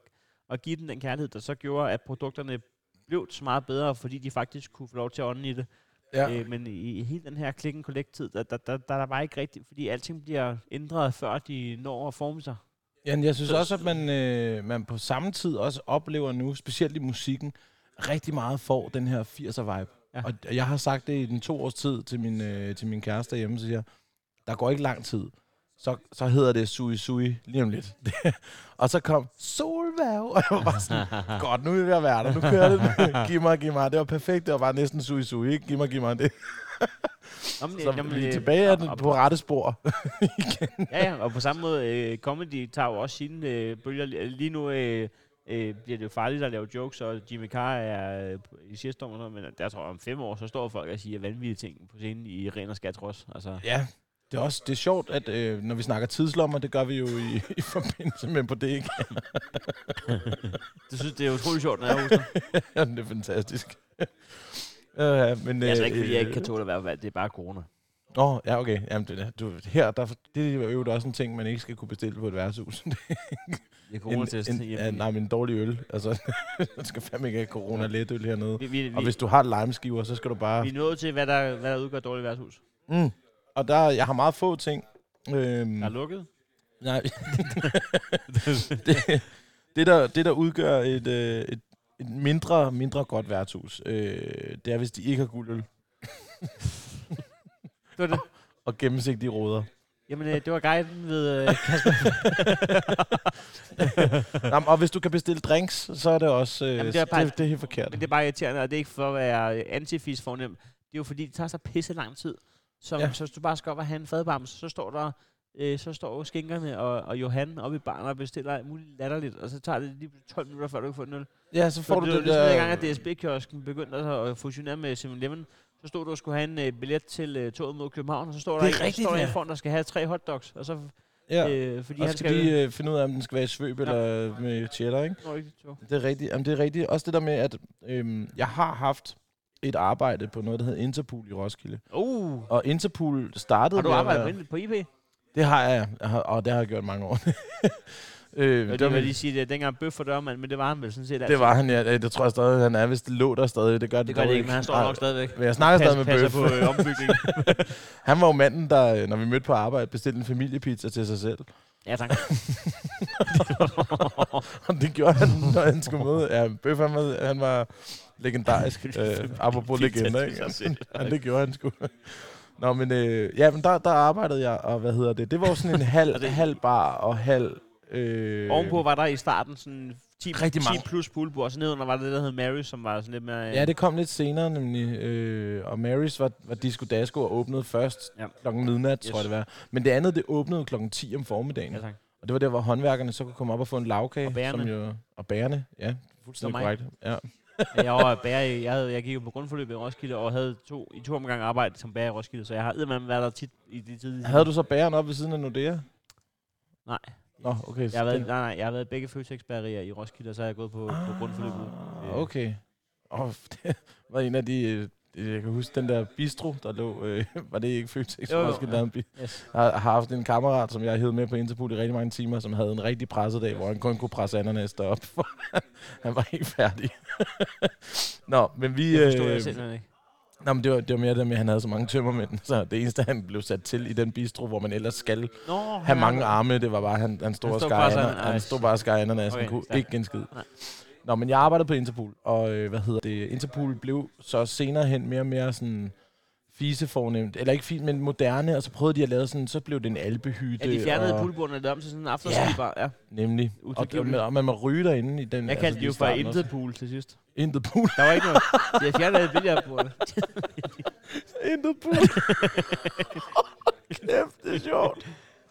[SPEAKER 1] at give den den kærlighed, der så gjorde, at produkterne blev så meget bedre, fordi de faktisk kunne få lov til at ånde i det.
[SPEAKER 2] Ja.
[SPEAKER 1] Øh, men i, i hele den her klikken kollektid, der, der, der, der er der bare ikke rigtigt, fordi alting bliver ændret, før de når at forme sig.
[SPEAKER 2] Ja, jeg synes også, at man, øh, man på samme tid også oplever nu, specielt i musikken, rigtig meget får den her 80'er-vibe.
[SPEAKER 1] Ja.
[SPEAKER 2] Ja. Og jeg har sagt det i den to års tid til min, øh, til min kæreste hjemme, siger der går ikke lang tid. Så, så hedder det Sui Sui lige om lidt. og så kom Solværv, og jeg var bare sådan, godt, nu er vi ved at være der. Nu kører det. giv mig, giv mig. Det var perfekt. Det var bare næsten Sui Sui. Ikke? Giv mig, giv mig det.
[SPEAKER 1] Nå, men,
[SPEAKER 2] Så
[SPEAKER 1] jamen,
[SPEAKER 2] vi er
[SPEAKER 1] øh,
[SPEAKER 2] tilbage
[SPEAKER 1] og-
[SPEAKER 2] den
[SPEAKER 1] og-
[SPEAKER 2] på rette spor.
[SPEAKER 1] Ja, ja, og på samme måde, øh, comedy tager jo også sine øh, bølger. Lige nu øh, øh, bliver det jo farligt at lave jokes, og Jimmy Carr er øh, i sidste år, men der tror jeg om fem år, så står folk og siger vanvittige ting på scenen i ren og skat trods. Altså,
[SPEAKER 2] Ja, det er også det er sjovt, at øh, når vi snakker tidslommer, det gør vi jo i, i forbindelse med på det, ikke?
[SPEAKER 1] det synes det er utroligt sjovt, når jeg husker.
[SPEAKER 2] Ja, det er fantastisk. Uh, men,
[SPEAKER 1] Det er altså ikke, fordi jeg ikke
[SPEAKER 2] øh,
[SPEAKER 1] kan tåle at være valgt, det er bare corona.
[SPEAKER 2] Åh, oh, ja, okay. Jamen, det, er- du, her, der, det er jo også en ting, man ikke skal kunne bestille på et værtshus.
[SPEAKER 1] Det er
[SPEAKER 2] en,
[SPEAKER 1] coronatest.
[SPEAKER 2] en, ja, nej, men en dårlig øl. Altså, man skal fandme ikke have corona let øl hernede.
[SPEAKER 1] vi, vi,
[SPEAKER 2] Og hvis du har limeskiver, så skal du bare...
[SPEAKER 1] vi er nået til, hvad der, hvad der udgør dårligt værtshus.
[SPEAKER 2] Mm. Og der, jeg har meget få ting. Øhm,
[SPEAKER 1] er lukket.
[SPEAKER 2] Nej. det, det, der, det, der udgør et, øh, et, et mindre, mindre godt værtshus, øh, det er, hvis de ikke har guldøl
[SPEAKER 1] Det var det.
[SPEAKER 2] og gennemsigtige råder.
[SPEAKER 1] Jamen, øh, det var guiden ved øh, Kasper.
[SPEAKER 2] Jamen, og hvis du kan bestille drinks, så er det også øh,
[SPEAKER 1] Jamen, det er bare-
[SPEAKER 2] det, det er helt forkert.
[SPEAKER 1] Men det er bare irriterende, og det er ikke for at være antifis fornem. Det er jo fordi, det tager så pisse lang tid. Så, ja. Så hvis du bare skal op og have en fadbamse, så står der øh, så står skinkerne og, og Johan oppe i baren og bestiller alt muligt latterligt, og så tager det lige 12 minutter, før du kan få en øl.
[SPEAKER 2] Ja, så får
[SPEAKER 1] For
[SPEAKER 2] du
[SPEAKER 1] det,
[SPEAKER 2] det,
[SPEAKER 1] det, det, det gang, at DSB-kiosken begyndte altså at fusionere med 7-Eleven, så stod du og skulle have en øh, billet til øh, toget mod København, og så står der,
[SPEAKER 2] Det er
[SPEAKER 1] en,
[SPEAKER 2] rigtigt,
[SPEAKER 1] så står der
[SPEAKER 2] ja.
[SPEAKER 1] en foran, der skal have tre hotdogs, og så,
[SPEAKER 2] ja.
[SPEAKER 1] øh, fordi
[SPEAKER 2] og
[SPEAKER 1] han
[SPEAKER 2] skal
[SPEAKER 1] skal...
[SPEAKER 2] de øh, finde ud af, om den skal være i svøb
[SPEAKER 1] Ja.
[SPEAKER 2] eller med cheddar, ikke?
[SPEAKER 1] Nå, ikke de to.
[SPEAKER 2] Det er rigtigt. Jamen, det er rigtigt. Også det der med, at øhm, jeg har haft et arbejde på noget, der hedder Interpol i Roskilde.
[SPEAKER 1] Uh,
[SPEAKER 2] Og Interpol startede
[SPEAKER 1] har du
[SPEAKER 2] med
[SPEAKER 1] arbejdet
[SPEAKER 2] være-
[SPEAKER 1] på, IP?
[SPEAKER 2] Det har jeg, og det har jeg gjort mange år. øh,
[SPEAKER 1] Det
[SPEAKER 2] det,
[SPEAKER 1] vil lige sige, det er dengang bøf for dørmand, men det var han vel sådan set
[SPEAKER 2] det var han, ja. Det tror jeg stadig, han er. Hvis det lå der stadig, det gør det,
[SPEAKER 1] Det gør det ikke, men han står nok stadigvæk.
[SPEAKER 2] Men jeg snakker stadig med Bøf.
[SPEAKER 1] på øh, ombygningen.
[SPEAKER 2] Han var jo manden, der, øh, når vi mødte på arbejde, bestilte en familiepizza til sig selv.
[SPEAKER 1] ja, tak.
[SPEAKER 2] Og det gjorde han, når han skulle møde. Ja, Bøf, han var, han var legendarisk. øh, apropos legender, ikke?
[SPEAKER 1] selv.
[SPEAKER 2] ja, det gjorde han sgu. Nå, men, øh, ja, men der, der arbejdede jeg, og hvad hedder det? Det var sådan en halv,
[SPEAKER 1] det-
[SPEAKER 2] halv bar og halv... Øh,
[SPEAKER 1] Ovenpå var der i starten sådan 10,
[SPEAKER 2] Rigtig
[SPEAKER 1] 10
[SPEAKER 2] mange.
[SPEAKER 1] plus poolbord, og så nedenunder var der det, der hed Mary, som var sådan lidt mere... øh,
[SPEAKER 2] Ja, det kom lidt senere nemlig. Øh, og Marys var, var Disco Dasko og åbnede først
[SPEAKER 1] Ja.
[SPEAKER 2] klokken midnat,
[SPEAKER 1] Yes.
[SPEAKER 2] tror jeg det var. Men det andet, det åbnede klokken 10 om formiddagen.
[SPEAKER 1] Ja, tak.
[SPEAKER 2] og det var der, hvor håndværkerne så kunne komme op og få en lavkage.
[SPEAKER 1] Og bærerne.
[SPEAKER 2] Som jo, og bærerne, ja. Fuldstændig korrekt. Ja.
[SPEAKER 1] Jeg var bager, i- jeg, havde, jeg gik jo på grundforløbet i Roskilde, og havde to, i to omgange arbejdet som bager i Roskilde, så jeg har eddermame været der tit i de tider.
[SPEAKER 2] Havde du så bæren op ved siden af Nordea?
[SPEAKER 1] Nej.
[SPEAKER 2] Nå, okay. så
[SPEAKER 1] Jeg har været, nej, nej, jeg har været i begge føtex i Roskilde, og så har jeg gået på, på grundforløbet.
[SPEAKER 2] Ah, okay. Oh, det var en af de... øh, Jeg kan huske den der bistro, der lå... Øh, var det ikke Føtex?
[SPEAKER 1] Jo, jo,
[SPEAKER 2] Måske
[SPEAKER 1] ja.
[SPEAKER 2] der bi-
[SPEAKER 1] Yes.
[SPEAKER 2] Jeg har har haft en kammerat, som jeg hed med på Interpol i rigtig mange timer, som havde en rigtig pressedag, hvor han kun kunne presse ananas derop. for han var helt færdig. Nå, men vi...
[SPEAKER 1] Det forstod
[SPEAKER 2] øh,
[SPEAKER 1] jeg simpelthen ikke.
[SPEAKER 2] Nå, men det var, det var mere det med, at han havde så mange tømmermænd. Så det eneste, han blev sat til i den bistro, hvor man ellers skal
[SPEAKER 1] Nå,
[SPEAKER 2] have mange arme, det var bare, han, han stod
[SPEAKER 1] Han
[SPEAKER 2] og skar ananas. Han stod bare og skar ananas.
[SPEAKER 1] Okay,
[SPEAKER 2] Han kunne ikke en skid.
[SPEAKER 1] Nej.
[SPEAKER 2] Nå, men jeg arbejdede på Interpol, og øh, hvad hedder det? Interpol blev så senere hen mere og mere sådan fisefornemt, eller ikke fint, men moderne, og så prøvede de at lave sådan, så blev det en alpehytte.
[SPEAKER 1] Ja, de fjernede
[SPEAKER 2] og,
[SPEAKER 1] poolbordene og lavede om til sådan en afterskibar. Ja.
[SPEAKER 2] Nemlig. Og, og,
[SPEAKER 1] Utilgiveligt.
[SPEAKER 2] og, man må ryge derinde i den.
[SPEAKER 1] Jeg kaldte det
[SPEAKER 2] lige
[SPEAKER 1] jo for intet pool til sidst.
[SPEAKER 2] Intet pool.
[SPEAKER 1] Der var ikke noget. De har fjernet billardbordene.
[SPEAKER 2] Intet pool. Kæft, det er sjovt.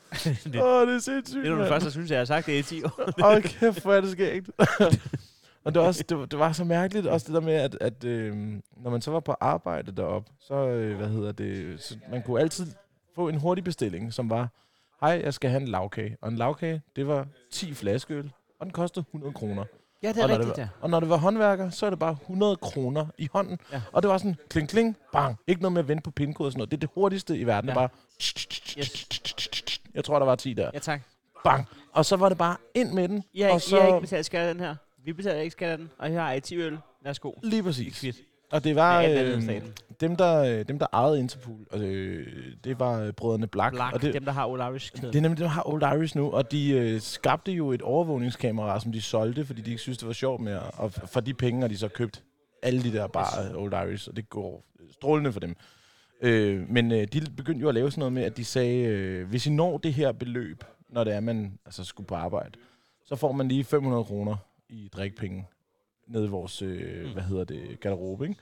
[SPEAKER 2] Åh, oh, det er sindssygt.
[SPEAKER 1] det er du den første, der synes, jeg har sagt det i 10 år.
[SPEAKER 2] Åh, oh, kæft, hvor er det skægt. og det var, også, det, var, det var så mærkeligt, også det der med, at, at øh, når man så var på arbejde derop, så, øh, hvad hedder det, så man kunne altid få en hurtig bestilling, som var, hej, jeg skal have en lavkage. Og en lavkage, det var 10 flaskeøl, og den kostede 100 kroner.
[SPEAKER 1] Ja, det er
[SPEAKER 2] og,
[SPEAKER 1] rigtigt,
[SPEAKER 2] det
[SPEAKER 1] ja.
[SPEAKER 2] var, og når det var håndværker, så er det bare 100 kroner i hånden.
[SPEAKER 1] Ja.
[SPEAKER 2] Og det var sådan, kling, kling, bang. Ikke noget med at vente på pindkode og sådan noget. Det er det hurtigste i verden.
[SPEAKER 1] Ja.
[SPEAKER 2] Ja. Bare,
[SPEAKER 1] Yes.
[SPEAKER 2] jeg tror, der var 10 der.
[SPEAKER 1] Ja, tak.
[SPEAKER 2] Bang. Og så var det bare ind med den.
[SPEAKER 1] Har,
[SPEAKER 2] og
[SPEAKER 1] ikke,
[SPEAKER 2] så,
[SPEAKER 1] I har ikke betalt skat den her. Vi betaler ikke skat af den. Og her har I 10 øl. Værsgo.
[SPEAKER 2] Lige præcis.
[SPEAKER 1] Kvit.
[SPEAKER 2] Og det var
[SPEAKER 1] Med alt andet
[SPEAKER 2] øh,
[SPEAKER 1] staten.
[SPEAKER 2] dem, der, øh, dem, der ejede Interpol. Og, øh, det var øh, brødrene Black.
[SPEAKER 1] Black,
[SPEAKER 2] og det,
[SPEAKER 1] dem der har Old Irish
[SPEAKER 2] Det er nemlig dem, der har Old Irish nu, og de øh, skabte jo et overvågningskamera, som de solgte, fordi de ikke synes, det var sjovt mere. Og f- for de penge har de så købt alle de der bare Old Irish, og det går strålende for dem. Øh, men øh, de begyndte jo at lave sådan noget med, at de sagde, øh, hvis I når det her beløb, når det er, man altså, skulle på arbejde, så får man lige 500 kroner i drikpenge nede i vores, øh,
[SPEAKER 1] Mm.
[SPEAKER 2] hvad hedder det, garderobe, ikke?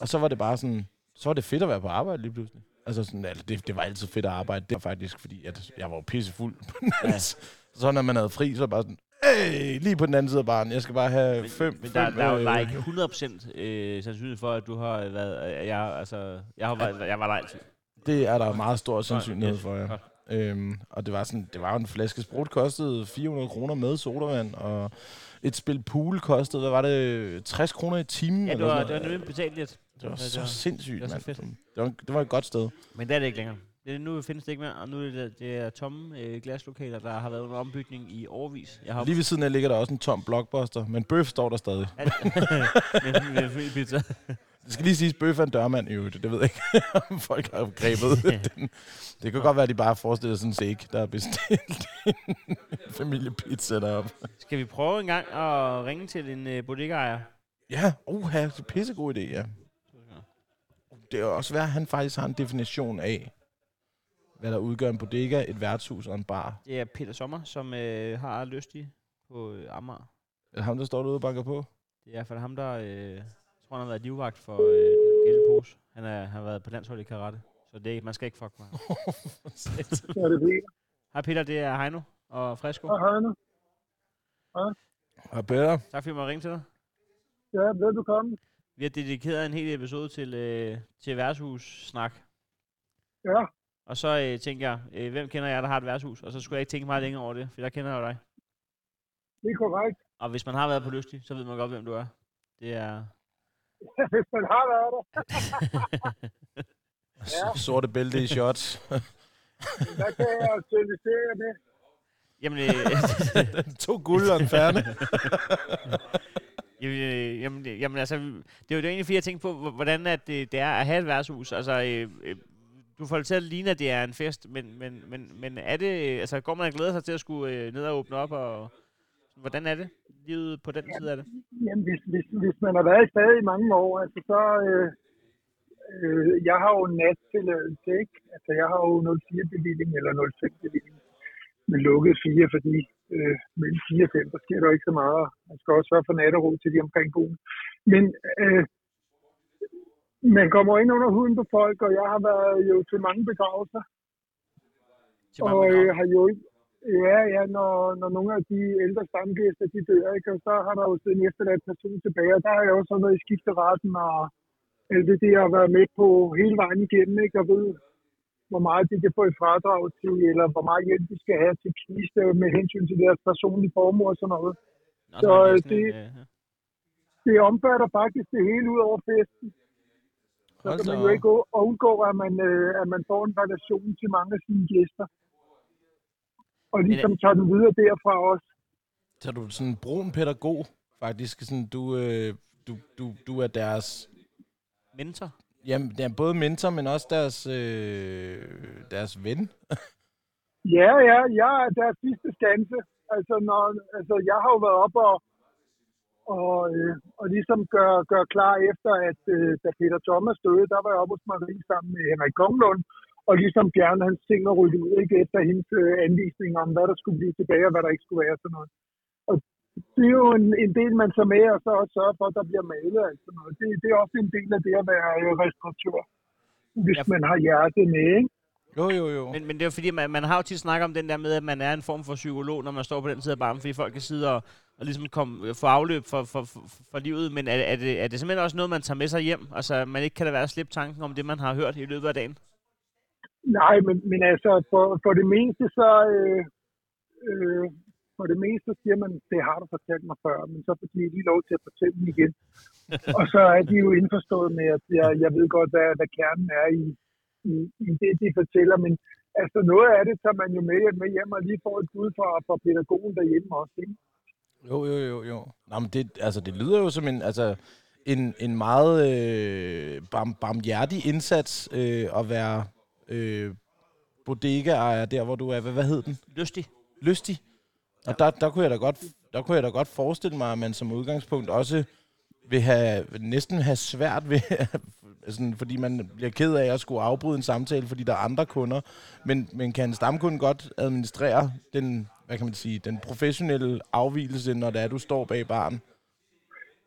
[SPEAKER 2] Og så var det bare sådan, så var det fedt at være på arbejde lige pludselig. Altså sådan, altså det, det var altid fedt at arbejde. Det var faktisk, fordi at jeg var jo pissefuld
[SPEAKER 1] Ja.
[SPEAKER 2] Så når man havde fri, så var bare sådan, hey, lige på den anden side af baren, jeg skal bare have
[SPEAKER 1] Men,
[SPEAKER 2] fem,
[SPEAKER 1] men der,
[SPEAKER 2] fem,
[SPEAKER 1] der er jo
[SPEAKER 2] øh,
[SPEAKER 1] der ikke 100% øh, sandsynlighed for, at du har været... øh, Jeg, altså, jeg, har været, jeg var der altid.
[SPEAKER 2] Det er der meget stor sandsynlighed for, ja. Øhm, og det var sådan, det var jo en flaske sprut, kostede 400 kroner med sodavand, og et spil pool kostede, hvad var det, 60 kroner i timen?
[SPEAKER 1] Ja, det
[SPEAKER 2] eller
[SPEAKER 1] var, det var nemlig betalt lidt.
[SPEAKER 2] det var så
[SPEAKER 1] det var-
[SPEAKER 2] sindssygt,
[SPEAKER 1] det var så
[SPEAKER 2] mand. Det var, det var et godt sted.
[SPEAKER 1] Men det er det ikke længere. Det nu findes det ikke mere, og nu er det, det er tomme øh, glaslokaler, der har været under ombygning i årvis. Jeg har
[SPEAKER 2] Lige ved siden af ligger der også en tom blockbuster, men Bøf står der stadig.
[SPEAKER 1] med, med fri pizza.
[SPEAKER 2] Det skal lige siges, Bøf er en dørmand i øvrigt. Det ved jeg ikke, om folk har grebet den. Det kan godt være, at de bare forestiller sådan en shake, der er bestilt en familiepizza deroppe.
[SPEAKER 1] Skal vi prøve en gang at ringe til en øh, bodega-ejer?
[SPEAKER 2] Ja, uha, det er en pissegod idé, ja. Det er også værd, at han faktisk har en definition af, hvad der udgør en bodega, et værtshus og en bar.
[SPEAKER 1] Det er Peter Sommer, som øh, har lyst i på øh, Amager.
[SPEAKER 2] Er det ham, der står derude og banker på?
[SPEAKER 1] Det er fald ham, der øh, tror, han har været livvagt for øh, Gældepose. Han, er, han har været på landshold i karate. Så det, man skal ikke fuck med ham.
[SPEAKER 6] Ja, det er det.
[SPEAKER 1] Hej Peter, det er Heino og Fresco.
[SPEAKER 6] Hej nu.
[SPEAKER 2] Og bedre.
[SPEAKER 1] Tak fordi jeg måtte ringe til dig.
[SPEAKER 6] Ja, ved du komme?
[SPEAKER 1] Vi har dedikeret en hel episode til, øh, til værtshus-snak.
[SPEAKER 6] Ja,
[SPEAKER 1] Og så øh, tænker jeg, øh, hvem kender jeg, der har et værtshus? Og så skulle jeg ikke tænke meget længere over det, for der kender jeg jo dig.
[SPEAKER 6] det er korrekt.
[SPEAKER 1] Og hvis man har været på Lystig, så ved man godt, hvem du er. Det er...
[SPEAKER 6] Hvis man har været der,
[SPEAKER 2] Ja. Sorte bælte i shots.
[SPEAKER 6] der kan jeg servicere med.
[SPEAKER 1] jamen, øh,
[SPEAKER 2] to guld og en færne.
[SPEAKER 1] jamen, øh, jamen, øh, jamen, altså, det er jo det egentlig, fordi jeg tænkte på, hvordan at det, det er at have et værtshus. Altså, øh, øh, du får det til at ligne, at det er en fest, men, men, men, men er det, øh, altså, går man og glæder sig til at skulle øh, ned og åbne op, og hvordan er det? Livet på den side af det?
[SPEAKER 6] Jamen, hvis, hvis, hvis man har været i fadet i mange år, altså så... Øh, øh, jeg har jo nattilladelse, ikke? Altså, jeg har jo 04-bevilling eller 05-bevilling. Men lukket 4, fordi øh, mellem 4 og 5, der sker der ikke så meget. Man skal også sørge for natterro til de omkring boen. Men øh, man kommer ind under huden på folk, og jeg har været jo til mange begravelser.
[SPEAKER 1] Til mange
[SPEAKER 6] Og øh,
[SPEAKER 1] begravelser?
[SPEAKER 6] har jo ikke... Ja, ja, når, når nogle af de ældre stamgæster, de dør, ikke? og så har der jo siddet en efterladt person tilbage, og der har jeg også været i skifteretten, og alt det, det har været med på hele vejen igennem, ikke? og ved, hvor meget de kan få i fradrag til, eller hvor meget hjælp de skal have til kiste med hensyn til deres personlige formue og sådan noget.
[SPEAKER 1] Nå,
[SPEAKER 6] så,
[SPEAKER 1] så
[SPEAKER 6] øh,
[SPEAKER 1] sådan
[SPEAKER 6] det-
[SPEAKER 1] øh, ja.
[SPEAKER 6] Det omfatter faktisk det hele ud over festen. Så
[SPEAKER 2] Hold
[SPEAKER 6] kan man jo ikke undgå, at man, øh, at man får en relation til mange af sine gæster. Og ligesom tager den videre derfra også.
[SPEAKER 2] Så er du sådan en brun pædagog, faktisk. Sådan, du, øh, du, du, du er deres,
[SPEAKER 1] Mentor?
[SPEAKER 2] jamen, det er både mentor, men også deres, øh, deres ven.
[SPEAKER 6] Ja, ja, jeg er deres sidste skanse. Altså, når, altså jeg har jo været op og, og, øh, og ligesom gør, gør klar efter, at øh, da Peter Thomas døde, der var jeg oppe hos Marie sammen med Henrik Konglund, og ligesom fjerne hans ting og rydde ud, ikke efter hendes øh, anvisninger om, hvad der skulle blive tilbage, og hvad der ikke skulle være sådan noget. Og det er jo en, en del, man tager med, og så også sørger for, at der bliver malet og sådan noget. Det, det er også en del af det at være øh, restauratør, hvis
[SPEAKER 1] Ja.
[SPEAKER 6] man har hjertet med, ikke?
[SPEAKER 2] Jo, jo, jo.
[SPEAKER 1] Men, men det er jo fordi, man, man har jo tit snakket om den der med, at man er en form for psykolog, når man står på den side af barmen, fordi folk kan sidde og, og ligesom komme, få afløb for, for, for, for livet. Men er, er, det, er det simpelthen også noget, man tager med sig hjem? Altså, man ikke kan da være at slippe tanken om det, man har hørt i løbet af dagen?
[SPEAKER 6] Nej, men, men altså, for, for det meste, så, øh, øh, for det meste siger man, det har du fortalt mig før, men så får de lige lov til at fortælle den igen. og så er de jo indforstået med, at jeg, jeg ved godt, hvad, hvad kernen er i, i, i det, de fortæller, men altså noget af det tager man jo med, med hjem og lige får et bud fra, fra pædagogen derhjemme også, ikke?
[SPEAKER 2] Jo, jo, jo, jo. Nå, men det, altså, det lyder jo som en, altså, en, en meget øh, barm, barmhjertig indsats øh, at være øh, bodega-ejer der, hvor du er. Hvad, hvad hed den?
[SPEAKER 1] Lystig.
[SPEAKER 2] Lystig. Og der, der, kunne jeg da godt, der kunne jeg da godt forestille mig, at man som udgangspunkt også vil have, næsten have svært ved, sådan, fordi man bliver ked af at skulle afbryde en samtale, fordi der er andre kunder. Men, men kan en stamkunde godt administrere den, hvad kan man sige, den professionelle afvielse, når det er, du står bag baren?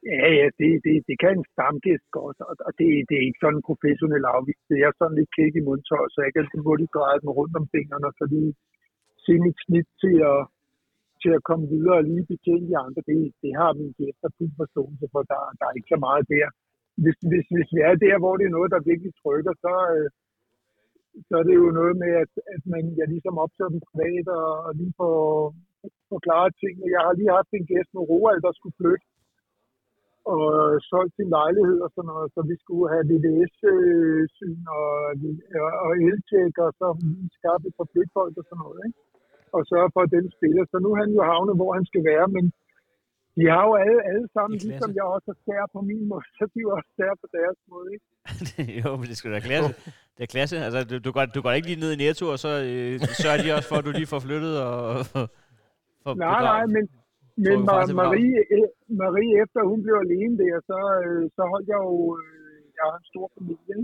[SPEAKER 6] Ja, ja, det, det, det kan en stamgæst godt, og og det, det er ikke sådan en professionel afvist. Det er sådan lidt kæk i mundtøj, så jeg kan altid hurtigt dreje dem rundt om fingrene, og så lige se mit snit til at, til at komme videre og lige betjene de andre. Det, det har min gæster fuld forståelse for, der, der er ikke så meget der. Hvis, hvis, hvis vi er der, hvor det er noget, der virkelig trykker, så, øh, så er det jo noget med, at, at man ja, ligesom opsøger dem privat og, og lige får forklaret ting. Jeg har lige haft en gæst med Roald, der skulle flytte og solgt sin lejlighed og sådan noget, så vi skulle have VVS-syn og, og, og eltjek, og så skaffe et par flytfolk og sådan noget, ikke? og sørge for, at den spiller. Så nu er han jo havnet, hvor han skal være, men de har jo alle, alle sammen, ligesom jeg også er stær på min måde, så de er jo også stær på deres måde. Ikke?
[SPEAKER 1] jo, men det skal da klasse. Det er klasse. Altså, du, du, går, du går ikke lige ned i Netto, og så øh, sørger de også for, at du lige får flyttet og... For
[SPEAKER 6] Nej, nej, men, men Ma- Marie, eh, Marie, efter hun blev alene der, så, øh, så holdt jeg jo, øh, jeg har en stor familie,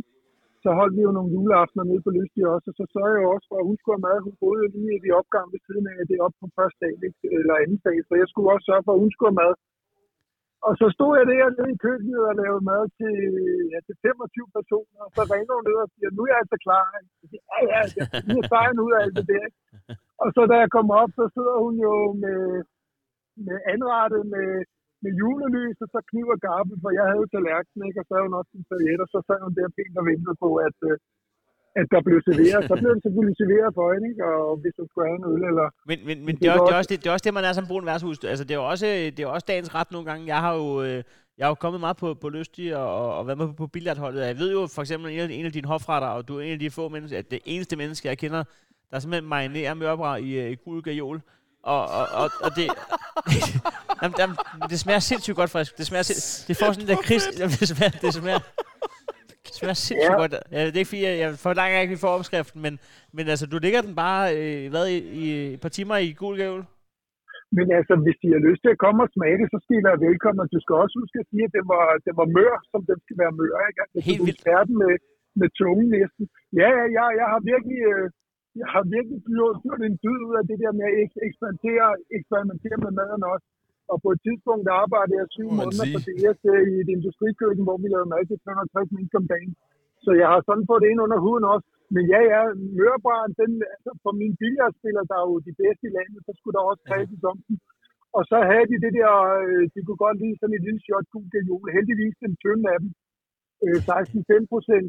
[SPEAKER 6] så holdt vi jo nogle juleaftener nede på Lystig også, og så sørgede jeg jo også for, at hun skulle have mad. Hun boede lige i opgang ved siden af, det er op på første dag, eller anden dag, så jeg skulle også sørge for, at hun skulle have mad. Og så stod jeg der nede i køkkenet og lavede mad til, ja, til 25 personer, og så ringer hun ned og siger, nu er jeg altså klar. Jeg siger, ja, ja, jeg sejren ud af alt det der. Og så da jeg kommer op, så sidder hun jo med, med anrettet med, med julelys, og så kniv og gaffel, for jeg havde jo tallerkenen, ikke? og så havde hun også sin serviet, og så sad hun der pænt og ventede på, at, øh, at der blev serveret. Så blev det selvfølgelig serveret for hende, ikke? og hvis hun skulle have en øl, eller...
[SPEAKER 1] Men, men, men
[SPEAKER 6] Det
[SPEAKER 1] er, også, det, er
[SPEAKER 6] også-
[SPEAKER 1] det, det er også det, man er som brun værtshus. Altså, det er også, det er også dagens ret nogle gange. Jeg har jo, øh, jeg har jo kommet meget på, på Lystig og, og, og været med på, på billardholdet. Jeg ved jo for eksempel, en af, en af dine hofretter, og du er en af de få mennesker, at det eneste menneske, jeg kender, der simpelthen marinerer mørbræd i, øh, i gul gajol. Og, og, og, og det, jamen, jamen, det smager sindssygt godt frisk. Det smager sind, det får sådan der kris. Jamen, det smager, det smager, det smager sindssygt
[SPEAKER 6] Ja.
[SPEAKER 1] godt. Ja, det er ikke fordi, jeg, jeg forlanger ikke, vi får opskriften, men, men altså, du ligger den bare øh, hvad, i, i et par timer i gul gavl.
[SPEAKER 6] Men altså, hvis de har lyst til at komme og smage det, så skal I være velkommen. Og du skal også huske at sige, at det var, det var mør, som den skal være mør. Ikke? Altså,
[SPEAKER 1] Helt
[SPEAKER 6] du
[SPEAKER 1] vildt.
[SPEAKER 6] er færdig med, med tungen næsten. Ja, ja, ja, jeg har virkelig... Øh, jeg har virkelig gjort, en dyd ud af det der med at ek- eksperimentere, eksperimentere med maden også. Og på et tidspunkt arbejdede jeg syv måneder
[SPEAKER 2] sige.
[SPEAKER 6] på DS øh, i et industrikøkken, hvor vi lavede mad til 260 mennesker om dagen. Så jeg har sådan fået det ind under huden også. Men ja, ja, mørbrænd, den, altså for mine billardspillere, der er jo de bedste i landet, så skulle der også kredses om den. Og så havde de det der, øh, de kunne godt lide sådan et lille shot gul jul. Heldigvis den tynde af dem. Øh, 16,5 procent.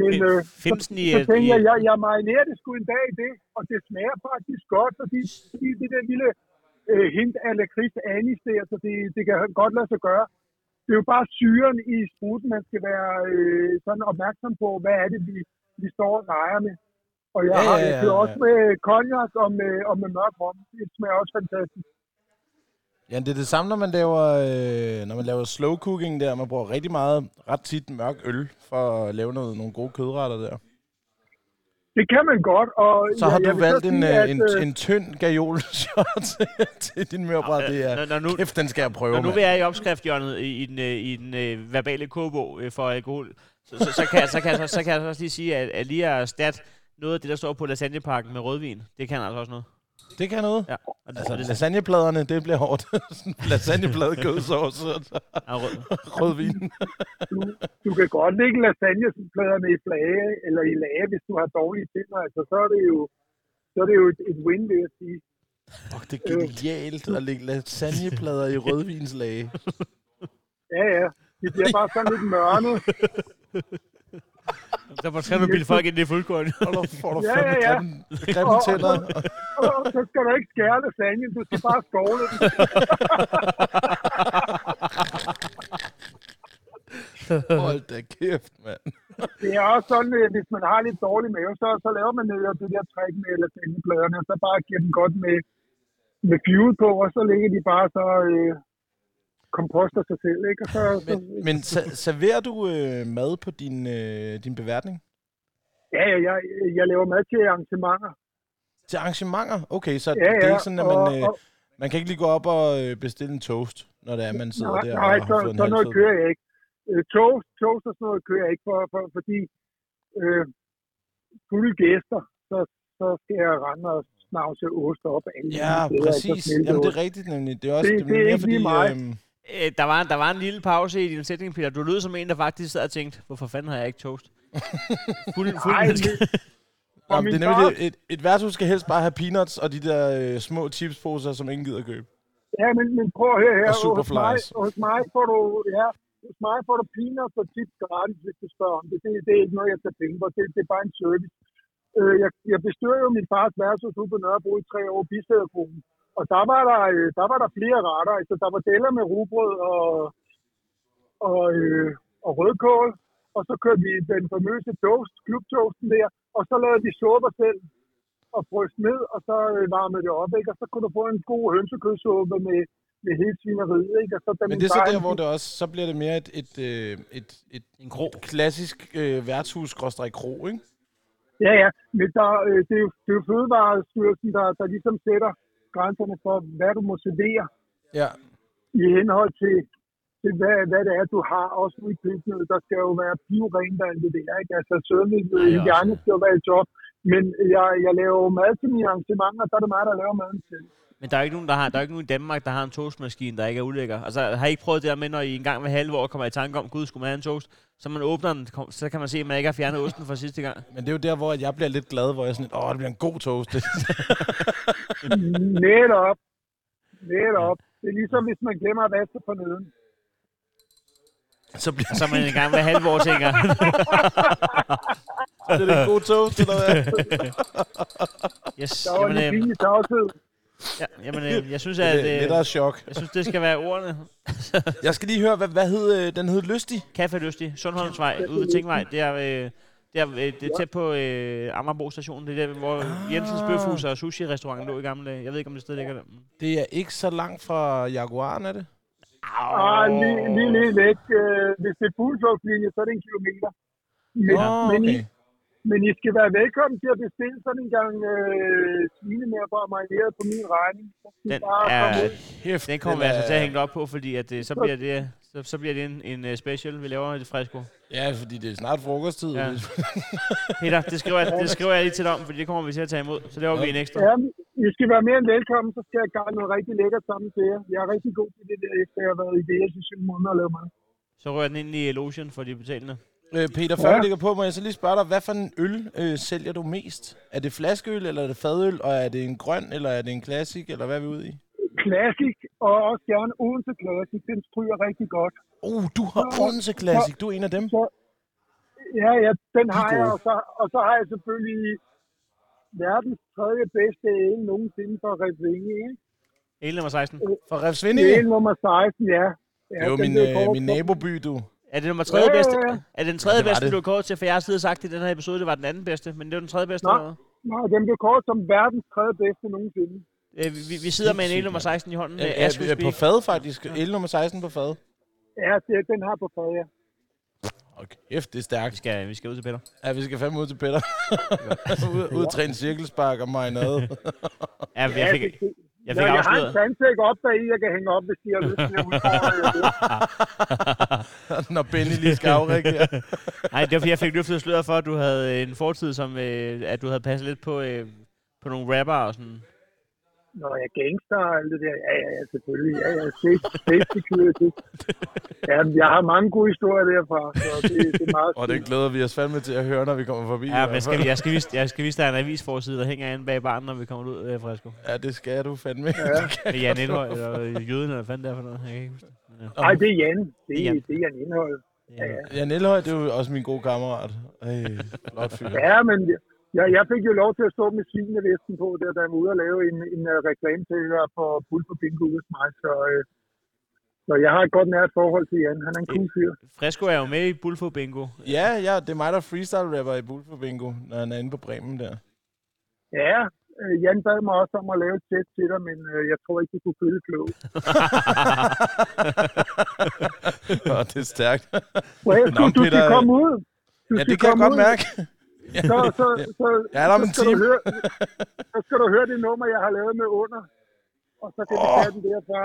[SPEAKER 6] Men øh, så,
[SPEAKER 1] Femsen i,
[SPEAKER 6] så
[SPEAKER 1] øh,
[SPEAKER 6] tænkte
[SPEAKER 1] i,
[SPEAKER 6] jeg, jeg, jeg marinerer det sgu en dag i det, og det smager faktisk godt, fordi, fordi det der lille øh, hint af lakrids anis der, så det, det kan godt lade sig gøre. Det er jo bare syren i spruten, man skal være øh, sådan opmærksom på, hvad er det, vi, vi står og leger med. Og jeg
[SPEAKER 2] Ja,
[SPEAKER 6] har
[SPEAKER 2] ja, ja, ja.
[SPEAKER 6] også med cognac og med, og med mørk rom. Det smager også fantastisk.
[SPEAKER 2] Ja, det er det samme, når man laver, øh, når man laver slow cooking der. Man bruger rigtig meget, ret tit mørk øl for at lave noget, nogle gode kødretter der.
[SPEAKER 6] Det kan man godt. Og
[SPEAKER 2] Så har
[SPEAKER 6] jeg
[SPEAKER 2] du valgt en,
[SPEAKER 6] sige,
[SPEAKER 2] øh,
[SPEAKER 6] at,
[SPEAKER 2] en,
[SPEAKER 6] øh,
[SPEAKER 2] en tynd gajol shot til din mørbræd. Det er,
[SPEAKER 1] når, når nu,
[SPEAKER 2] kæft, den skal jeg prøve,
[SPEAKER 1] Når nu vi er i opskrifthjørnet i, i den, øh, i den øh, verbale kogebog øh, for alkohol, så, så, så, kan, jeg- så, kan jeg, så, så kan jeg også lige sige, at, at lige er stat noget af det, der står på lasagnepakken med rødvin. Det kan altså også noget.
[SPEAKER 2] Det kan noget.
[SPEAKER 1] Ja. Og det,
[SPEAKER 2] Altså,
[SPEAKER 1] det,
[SPEAKER 2] lasagnepladerne, det bliver hårdt. Lasagneplade, kødsovs og
[SPEAKER 1] er rød.
[SPEAKER 2] rødvin.
[SPEAKER 6] du, du kan godt lægge lasagnepladerne i flage, eller i lage, hvis du har dårlige tænder. Altså, så er det jo, så er det jo et, et win, vil jeg sige.
[SPEAKER 2] Oh, det er genialt at lægge lasagneplader i rødvinslage.
[SPEAKER 6] Ja, ja. De bliver bare sådan lidt mørne.
[SPEAKER 1] Derfor skal du bilde folk ind i fuldkorn.
[SPEAKER 2] Og der får du
[SPEAKER 6] Ja, ja, ja.
[SPEAKER 2] grimme, grimme
[SPEAKER 6] Og-
[SPEAKER 2] tænder.
[SPEAKER 6] Og så skal du ikke skære lasagne, du skal bare skovle den.
[SPEAKER 2] Hold da kæft, mand.
[SPEAKER 6] Det er også sådan, at hvis man har lidt dårlig mave, så, så laver man netop det der træk med lasagnepladerne, og så bare giver den godt med, med fuel på, og så ligger de bare så øh, komposter sig selv, ikke? Og så,
[SPEAKER 2] Men,
[SPEAKER 6] så,
[SPEAKER 2] men ser- serverer du øh, mad på din, øh, din beværtning?
[SPEAKER 6] ja, ja, jeg, jeg laver mad til arrangementer.
[SPEAKER 2] Til arrangementer? Okay, så
[SPEAKER 6] Ja,
[SPEAKER 2] det er
[SPEAKER 6] ja,
[SPEAKER 2] ikke sådan, at man,
[SPEAKER 6] og-
[SPEAKER 2] øh,
[SPEAKER 6] og-
[SPEAKER 2] man kan ikke lige gå op og øh, bestille en toast, når det er, man sidder
[SPEAKER 6] Nej,
[SPEAKER 2] der
[SPEAKER 6] nej
[SPEAKER 2] og
[SPEAKER 6] så,
[SPEAKER 2] har fået en
[SPEAKER 6] sådan noget kører jeg ikke. Øh, toast, toast og sådan noget kører jeg ikke, for, for, fordi øh, fulde gæster, så, så skal jeg rende og snavse ost op alle
[SPEAKER 2] Ja,
[SPEAKER 6] steder,
[SPEAKER 2] præcis. Jamen, det er rigtigt nemlig. Det er også
[SPEAKER 6] Det-
[SPEAKER 2] det,
[SPEAKER 6] det er
[SPEAKER 2] mere
[SPEAKER 6] ikke
[SPEAKER 2] fordi,
[SPEAKER 6] mig.
[SPEAKER 2] øhm,
[SPEAKER 1] Øh, der, var, der var en lille pause i din sætning, Peter. Du lød som en, der faktisk sad og tænkte, hvorfor fanden har jeg ikke toast? Fuld, fuld
[SPEAKER 6] Ej,
[SPEAKER 1] menneske.
[SPEAKER 6] det,
[SPEAKER 2] er nemlig det. Et, et værtshus skal helst bare have peanuts og de der øh, små chipsposer, som ingen gider købe.
[SPEAKER 6] ja, men, men prøv at høre her.
[SPEAKER 2] Og
[SPEAKER 6] hos mig,
[SPEAKER 2] Superflies.
[SPEAKER 6] hos mig får du, ja, hos mig får du peanuts og chips gratis, hvis du spørger om det. Det, det er ikke noget, jeg tager penge på. Det, det er bare en service. Øh, jeg, jeg bestyrede jo min fars værtshus ude på Nørrebro i tre år, Bisæderkronen. Og der var der, øh, der var der flere retter. Altså, der var deller med rugbrød og, og, øh, og rødkål. Og så kørte vi den famøse toast, klubtoasten der. Og så lavede de supper selv og fryst ned, og så øh, varmede det op, ikke? Og så kunne du få en god hønsekødssuppe med, med hele svineriet, ikke? Og så, da
[SPEAKER 2] Men det er så der, hvor det også, så bliver det mere et, et, øh, et, et,
[SPEAKER 1] En kro.
[SPEAKER 2] klassisk øh, værtshus kro, ikke?
[SPEAKER 6] Ja, ja, men der, øh, det, er jo, det er jo Fødevarestyrelsen, der, der ligesom sætter grænserne for, hvad du må servere
[SPEAKER 2] Ja.
[SPEAKER 6] i henhold til, til hvad, hvad det er, du har. Også ude i køkkenet, der skal jo være pivrent og alt det der, ikke? Altså, sødmidlet,
[SPEAKER 1] Ej,
[SPEAKER 6] hygiejne skal jo være i top. Men jeg, jeg laver jo mad til mine arrangementer, og så er det mig, der laver maden til.
[SPEAKER 1] Men der er ikke nogen, der har, der er ikke nogen i Danmark, der har en toastmaskine, der ikke er ulækker. Altså, har I ikke prøvet det der med, når I en gang hver halve år kommer i tanke om, gud, skulle man have en toast? Så man åbner den, så kan man se, at man ikke har fjernet osten fra sidste gang.
[SPEAKER 2] Men det er jo der, hvor jeg bliver lidt glad, hvor jeg er sådan, åh, det bliver en god toast.
[SPEAKER 6] Netop. Netop. Det er ligesom, hvis man glemmer at vaske på neden.
[SPEAKER 2] så bliver
[SPEAKER 1] så man en gang hver halve år tænker,
[SPEAKER 2] det er en god toast, eller hvad?
[SPEAKER 1] yes,
[SPEAKER 6] Der var
[SPEAKER 1] jamen,
[SPEAKER 6] lidt
[SPEAKER 1] øh,
[SPEAKER 6] pinlig tavshed.
[SPEAKER 1] ja, jamen øh, jeg synes,
[SPEAKER 2] Det
[SPEAKER 1] at,
[SPEAKER 2] er
[SPEAKER 1] øh,
[SPEAKER 2] lidt af chok.
[SPEAKER 1] jeg synes, det skal være ordene.
[SPEAKER 2] Jeg skal lige høre, hvad, hvad hed, øh, den hed Lystig?
[SPEAKER 1] Café Lystig, Sundholmsvej, ude ved Tingvej. Det er, øh, det er, øh, det er tæt på øh, Amagerbo station. Det er der, hvor Jensens Bøfhus og sushi-restaurant lå i gamle dage. Jeg ved ikke, om det stadig ligger der.
[SPEAKER 2] Det er ikke så langt fra Jaguaren, er det?
[SPEAKER 6] Ah, lige, lige, lige væk. Øh, hvis det er fugleflugtslinje, så er det en kilometer. Men,
[SPEAKER 2] Nå,
[SPEAKER 6] men, I,
[SPEAKER 2] okay.
[SPEAKER 6] Men I skal være velkommen til at bestille sådan en gang øh, svinemærbar marineret på min regning. Så I
[SPEAKER 1] Den er, den kommer vi altså til at hænge op på, fordi at, øh, så bliver det, så, så bliver det en, en uh, special. Vi laver et fresco.
[SPEAKER 2] Ja, fordi det er snart frokosttid.
[SPEAKER 1] Ja. Peter, det skriver, jeg, det skriver jeg lige til dig om, fordi det kommer vi til at tage imod. Så laver vi en ekstra.
[SPEAKER 6] Ja, I skal være mere end velkommen, så skal jeg gøre noget rigtig lækkert sammen til jer. Jeg er rigtig god til det der, efter jeg har været i det i syv måneder og lavet mad.
[SPEAKER 1] Så rører den ind i lotion for de betalende.
[SPEAKER 2] Øh, Peter, før
[SPEAKER 6] Ja.
[SPEAKER 2] jeg ligger på, må jeg så lige spørge dig, hvad for en øl øh, sælger du mest? Er det flaskeøl, eller er det fadøl, og er det en grøn, eller er det en classic, eller hvad er vi ude i?
[SPEAKER 6] Classic, og også gerne Odense Classic. Den stryger rigtig godt.
[SPEAKER 2] Oh, du har Odense Classic, du er en af dem.
[SPEAKER 6] Så, ja, ja, den har jeg, og så, og så har jeg selvfølgelig verdens tredje bedste ale nogensinde for Revlinge, ikke?
[SPEAKER 1] El nummer 16.
[SPEAKER 2] Fra Refsvindinge?
[SPEAKER 6] Ale nummer 16, ja. ja
[SPEAKER 2] Det er jo
[SPEAKER 6] den
[SPEAKER 2] min, øh, min naboby, du.
[SPEAKER 1] Er det nummer tredje
[SPEAKER 6] Ja, ja,
[SPEAKER 1] bedste?
[SPEAKER 6] ja.
[SPEAKER 1] Er det den tredje
[SPEAKER 2] Ja, det
[SPEAKER 1] bedste,
[SPEAKER 2] det.
[SPEAKER 1] du har kåret til? For jeg har siddet og sagt i den her episode, det var den anden bedste, men det var den tredje bedste. Hvad?
[SPEAKER 6] Nej, den blev kåret som verdens tredje bedste nogensinde.
[SPEAKER 1] Øh, vi, vi, vi sidder med en el nummer 16 i hånden.
[SPEAKER 2] Ja,
[SPEAKER 1] Øh,
[SPEAKER 2] ja,
[SPEAKER 1] as we
[SPEAKER 2] ja, på fad faktisk. El nummer 16 på fad.
[SPEAKER 6] Ja, det, den har på fad, ja.
[SPEAKER 2] Okay, kæft, det er
[SPEAKER 1] Vi
[SPEAKER 2] stærkt.
[SPEAKER 1] skal, vi skal ud til Peter.
[SPEAKER 2] Ja, vi skal fandme ud til Peter. ud, ud og træne cirkelspark og marinade.
[SPEAKER 1] Ja, jeg fik, jeg fik
[SPEAKER 6] ja, jeg har en sandsæk op bag i, jeg kan hænge op, hvis de har lyst til at udfordre.
[SPEAKER 2] Når Benny lige skal afreagere.
[SPEAKER 1] Nej, det var fordi, jeg fik løftet sløret for, at du havde en fortid, som øh, at du havde passet lidt på, øh, på nogle rapper og sådan.
[SPEAKER 6] Nå, jeg er gangster og alt det der. Ja, ja, ja, selvfølgelig. Ja, ja, safety, safety security. Ja, jeg har mange gode historier derfra, så det, det er meget
[SPEAKER 2] Og det glæder vi os fandme til at høre, når vi kommer forbi.
[SPEAKER 1] Ja, men skal, jeg, skal vise, jeg skal vise dig en avisforside, der hænger inde bag barnen, når vi kommer ud af Fresco.
[SPEAKER 2] Ja, det skal du fandme.
[SPEAKER 6] Ja.
[SPEAKER 1] Med Jan Indhøj, eller Jøden, eller fanden det er for noget. Jeg kan ikke huske det. Ja.
[SPEAKER 6] Nej, det er Jan. Det
[SPEAKER 1] Det er Jan.
[SPEAKER 6] det er Jan Indhold.
[SPEAKER 1] Ja.
[SPEAKER 2] Ja, Nelhøj, det er jo også min gode kammerat. Ej, flot fyr.
[SPEAKER 6] Ja, men jeg, jeg fik jo lov til at stå med svinevesten på, der, da jeg var ude og lave en, en uh, reklame til jer for Bull for Bingo hos mig. Så, uh, så jeg har et godt nært forhold til Jan. Han er en cool fyr.
[SPEAKER 1] Fresco er jo med i Bulfo Bingo.
[SPEAKER 2] Ja, ja, det er mig, der freestyle-rapper i Bulf Bingo, når han er inde på Bremen der.
[SPEAKER 6] Ja, uh, Jan bad mig også om at lave et sæt til dig, men uh, jeg tror ikke, du kunne følge flow.
[SPEAKER 2] Åh, det er stærkt.
[SPEAKER 6] Well,
[SPEAKER 2] Nå,
[SPEAKER 6] du, du skal komme ud. Du
[SPEAKER 2] Ja, det kan jeg godt
[SPEAKER 6] ud.
[SPEAKER 2] mærke.
[SPEAKER 6] Så, så, så,
[SPEAKER 2] Jeg er der om
[SPEAKER 6] så
[SPEAKER 2] en
[SPEAKER 6] skal du høre, så skal du høre det nummer, jeg har lavet med under. Og så kan vi
[SPEAKER 2] Åh.
[SPEAKER 6] tage den derfra.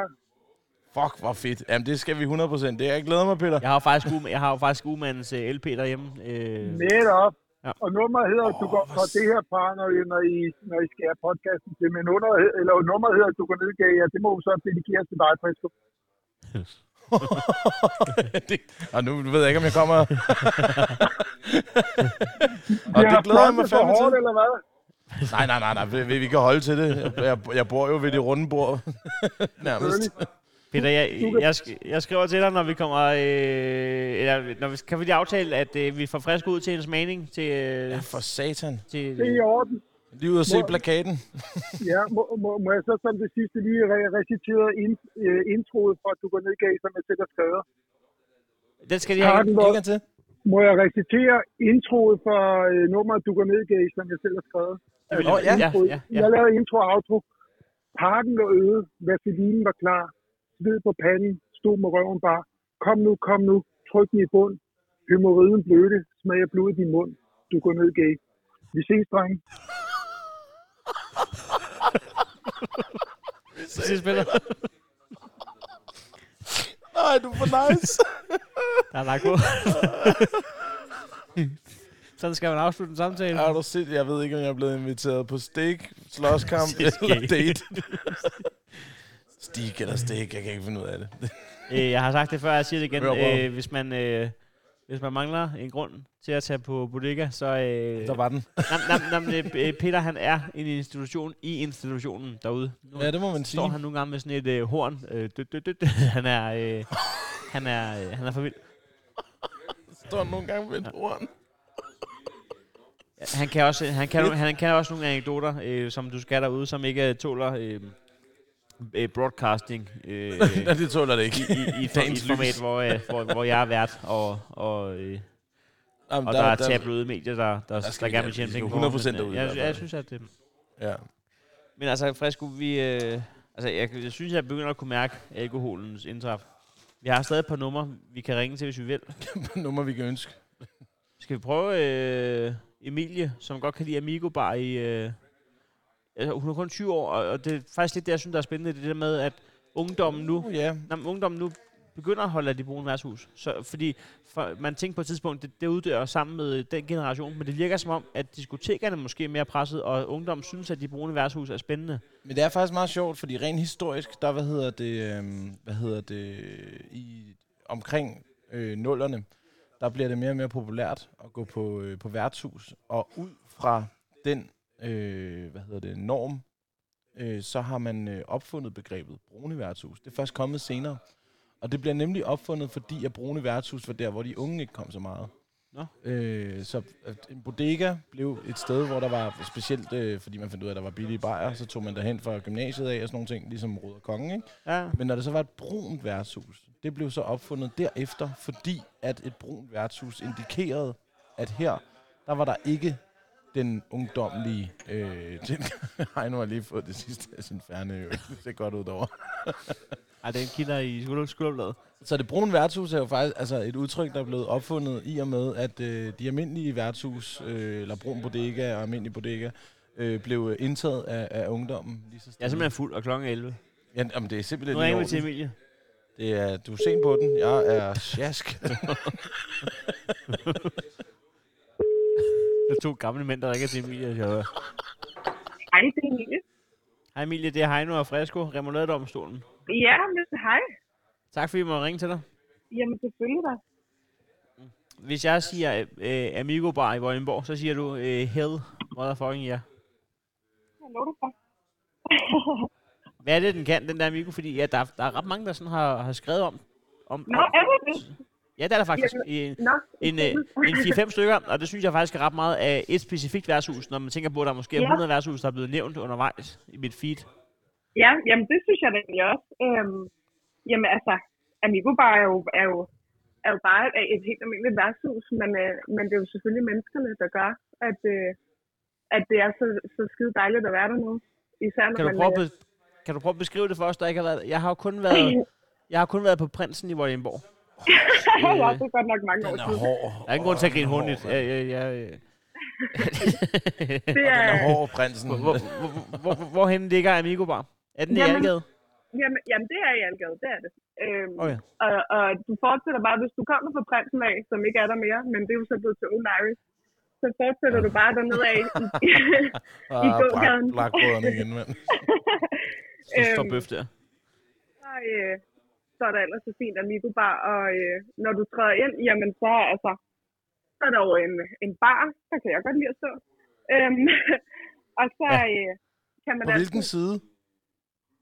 [SPEAKER 2] Fuck, hvor fedt. Jamen, det skal vi 100%. Det jeg glæder mig, Peter.
[SPEAKER 1] Jeg har faktisk, u- jeg har jo faktisk umandens uh, LP derhjemme. Øh,
[SPEAKER 6] Netop.
[SPEAKER 1] Ja.
[SPEAKER 6] Og nummeret hedder, du går fra det her par, når I, når I, når I skærer podcasten til, men under, eller nummeret hedder, du går ned ja, det må jo så dedikeres til dig, Frisco.
[SPEAKER 2] det, og nu ved jeg ikke, om jeg kommer... og det glæder jeg mig fandme til.
[SPEAKER 6] eller hvad?
[SPEAKER 2] Nej, nej, nej, nej. Vi, vi kan holde til det. Jeg, jeg, bor jo ved det runde bord. Nærmest.
[SPEAKER 1] Peter, jeg, jeg, jeg skriver til dig, når vi kommer... Øh, eller, når vi, kan vi lige aftale, at øh, vi får frisk ud til en smagning til... Øh,
[SPEAKER 2] Ja, for satan.
[SPEAKER 1] til
[SPEAKER 6] Det er i orden.
[SPEAKER 2] Lige ud og se
[SPEAKER 6] Må-
[SPEAKER 2] plakaten.
[SPEAKER 6] Ja, må, må, må jeg så som det sidste lige re- recitere in, øh, introet fra, at du går ned i som jeg selv har skrevet?
[SPEAKER 1] den skal de
[SPEAKER 6] Har
[SPEAKER 1] have.
[SPEAKER 2] En til.
[SPEAKER 6] må jeg recitere introet fra øh, nummeret, du går ned i som jeg selv har skrevet?
[SPEAKER 1] Vil-
[SPEAKER 2] Åh, ja.
[SPEAKER 1] ja, ja, ja.
[SPEAKER 6] Jeg lavede intro og outro. Parken var øde, vaselinen var klar, sved på panden, stod med røven bare. Kom nu, kom nu, tryk den i bund. Hemorriden blødte, smager blod i din mund. Du går ned gay. Vi ses, drenge.
[SPEAKER 1] Sidste spiller.
[SPEAKER 2] Nej, du er for nice.
[SPEAKER 1] Der er lagt på. Sådan skal man afslutte en samtale.
[SPEAKER 2] Har du set? Jeg ved ikke, om jeg er blevet inviteret på steak, slåskamp eller date. Steak eller steak, jeg kan ikke finde ud af det.
[SPEAKER 1] Øh, jeg har sagt det før, jeg siger det igen. Øh, hvis, man, øh, hvis man mangler en grund til at tage på bodega, så... Øh,
[SPEAKER 2] Der var den.
[SPEAKER 1] nam, nam, nam, øh, Peter, han er en institution i institutionen derude. Nu
[SPEAKER 2] Ja, det må man sige.
[SPEAKER 1] står han nogle gange med sådan et øh, horn. Øh, død, død, død. Han er... Øh, han er, øh, han er for vild.
[SPEAKER 2] Står nogle gange med et horn.
[SPEAKER 1] Han kan også, han kan, han kan også nogle anekdoter, øh, som du skal derude, som ikke øh, tåler øh, øh, broadcasting øh,
[SPEAKER 2] Nej, det tåler det ikke.
[SPEAKER 1] i, i, i, et, i format, hvor, øh, hvor, hvor jeg er vært, og, og, øh,
[SPEAKER 2] Jamen,
[SPEAKER 1] og der, der er tabloide medier, der, der, der, der gerne vil tjene penge på.
[SPEAKER 2] 100%
[SPEAKER 1] men, øh,
[SPEAKER 2] derud i
[SPEAKER 1] Jeg, jeg,
[SPEAKER 2] fald.
[SPEAKER 1] synes, at det...
[SPEAKER 2] Ja.
[SPEAKER 1] Men altså, Fresco, vi... Øh, altså, jeg, jeg synes, jeg begynder at kunne mærke alkoholens indtræf. Vi har stadig et par numre, vi kan ringe til, hvis vi vil.
[SPEAKER 2] Nummer, vi kan ønske.
[SPEAKER 1] Skal vi prøve øh, Emilie, som godt kan lide Amigo Bar i... Øh, altså, hun er kun 20 år, og, det er faktisk lidt det, jeg synes, der er spændende, det der med, at ungdommen nu,
[SPEAKER 2] Uh, ja.
[SPEAKER 1] nej, men ungdommen nu begynder at holde af de brune værtshus. Så, fordi for, man tænker på et tidspunkt, det, det uddør sammen med den generation, men det virker som om, at diskotekerne måske er mere presset, og ungdommen synes, at de brune værtshus er spændende.
[SPEAKER 2] Men det er faktisk meget sjovt, fordi rent historisk, der, hvad hedder det, øhm, hvad hedder det, i omkring øh, nullerne, der bliver det mere og mere populært at gå på, øh, på værtshus. Og ud fra den, øh, hvad hedder det, norm, øh, så har man øh, opfundet begrebet brune værtshus. Det er først kommet senere. Og det bliver nemlig opfundet, fordi at brune værtshus var der, hvor de unge ikke kom så meget.
[SPEAKER 1] Nå.
[SPEAKER 2] Øh, så en bodega blev et sted, hvor der var specielt, øh, fordi man fandt ud af, at der var billige bajer, så tog man derhen fra gymnasiet af og sådan nogle ting, ligesom Rød og Kongen, ikke?
[SPEAKER 1] Ja.
[SPEAKER 2] Men når der så var et brunt værtshus, det blev så opfundet derefter, fordi at et brunt værtshus indikerede, at her, der var der ikke den ungdomlige... Øh, den, Heino har lige fået det sidste af sin færne, det ser godt ud derovre.
[SPEAKER 1] Ej, det er en kilder i skulder- skulderbladet.
[SPEAKER 2] Så det brune værtshus er jo faktisk altså et udtryk, der er blevet opfundet i og med, at øh, de almindelige værtshus, øh, eller brun bodega og almindelig bodega, øh, blev indtaget af, af ungdommen lige så
[SPEAKER 1] Jeg er simpelthen fuld, og klokken er 11.
[SPEAKER 2] Ja, jamen, det er simpelthen
[SPEAKER 1] Nu ringer vi til. Emilie.
[SPEAKER 2] Det er, du er sent på den. Jeg er sjask.
[SPEAKER 1] Der er to gamle mænd, der ringer til Emilie. Jeg.
[SPEAKER 5] Hej, det er Emilie.
[SPEAKER 1] Hej Emilie, det er Heino og Fresco, Remouladedomstolen.
[SPEAKER 5] Ja, men hej.
[SPEAKER 1] Tak fordi vi må ringe til dig.
[SPEAKER 5] Jamen, selvfølgelig da.
[SPEAKER 1] Hvis jeg siger øh, Amigo Bar i Vordingborg, så siger du øh, hell motherfucking ja.
[SPEAKER 5] Jeg lover for.
[SPEAKER 1] Hvad er det, den kan, den der Amigo? Fordi ja, der, er- der er ret mange, der sådan har, har skrevet om. om
[SPEAKER 5] Nå,
[SPEAKER 1] om-
[SPEAKER 5] er det det?
[SPEAKER 1] Ja, det er der faktisk. I,
[SPEAKER 5] Nå,
[SPEAKER 1] en, øh, en 4-5 stykker, og det synes jeg faktisk er ret meget af et specifikt værtshus, når man tænker på, at der måske er
[SPEAKER 5] Ja.
[SPEAKER 1] 100 værtshus, der er blevet nævnt undervejs i mit feed.
[SPEAKER 5] Ja, jamen det synes jeg egentlig også. Øhm, jamen altså, Amigo Bar er jo, er jo, er jo bare et, et helt almindeligt værtshus, men, øh, men det er jo selvfølgelig menneskerne, der gør, at, øh, at det er så, så skide dejligt at være dernede. Især når
[SPEAKER 1] Kan du,
[SPEAKER 5] man,
[SPEAKER 1] prøve
[SPEAKER 5] øh,
[SPEAKER 1] kan du prøve at beskrive det for os, der ikke har været Jeg har jo kun været, jeg har kun været på Prinsen i Vordingborg.
[SPEAKER 5] Ja, det er godt nok mange år
[SPEAKER 2] Den er
[SPEAKER 5] siden.
[SPEAKER 2] hård.
[SPEAKER 1] Der er ingen grund til at grine hundigt. Ja, ja, ja, ja.
[SPEAKER 5] Det
[SPEAKER 2] Den
[SPEAKER 5] er,
[SPEAKER 2] er hård, prinsen.
[SPEAKER 1] hvor, hvor, hvor, hvor, hvorhen ligger Amigo Bar? Er den i
[SPEAKER 5] Jamen,
[SPEAKER 1] Algade?
[SPEAKER 5] jamen, jamen, det er i Algade, det er det. Øhm,
[SPEAKER 1] Okay.
[SPEAKER 5] og, og du fortsætter bare, hvis du kommer fra Prinsen af, som ikke er der mere, men det er jo så blevet til Old Irish, så fortsætter du bare dernede af. i
[SPEAKER 2] Ah,
[SPEAKER 5] gågaden.
[SPEAKER 2] brakbrødrene igen, mand.
[SPEAKER 1] Så står
[SPEAKER 5] Øhm,
[SPEAKER 1] bøf der.
[SPEAKER 5] så, øh, så er der ellers så fint Amigo Bar, og øh, når du træder ind, jamen så, altså, så er der jo en, en bar, der kan jeg godt lide at stå. Øhm, og så
[SPEAKER 2] Ja.
[SPEAKER 5] øh, kan man
[SPEAKER 2] På
[SPEAKER 5] altså,
[SPEAKER 2] hvilken side?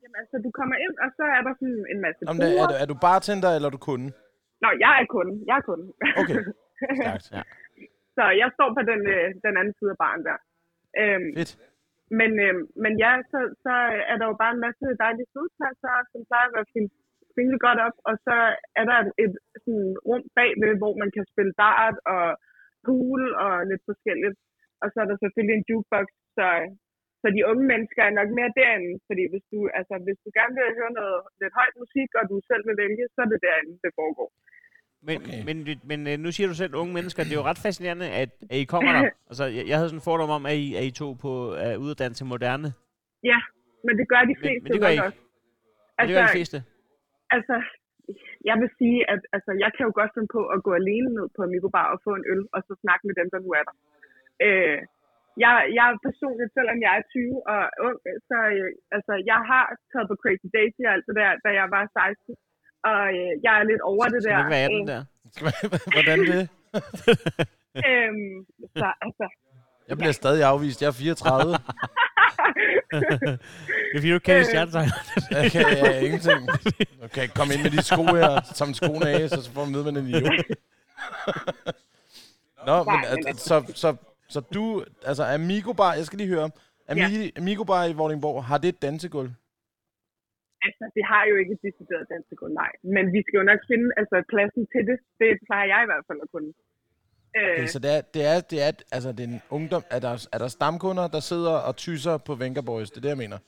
[SPEAKER 5] jamen, altså, du kommer ind, og så er der sådan en masse
[SPEAKER 2] Om det, er, du, er du bartender, eller er du kunde?
[SPEAKER 5] Nå, jeg er kunde, jeg er kunde.
[SPEAKER 2] Okay. Stærkt.
[SPEAKER 1] Ja.
[SPEAKER 5] så jeg står på den, øh, den anden side af baren der. Øhm,
[SPEAKER 2] Fedt.
[SPEAKER 5] Men, øh, men ja, så, så er der jo bare en masse dejlige sødpladser, som plejer at være fint, fint godt op. Og så er der et, et sådan, rum bagved, hvor man kan spille dart og pool og lidt forskelligt. Og så er der selvfølgelig en jukebox, så, så de unge mennesker er nok mere derinde. Fordi hvis du, altså, hvis du gerne vil høre noget lidt højt musik, og du selv vil vælge, så er det derinde, det foregår.
[SPEAKER 1] Men,
[SPEAKER 2] Okay.
[SPEAKER 1] men, men øh, nu siger du selv unge mennesker. Det er jo ret fascinerende, at, at I kommer der. Altså, jeg, jeg havde sådan en fordom om, at I, at I tog på uddannet til moderne.
[SPEAKER 5] Ja, men det gør de
[SPEAKER 1] Men,
[SPEAKER 5] fleste
[SPEAKER 1] men det gør I ikke.
[SPEAKER 5] også.
[SPEAKER 1] Altså, det gør de fleste.
[SPEAKER 5] Altså, jeg vil sige, at altså, jeg kan jo godt finde på at gå alene ned på Amigo Bar og få en øl, og så snakke med dem, der nu er der. Øh, jeg, jeg er personligt, selvom jeg er 20 og ung, så øh, altså, jeg har taget på Crazy Daisy og alt det der, da jeg var 16. Og øh, jeg er lidt over det der.
[SPEAKER 1] ikke være 18
[SPEAKER 5] Øh,
[SPEAKER 1] der?
[SPEAKER 2] Hvordan det?
[SPEAKER 5] øhm, så altså,
[SPEAKER 2] Jeg bliver stadig afvist. Jeg er 34.
[SPEAKER 1] Er du ikke kender stjernetegn.
[SPEAKER 2] Jeg kan jeg, ingenting. Ikke komme ind med de sko her, som skoene af, så får man med, man er en idiot. Nå, men
[SPEAKER 5] Nej, men
[SPEAKER 2] at, så, så, så du, altså Amigo Bar, jeg skal lige høre, Amigo, Amigo Bar i Vordingborg, har det et dansegulv?
[SPEAKER 5] altså, det har jo ikke et decideret dansegulv, nej. Men vi skal jo nok finde altså, pladsen til det. Det plejer jeg i hvert fald at kunne. Øh,
[SPEAKER 2] Okay, så det er, det er, det er, altså det er en ungdom, er der, er der stamkunder, der sidder og tyser på Venga Boys, det er det, jeg mener.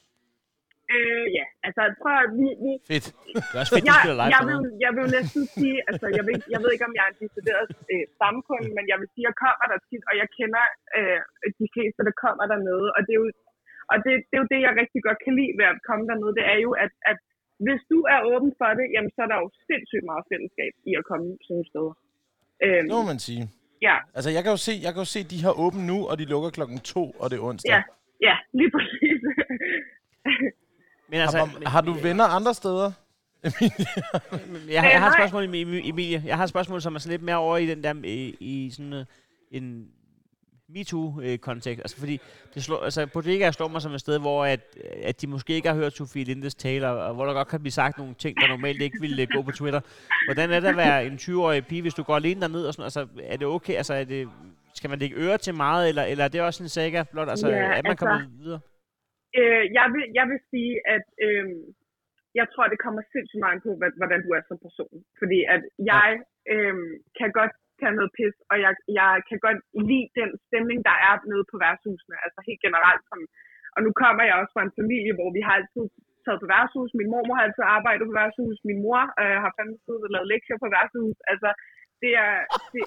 [SPEAKER 5] øh, ja, altså, prøv at vi, vi,
[SPEAKER 2] Fedt.
[SPEAKER 1] Det er også fedt,
[SPEAKER 5] jeg,
[SPEAKER 1] live
[SPEAKER 5] jeg, vil, jeg vil jo næsten sige, altså jeg ved, jeg ved ikke, om jeg er en decideret øh, stamkunde, men jeg vil sige, at jeg kommer der tit, og jeg kender øh, de fleste, der kommer dernede, og det er jo, og det, det er jo det, jeg rigtig godt kan lide ved at komme dernede, det er jo, at, at hvis du er åben for det, jamen så er der jo sindssygt meget fællesskab i at komme sådan nogle steder. Øhm,
[SPEAKER 2] Det må man sige.
[SPEAKER 5] Ja,
[SPEAKER 2] Altså, jeg kan jo se, jeg kan jo se, de har åbent nu, og de lukker klokken to, og det er onsdag.
[SPEAKER 5] ja, ja, lige præcis.
[SPEAKER 1] Men altså,
[SPEAKER 2] har, har du venner andre steder?
[SPEAKER 1] jeg, har, jeg har et spørgsmål, Emi- Emilie. Jeg har et spørgsmål, som er sådan lidt mere over i den der, i, i sådan en MeToo-kontekst. Altså, fordi det slår, altså, Bodega slår mig som et sted, hvor at, at de måske ikke har hørt Sofie Lindes tale, og hvor der godt kan blive sagt nogle ting, der normalt ikke ville øh, gå på Twitter. Hvordan er det at være en 20-årig pige, hvis du går alene derned? Og sådan, altså, er det okay? Altså, er det, skal man lægge øre til meget, eller, eller er det også en saga blot? Altså,
[SPEAKER 5] Ja,
[SPEAKER 1] er man
[SPEAKER 5] altså-
[SPEAKER 1] kommet videre?
[SPEAKER 5] Øh, jeg, vil, jeg vil sige, at øh, jeg tror, det kommer sindssygt meget på, hvordan du er som person. Fordi at jeg øh, kan godt tage noget pis, og jeg, jeg kan godt lide den stemning, der er nede på værtshusene. Altså helt generelt. Som, og nu kommer jeg også fra en familie, hvor vi har altid taget på værtshus. Min mormor har altid arbejdet på værtshus. Min mor øh, har fandme siddet og lavet lektier på værtshus. Altså, det er... Det,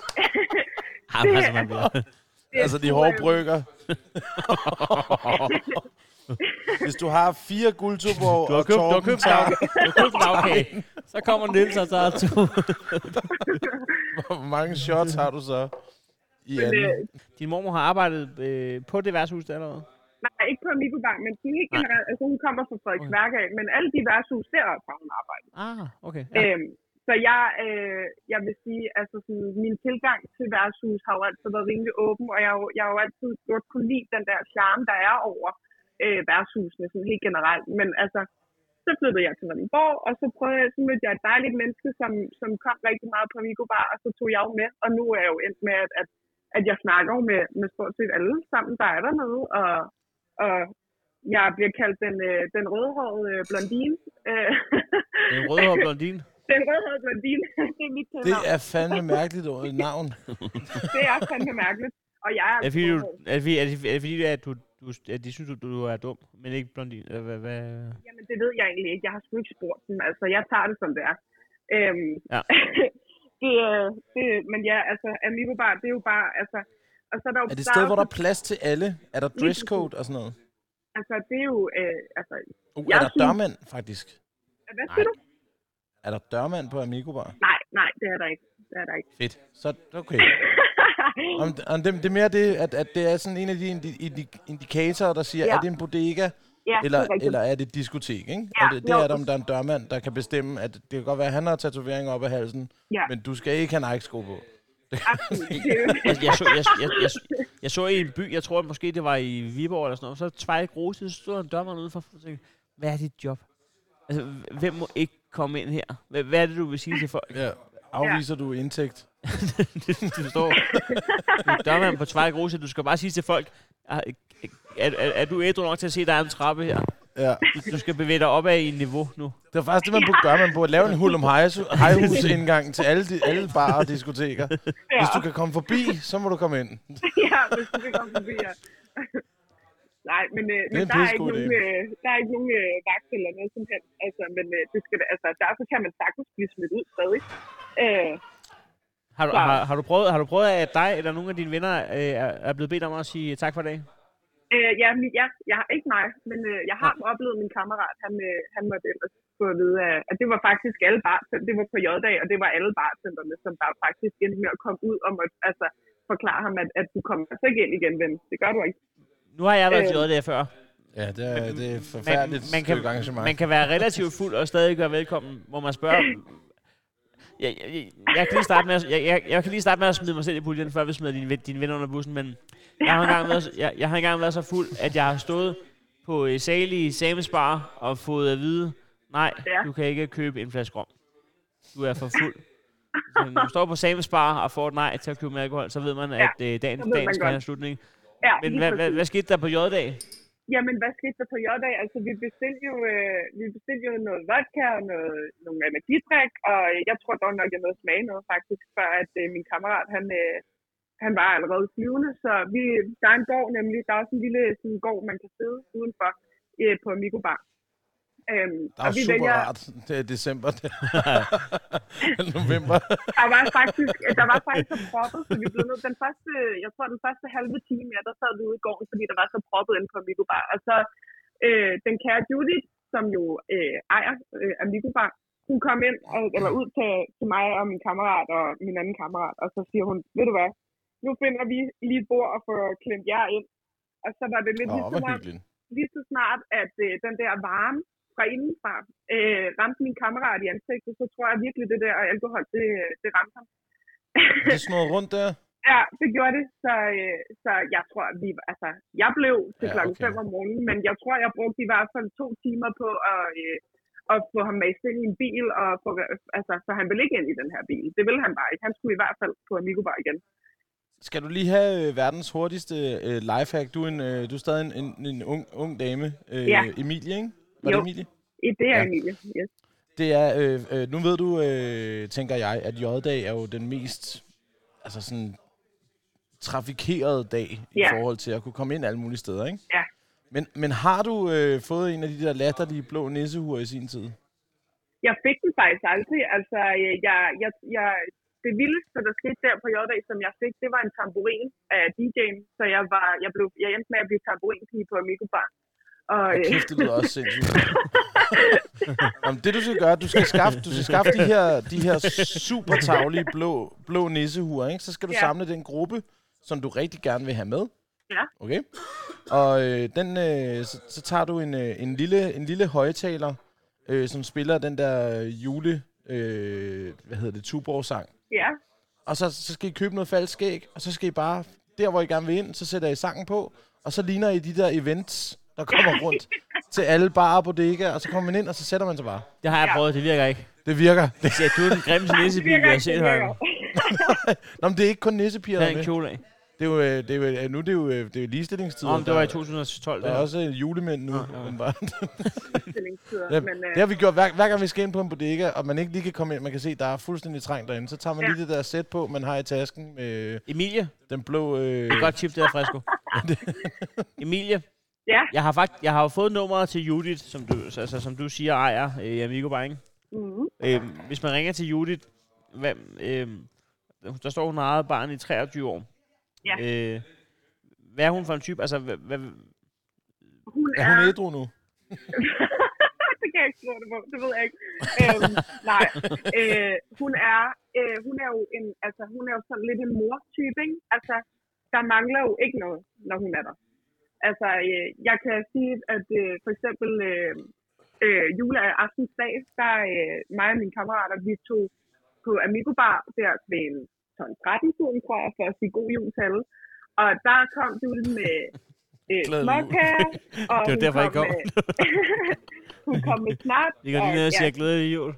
[SPEAKER 5] det
[SPEAKER 1] altså,
[SPEAKER 5] er-
[SPEAKER 1] man bliver...
[SPEAKER 5] det er
[SPEAKER 2] Altså, de hårde
[SPEAKER 5] øh,
[SPEAKER 2] brygger. Hvis du har fire guldtuborg
[SPEAKER 1] Du har
[SPEAKER 2] og
[SPEAKER 1] købt, du har
[SPEAKER 2] Torben
[SPEAKER 1] købt,
[SPEAKER 2] tager,
[SPEAKER 1] du har købt lavkage. Så kommer Niels og tager to.
[SPEAKER 2] hvor mange shots har du så i
[SPEAKER 5] Men,
[SPEAKER 2] anden?
[SPEAKER 5] øh,
[SPEAKER 1] Din mormor har arbejdet øh, på det værtshus der allerede?
[SPEAKER 5] Nej, ikke på Amigo Bank, men sådan helt generelt. Altså, hun kommer fra Frederiksværk af, men alle de værtshus deroppe har hun arbejdet.
[SPEAKER 1] Ah, okay.
[SPEAKER 5] Ja. Øhm, så jeg, øh, jeg vil sige, altså sådan, min tilgang til værtshus har jo altid været rimelig åben, og jeg, har jo- jeg har jo altid godt kunne lide den der charme, der er over øh, værtshusene, sådan helt generelt. Men altså, så flyttede jeg til Vordingborg, og så prøvede jeg, så mødte jeg et dejligt menneske, som, som kom rigtig meget på Amigo Bar, og så tog jeg jo med, og nu er jeg jo endt med, at, at, at jeg snakker jo med, med stort set alle sammen, der er dernede, og, og jeg bliver kaldt den, øh, den rødhårede øh, blondine.
[SPEAKER 1] Den rødhårede blondine.
[SPEAKER 5] den rødhårede blondine, det er mit
[SPEAKER 2] Det er fandme mærkeligt navn.
[SPEAKER 5] Det er fandme mærkeligt. Og jeg er,
[SPEAKER 1] Er det fordi, du, er fordi- er det, er det fordi, at, du, du, at de synes, du, du er dum, men ikke blondine? Eller hvad, hvad?
[SPEAKER 5] Jamen, det ved jeg egentlig ikke. Jeg har sgu ikke spurgt dem. Altså, jeg tager det, som det er. Øhm,
[SPEAKER 1] Ja.
[SPEAKER 5] det, øh, det, men ja, altså, Amigo Bar, det er jo bare, altså... Og så er, der jo,
[SPEAKER 2] Er det et sted, hvor der er plads til alle? Er der dresscode og sådan noget?
[SPEAKER 5] Altså, det er jo... Øh, altså,
[SPEAKER 2] Uh,
[SPEAKER 5] Jeg
[SPEAKER 2] er der
[SPEAKER 5] synes-
[SPEAKER 2] dørmand, faktisk?
[SPEAKER 5] hvad siger du?
[SPEAKER 2] Er der dørmand på Amigo Bar?
[SPEAKER 5] Nej, nej, det er der ikke. Det er der ikke.
[SPEAKER 2] Fedt. Så, okay. Om, om det, det er mere det, at, at det er sådan en af de indi, indi, indikatorer, der siger,
[SPEAKER 5] Ja.
[SPEAKER 2] er det en bodega,
[SPEAKER 5] ja,
[SPEAKER 2] eller,
[SPEAKER 5] det er
[SPEAKER 2] eller er det et diskotek, ikke?
[SPEAKER 5] Ja,
[SPEAKER 2] og det, det
[SPEAKER 5] jo.
[SPEAKER 2] er, at om der er en dørmand, der kan bestemme, at det kan godt være, at han har tatoveringer op ad halsen,
[SPEAKER 5] Ja.
[SPEAKER 2] men du skal ikke have Nike-sko på.
[SPEAKER 5] Jo-
[SPEAKER 1] Jeg, jeg, så, jeg, jeg, jeg, jeg, så i en by, jeg tror måske det var i Viborg eller sådan noget, så tvej gruse, så stod en dørmand udenfor, og tænkte, hvad er dit job? Altså, hvem må ikke komme ind her? Hvad, hvad er det, du vil sige til folk?
[SPEAKER 2] Ja. Afviser du indtægt?
[SPEAKER 1] Du står du er dørmand på tvej gruse, du skal bare sige til folk, er, er, er, er du ædru nok til at se, at der er en trappe her?
[SPEAKER 2] Ja.
[SPEAKER 1] Du, du skal bevæge dig opad i en niveau nu.
[SPEAKER 2] Det var faktisk det, man burde gøre. Man burde lave en hulum hejhus indgang til alle, de, alle barer og diskoteker. Hvis du kan komme forbi, så må du komme ind.
[SPEAKER 5] ja, hvis du kan komme forbi, ja. Nej, men, øh, men
[SPEAKER 2] en
[SPEAKER 5] der, er ikke nogen, øh, der er ikke nogen øh, vagt eller noget som helst. Altså, men øh, det skal, altså, derfor kan man sagtens blive smidt ud stadig. Øh,
[SPEAKER 1] Har du, har, har, du prøvet, har du prøvet, at dig eller nogle af dine venner øh, er, blevet bedt om at sige tak for det?
[SPEAKER 5] øh, ja, men, ja, jeg har ikke mig, men øh, jeg har oplevet min kammerat, han, øh, han måtte ellers få at vide, at, det var faktisk alle bartender, det var på J-dag, og det var alle bartenderne, som der faktisk endte med at komme ud og måtte, altså, forklare ham, at, at du kommer altså ikke ind igen, ven. Det gør du ikke.
[SPEAKER 1] Nu har jeg været
[SPEAKER 5] Øh,
[SPEAKER 1] JD før.
[SPEAKER 2] Ja, det er, det er forfærdeligt
[SPEAKER 1] man, kan,
[SPEAKER 2] stykke arrangement.
[SPEAKER 1] man kan være relativt fuld og stadig gøre velkommen, må man spørge. Jeg, jeg, jeg, kan lige starte med at, jeg, jeg, jeg kan lige starte med at smide mig selv i puljen, før vi smider dine, ven- dine venner under bussen, men jeg har, engang været, jeg, jeg har engang været så fuld, at jeg har stået på øh, salige samesbar og fået at vide, nej,
[SPEAKER 5] Ja.
[SPEAKER 1] du kan ikke købe en flaske rom. Du er for fuld. Så når du står på samesbar og får et nej til at købe med alkohol, så ved man, at øh, dagen, dagen skal
[SPEAKER 5] godt.
[SPEAKER 1] have en slutning.
[SPEAKER 5] Ja,
[SPEAKER 1] Men hvad, hvad, hvad skete der på J-dag?
[SPEAKER 5] Jamen, hvad skete der på J-dag? Altså, vi bestilte jo, øh, vi bestilte jo noget vodka og noget, nogle øh, energidrik, og øh, jeg tror dog nok, jeg nåede at smage noget faktisk, før at øh, min kammerat, han, øh, han var allerede flyvende. Så vi, der er en gård nemlig, der er også en lille sådan, gård, man kan sidde udenfor øh, på Amigo Øhm,
[SPEAKER 2] Der er
[SPEAKER 5] vi
[SPEAKER 2] super
[SPEAKER 5] vælger,
[SPEAKER 2] rart. Det er december. November.
[SPEAKER 5] der var faktisk, der var faktisk så proppet, så vi blev nødt. Den første, jeg tror, den første halve time, ja, der sad vi ude i gården, fordi der var så proppet inde på Amigo Bar. Og så øh, den kære Judy, som jo øh, ejer øh, Amigo Bar, hun kom ind, og, eller ud til, til mig og min kammerat og min anden kammerat, og så siger hun, ved du hvad, nu finder vi lige et bord og får klemt jer ind. Og så var det lidt
[SPEAKER 2] Åh,
[SPEAKER 5] ligesom lige så snart, at øh, den der varme fra indenfra øh, ramte min kammerat i ansigtet, så tror jeg virkelig, det der alkohol, det, det ramte ham.
[SPEAKER 2] Det snurrede rundt der.
[SPEAKER 5] Ja, det gjorde det. Så, øh, så jeg tror, at vi, altså, jeg blev til
[SPEAKER 2] Ja,
[SPEAKER 5] klokken
[SPEAKER 2] okay.
[SPEAKER 5] 5 om morgenen, men jeg tror, jeg brugte i hvert fald to timer på at, øh, at få ham med ind i en bil, og få, altså, så han ville ikke ind i den her bil. Det ville han bare ikke. Han skulle i hvert fald på Amigo Bar igen.
[SPEAKER 2] Skal du lige have øh, verdens hurtigste øh, lifehack? Du er, en, øh, du er stadig en, en, en ung, ung dame. Øh,
[SPEAKER 5] Ja.
[SPEAKER 2] Emilie, ikke? Var
[SPEAKER 5] Jo.
[SPEAKER 2] det Emilie?
[SPEAKER 5] I det er
[SPEAKER 2] Ja.
[SPEAKER 5] Emilie. Yes.
[SPEAKER 2] Det er, øh, øh, nu ved du, øh, tænker jeg, at J-dag er jo den mest altså sådan, trafikerede dag i
[SPEAKER 5] Ja.
[SPEAKER 2] forhold til at kunne komme ind alle mulige steder, ikke?
[SPEAKER 5] Ja.
[SPEAKER 2] Men, men har du øh, fået en af de der latterlige blå nissehuer i sin tid?
[SPEAKER 5] Jeg fik den faktisk aldrig. Altså, jeg, jeg, jeg, det vildeste, der skete der på J-dag, som jeg fik, det var en tamburin af DJ'en. Så jeg, var, jeg, blev, jeg endte med at blive tamburinpige på Amigo Bar. Og,
[SPEAKER 2] Og
[SPEAKER 5] øh,
[SPEAKER 2] kæft, det lyder også sindssygt. Jamen, det du skal gøre, du skal skaffe, du skal skaffe de her, de her super taglige blå, blå nissehuer, ikke? Så skal du
[SPEAKER 5] Ja.
[SPEAKER 2] samle den gruppe, som du rigtig gerne vil have med.
[SPEAKER 5] Ja.
[SPEAKER 2] Okay? Og øh, den, øh, så, så tager du en, øh, en lille, en lille højtaler, øh, som spiller den der jule, øh, hvad hedder det, Tuborg-sang.
[SPEAKER 5] ja,
[SPEAKER 2] Og så, så skal I købe noget falsk æg, og så skal I bare, der hvor I gerne vil ind, så sætter I sangen på, og så ligner I de der events, der kommer rundt. til alle barer og bodegaer, og så kommer man ind, og så sætter man sig bare.
[SPEAKER 1] Det har jeg
[SPEAKER 5] Ja.
[SPEAKER 1] prøvet, det virker ikke.
[SPEAKER 2] Det virker. Det,
[SPEAKER 1] Ja, du er den grimmeste nissebil, jeg har
[SPEAKER 5] ikke,
[SPEAKER 1] set her.
[SPEAKER 2] Nå, men det er ikke kun nissepiger, der er
[SPEAKER 1] en kjole af.
[SPEAKER 2] Det er jo, øh, det er jo, øh, nu er det jo, øh, det er jo ligestillingstid.
[SPEAKER 1] Om det var i 2012.
[SPEAKER 2] Der er
[SPEAKER 1] Der.
[SPEAKER 2] også julemænd nu.
[SPEAKER 1] Ja.
[SPEAKER 2] men bare, Ja,
[SPEAKER 5] men,
[SPEAKER 2] det har vi gjort, hver, hver gang vi skal ind på en bodega, og man ikke lige kan komme ind, man kan se, der er fuldstændig trængt derinde, så tager man
[SPEAKER 5] Ja.
[SPEAKER 2] lige det der sæt på, man har i tasken med
[SPEAKER 1] Emilie,
[SPEAKER 2] den blå... Øh,
[SPEAKER 1] det er godt tip, det er Fresco. Emilie,
[SPEAKER 5] Ja.
[SPEAKER 1] jeg har, fakt, jeg har jo fået nummeret til Judith, som du, altså, som du siger ejer øh, i Amigo Bar, ikke?
[SPEAKER 5] mm,
[SPEAKER 1] Øh, hvis man ringer til Judith, hvad, øh, der står, hun har ejet barn i 23 år.
[SPEAKER 5] Ja.
[SPEAKER 1] Øh, hvad er hun for en type? Altså, hvad, hvad,
[SPEAKER 5] hun
[SPEAKER 2] er
[SPEAKER 5] er...
[SPEAKER 2] hun ædru nu?
[SPEAKER 5] det kan jeg ikke skrive det på, det ved jeg ikke. øhm, nej, øh, hun er, øh, hun er jo en, altså hun er jo sådan lidt en mor-type, ikke? Altså, der mangler jo ikke noget, når hun er der. Altså, øh, jeg kan sige, at øh, for eksempel øh, øh, juleaftensdag, der øh, mig og mine kammerater, vi tog på Amigo Bar der ved en sådan 13 tiden, tror jeg, for at sige god jul til alle. Og der kom Jule med øh, småkager, og
[SPEAKER 1] Det var
[SPEAKER 5] hun
[SPEAKER 1] derfor,
[SPEAKER 5] kom
[SPEAKER 1] kom.
[SPEAKER 5] med, hun kom med snart.
[SPEAKER 1] vi går lige ned og
[SPEAKER 5] ja,
[SPEAKER 1] siger glædelig jul.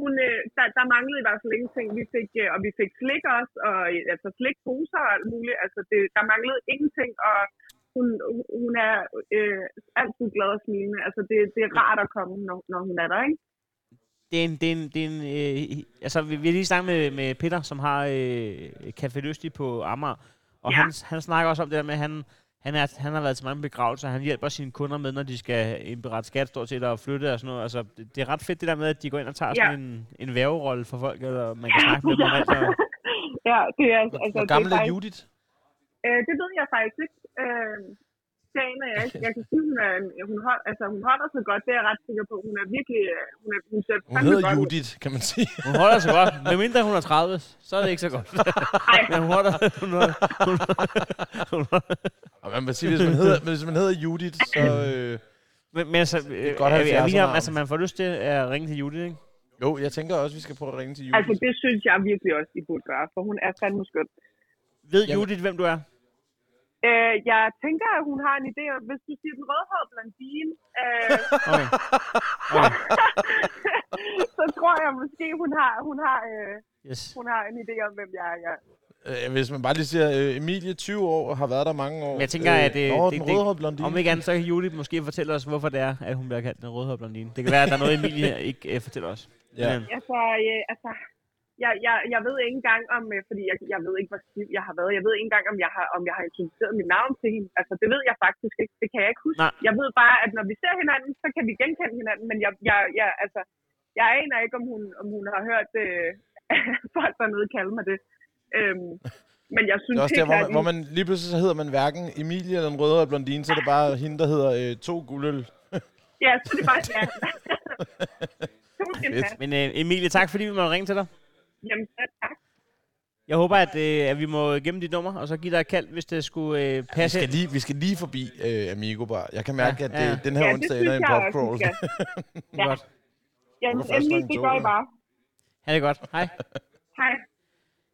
[SPEAKER 5] hun, øh, der, der manglede i hvert fald ingenting. Vi fik, øh, og vi fik slik også, og øh, altså slikposer og alt muligt. Altså, det, der manglede ingenting, og hun, hun er øh, altid glad og smilende. Altså, det, det er rart at komme, når, når hun er der, ikke?
[SPEAKER 1] Det er en, det er en, det er en øh, altså vi, vi har lige snakket med, med Peter, som har øh, Café Lystig på Amager, og
[SPEAKER 5] Ja.
[SPEAKER 1] han, han snakker også om det der med, at han, han, er, han har været til mange begravelser, han hjælper sine kunder med, når de skal indberette skat, stort set, og flytte og sådan noget. Altså, det, det er ret fedt det der med, at de går ind og tager sådan en, en værgerolle for folk, eller man kan snakke med dem om alt.
[SPEAKER 5] Ja, det er altså...
[SPEAKER 2] Hvor gammel
[SPEAKER 5] det
[SPEAKER 2] er
[SPEAKER 5] faktisk-
[SPEAKER 2] Judith?
[SPEAKER 5] Øh, det ved jeg faktisk ikke. Øh, det aner jeg ikke. Jeg kan sige, hun, er, hun, hold, altså, hun holder sig godt. Det er jeg ret sikker på. Hun er virkelig... øh, Hun, er, hun ser
[SPEAKER 2] Hun hedder
[SPEAKER 5] godt ud.
[SPEAKER 2] Judith, kan man sige.
[SPEAKER 1] hun holder sig godt. Med mindre hun er 30, så er det ikke så godt.
[SPEAKER 5] Ej,
[SPEAKER 1] Men hun holder... Hun holder, hun holder, hun holder.
[SPEAKER 2] Og man må sige, hvis man hedder, hvis man hedder Judith, så... Øh,
[SPEAKER 1] Men, men altså, øh,
[SPEAKER 2] godt
[SPEAKER 1] er, vi- er vi
[SPEAKER 2] 70'er
[SPEAKER 1] enige om, altså man får lyst til at ringe til Judith, ikke?
[SPEAKER 2] jo, jeg tænker også, vi skal prøve at ringe til Judith.
[SPEAKER 5] altså, det synes jeg virkelig også, I burde gøre, for hun er fandme skøn.
[SPEAKER 1] Ved
[SPEAKER 2] Jamen-
[SPEAKER 1] Judith, hvem du er?
[SPEAKER 5] Øh, jeg tænker, at hun har en idé om, hvis du siger den rødhårede blondine, øh,
[SPEAKER 1] Okay. okay.
[SPEAKER 5] så tror jeg måske, hun har, hun har, øh,
[SPEAKER 1] Yes.
[SPEAKER 5] hun har en idé om, hvem jeg er. Ja.
[SPEAKER 2] Øh, hvis man bare lige siger, øh, Emilie, 20 år, og har været der mange år.
[SPEAKER 1] Men jeg tænker, at det-
[SPEAKER 2] Nå,
[SPEAKER 1] det-
[SPEAKER 2] den
[SPEAKER 1] det-
[SPEAKER 2] blondine.
[SPEAKER 1] Om ikke andet, så kan Judith måske fortælle os, hvorfor det er, at hun bliver kaldt den rødhårede blondine. Det kan være, at der er noget, Emilie ikke øh, fortæller os.
[SPEAKER 2] Ja.
[SPEAKER 1] Men,
[SPEAKER 5] Altså, øh, altså jeg, jeg, jeg ved ikke engang om, øh, fordi jeg, jeg ved ikke, hvor stiv jeg har været. Jeg ved ikke engang, om jeg har, om jeg har introduceret mit navn til hende. Altså, det ved jeg faktisk ikke. Det kan jeg ikke huske.
[SPEAKER 1] Nej.
[SPEAKER 5] Jeg ved bare, at når vi ser hinanden, så kan vi genkende hinanden. Men jeg, jeg, jeg, altså, jeg aner ikke, om hun, om hun har hørt øh, folk dernede kalde mig det. Øhm, men jeg synes
[SPEAKER 2] Det er også der, hvor man, hvor man lige pludselig så hedder man hverken Emilie eller den rødhårede blondine, så er det bare hende, der hedder øh, to guldøl.
[SPEAKER 5] Ja, så er det bare, ja.
[SPEAKER 1] Men øh, Emilie, tak fordi vi måtte ringe til dig.
[SPEAKER 5] Jamen, så tak.
[SPEAKER 1] Jeg håber, at, øh, at vi må gemme dit nummer, og så give dig et kald, hvis det skulle øh,
[SPEAKER 2] Vi
[SPEAKER 1] passe.
[SPEAKER 2] skal, lige, vi skal lige forbi øh, Amigo Bar. Jeg kan mærke,
[SPEAKER 1] Ja,
[SPEAKER 2] at
[SPEAKER 1] ja, ja.
[SPEAKER 2] det, den her
[SPEAKER 5] Ja, det
[SPEAKER 2] onsdag ender i en
[SPEAKER 5] vi skal. Ja.
[SPEAKER 1] Godt.
[SPEAKER 2] Først
[SPEAKER 5] endelig, det gør I bare.
[SPEAKER 1] Ha' det godt. Hej.
[SPEAKER 5] Hej.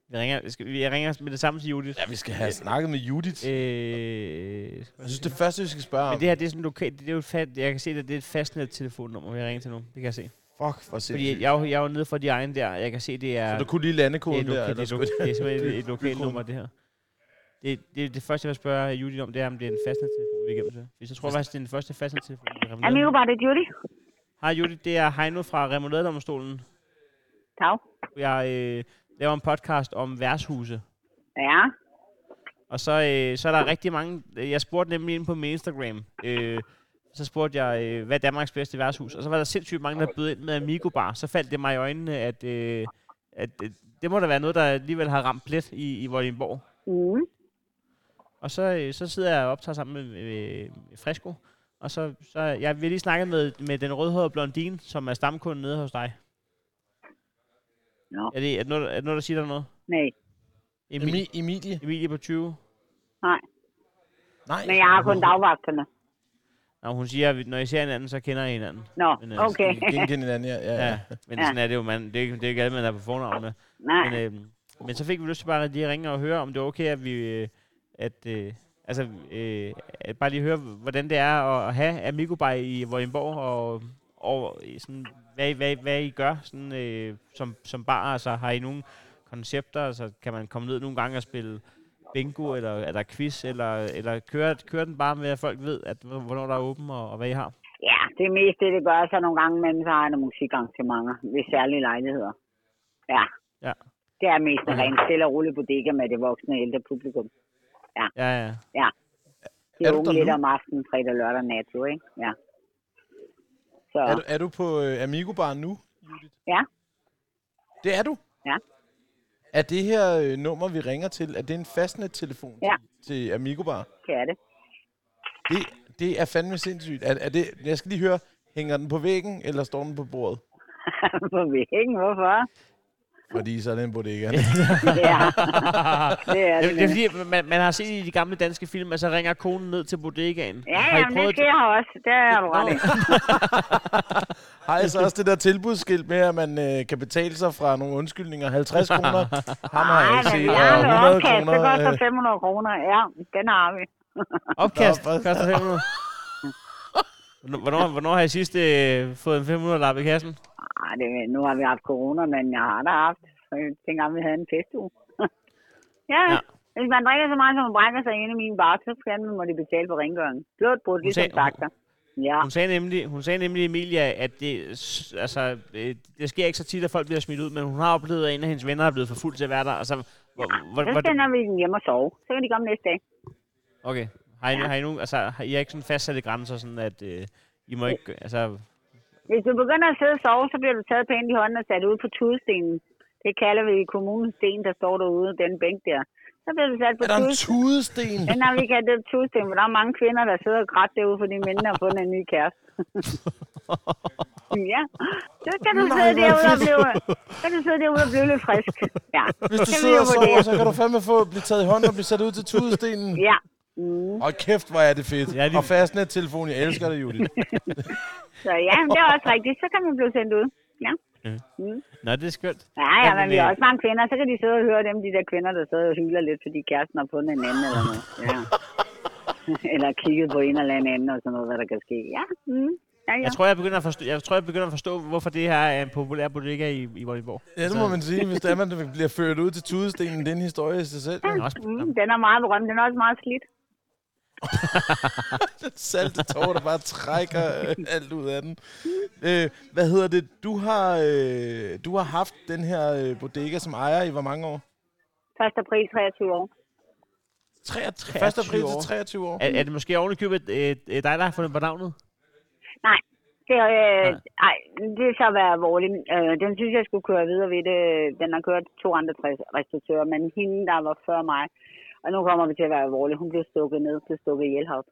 [SPEAKER 1] Vi ringer, skal, vi- jeg ringer med det samme til Judith.
[SPEAKER 2] Ja, vi skal have snakket med Judith.
[SPEAKER 1] Øh,
[SPEAKER 2] Jeg synes, det første, vi skal spørge om.
[SPEAKER 1] men det her, det er sådan lokalt, det er jo et fast, jeg kan se, at det er et fastnet telefonnummer, vi ringer til nu. Det kan jeg se.
[SPEAKER 2] Fuck, hvor
[SPEAKER 1] Fordi
[SPEAKER 2] sindssygt.
[SPEAKER 1] jeg, er jo- jeg er jo nede for de egne der, jeg kan se, det er...
[SPEAKER 2] Så du kunne lige
[SPEAKER 1] det er,
[SPEAKER 2] landekoden
[SPEAKER 1] et
[SPEAKER 2] der?
[SPEAKER 1] loka-
[SPEAKER 2] eller
[SPEAKER 1] det, er,
[SPEAKER 2] skulle-
[SPEAKER 1] lo- det er simpelthen et, et lokalt nummer, det her. Det, det, det første, jeg vil spørge Judith om, det er, om det er en fastnettelefon, vi er igennem til. Hvis jeg tror faktisk, det er den første fastnettelefon, vi har
[SPEAKER 7] Amigo, var det Judy?
[SPEAKER 1] Hej Judith, det er Heino fra Remouladedomstolen.
[SPEAKER 7] Tak.
[SPEAKER 1] Jeg øh, laver en podcast om værtshuse.
[SPEAKER 7] Ja.
[SPEAKER 1] Og så, øh, så er der rigtig mange... Jeg spurgte nemlig ind på min Instagram. Øh, så spurgte jeg, øh, hvad er Danmarks bedste værtshus? Og så var der sindssygt mange, der bød ind med Amigo Bar. Så faldt det mig i øjnene, at, øh, at øh, det må da være noget, der alligevel har ramt plet i, i Vordingborg.
[SPEAKER 7] Mm.
[SPEAKER 1] Og så, øh, så sidder jeg og optager sammen med, med, med Fresco. Og så, så jeg vil lige snakke med, med den rødhårede blondine, som er stamkunden nede hos dig.
[SPEAKER 7] Nå.
[SPEAKER 1] Er det, er det, noget, er det noget, der siger dig noget?
[SPEAKER 7] Nej.
[SPEAKER 1] Emil,
[SPEAKER 2] Emi- Emilie?
[SPEAKER 1] Emilie på 20.
[SPEAKER 7] Nej.
[SPEAKER 2] Nej.
[SPEAKER 7] Men jeg har kun dagvagterne.
[SPEAKER 1] Nå, hun siger, at når I ser hinanden, så kender I hinanden.
[SPEAKER 7] Nå,
[SPEAKER 1] Men, øh,
[SPEAKER 7] okay.
[SPEAKER 2] Genkende hinanden, ja. ja,
[SPEAKER 1] Ja,
[SPEAKER 2] ja.
[SPEAKER 1] men
[SPEAKER 7] Ja.
[SPEAKER 1] sådan er det jo, man. Det er, ikke- det er ikke alle, man er på fornavn med.
[SPEAKER 7] Nej.
[SPEAKER 1] Men, øh, men så fik vi lyst til bare lige at ringe og høre, om det er okay, at vi, øh, at, øh, altså, øh, bare lige høre, hvordan det er at, at have Amigo Bar i Vordingborg, og, og sådan, hvad, hvad, hvad I gør sådan, øh, som, som bar. Altså, har I nogle koncepter? Altså, kan man komme ned nogle gange og spille bingo, eller er der quiz, eller, eller kører, kører den bare med, at folk ved, at, hvornår der er åben, og, og hvad I har?
[SPEAKER 7] Ja, det er mest det, det gør så nogle gange, men så har jeg nogle musikarrangementer ved særlige lejligheder. Ja.
[SPEAKER 1] Ja.
[SPEAKER 7] Det er mest en ren stille og rolig bodega med det voksne ældre publikum.
[SPEAKER 1] Ja, ja.
[SPEAKER 7] Det
[SPEAKER 2] Er
[SPEAKER 7] er unge
[SPEAKER 2] der
[SPEAKER 7] lidt
[SPEAKER 2] nu?
[SPEAKER 7] om aftenen, fredag, lørdag, nat jo, ikke? Ja. Så,
[SPEAKER 2] Er du, er du på øh, Amigo Bar nu, Judith?
[SPEAKER 7] ja,
[SPEAKER 2] Det er du?
[SPEAKER 7] Ja.
[SPEAKER 2] Er det her øh, nummer, vi ringer til, er det en fastnet-telefon
[SPEAKER 7] Ja.
[SPEAKER 2] til, til Amigo Bar?
[SPEAKER 7] det er det.
[SPEAKER 2] Det, det er fandme sindssygt. Er, er det, jeg skal lige høre, hænger den på væggen, eller står den på bordet?
[SPEAKER 7] På væggen, hvorfor?
[SPEAKER 2] Fordi så er det en bodega.
[SPEAKER 7] Ja, det er
[SPEAKER 1] det,
[SPEAKER 7] det.
[SPEAKER 1] det er fordi, man, man har set i de gamle danske film, at så ringer konen ned til bodegaen.
[SPEAKER 7] Ja,
[SPEAKER 1] Har
[SPEAKER 7] det sker også. Det har du ret i.
[SPEAKER 2] Har jeg så også det der tilbudsskilt med, at man øh, kan betale sig fra nogle undskyldninger? 50 kroner? Ham har jeg
[SPEAKER 7] Nej,
[SPEAKER 2] ikke set. Og
[SPEAKER 7] har noget
[SPEAKER 2] 100
[SPEAKER 7] opkast. Det
[SPEAKER 2] kroner.
[SPEAKER 7] koster
[SPEAKER 2] øh,
[SPEAKER 7] 500 kroner. Ja, den har vi.
[SPEAKER 1] Opkast
[SPEAKER 2] Nå,
[SPEAKER 1] koster 500. Hvornår- Hvornår, har I sidst øh, fået en 500 lap i kassen?
[SPEAKER 7] Ej, det, nu har vi haft corona, men jeg har da haft. øh, Dengang vi havde en festuge. ja,
[SPEAKER 1] Ja.
[SPEAKER 7] ja. Hvis man drikker så meget, som man brækker sig ind i min bar, så fandme må de betale på rengøringen. Blødt brudt, ligesom
[SPEAKER 1] sagde-
[SPEAKER 7] sagt. Ja,
[SPEAKER 1] Hun sagde nemlig, hun sagde nemlig Emilia, at det, altså, øh, det sker ikke så tit, at folk bliver smidt ud, men hun har oplevet, at en af hendes venner er blevet for fuld til at være der. Altså, hvor, hvor,
[SPEAKER 7] så
[SPEAKER 1] hvor,
[SPEAKER 7] sender vi den hjem og sove. Så kan de komme næste dag.
[SPEAKER 1] okay. Har I, har I, nogen, altså, har I ikke sådan fastsatte grænser, sådan at øh, I må ikke, altså,
[SPEAKER 7] Hvis du begynder at sidde og sove, så bliver du taget pænt i hånden og sat ud på tudestenen. Det kalder vi kommunens sten, der står derude, den bænk der. Så bliver du sat på
[SPEAKER 2] Er der en tudesten?
[SPEAKER 7] Den har vi kaldt det tudesten, for der er mange kvinder, der sidder og grædt derude, fordi mændene har fundet en ny kæreste. ja, så kan du
[SPEAKER 2] Nej,
[SPEAKER 7] sidde derude og blive, kan du sidde derude og blive lidt frisk. Ja,
[SPEAKER 2] Hvis du
[SPEAKER 7] kan vi
[SPEAKER 2] sidder og sover, så kan du fandme få blive taget i hånden og blive sat ud til tudestenen.
[SPEAKER 7] Ja. Mm.
[SPEAKER 2] Og kæft, hvor er det fedt.
[SPEAKER 1] Ja, det-
[SPEAKER 2] Og fastnet-telefon, jeg elsker det, Judith.
[SPEAKER 7] Så ja, det er også rigtigt. Så kan man blive sendt ud. Ja.
[SPEAKER 1] Nå, det er skønt.
[SPEAKER 7] Ja, ja, men vi har
[SPEAKER 1] øh,
[SPEAKER 7] også mange kvinder. Så kan de sidde og høre dem, de der kvinder, der sidder og hyler lidt, fordi kæresten har fundet en anden eller noget. Ja. eller kigget på en eller anden og sådan noget, hvad der kan ske. Ja, mm. ja, ja.
[SPEAKER 1] Jeg tror, jeg begynder at forstå, jeg tror, jeg begynder at forstå, hvorfor det her er en populær bodega i, i Vordingborg.
[SPEAKER 2] Ja, det må man sige. Hvis det er, man bliver ført ud til tudestenen, det er en historie i sig selv.
[SPEAKER 1] Men også,
[SPEAKER 7] Mm, den er meget berømt. Den er også meget slidt.
[SPEAKER 2] Salte tår, der bare trækker øh, alt ud af den. Øh, hvad hedder det? Du har, øh, du har haft den her øh, bodega som ejer i hvor mange år?
[SPEAKER 7] 1. april 23 år.
[SPEAKER 2] 23, 1. april
[SPEAKER 1] år.
[SPEAKER 2] til 23 år.
[SPEAKER 1] er, er det måske oven i købet øh, øh, dig, der har fundet på navnet?
[SPEAKER 7] Nej, det, er, øh,
[SPEAKER 1] Nej.
[SPEAKER 7] ej, det er så været alvorligt. Øh, den synes jeg skulle køre videre ved det. Den har kørt to andre restauratører, men hende, der var før mig, og nu kommer vi til at være alvorligt. Hun blev stukket ned, blev stukket ihjel heroppe.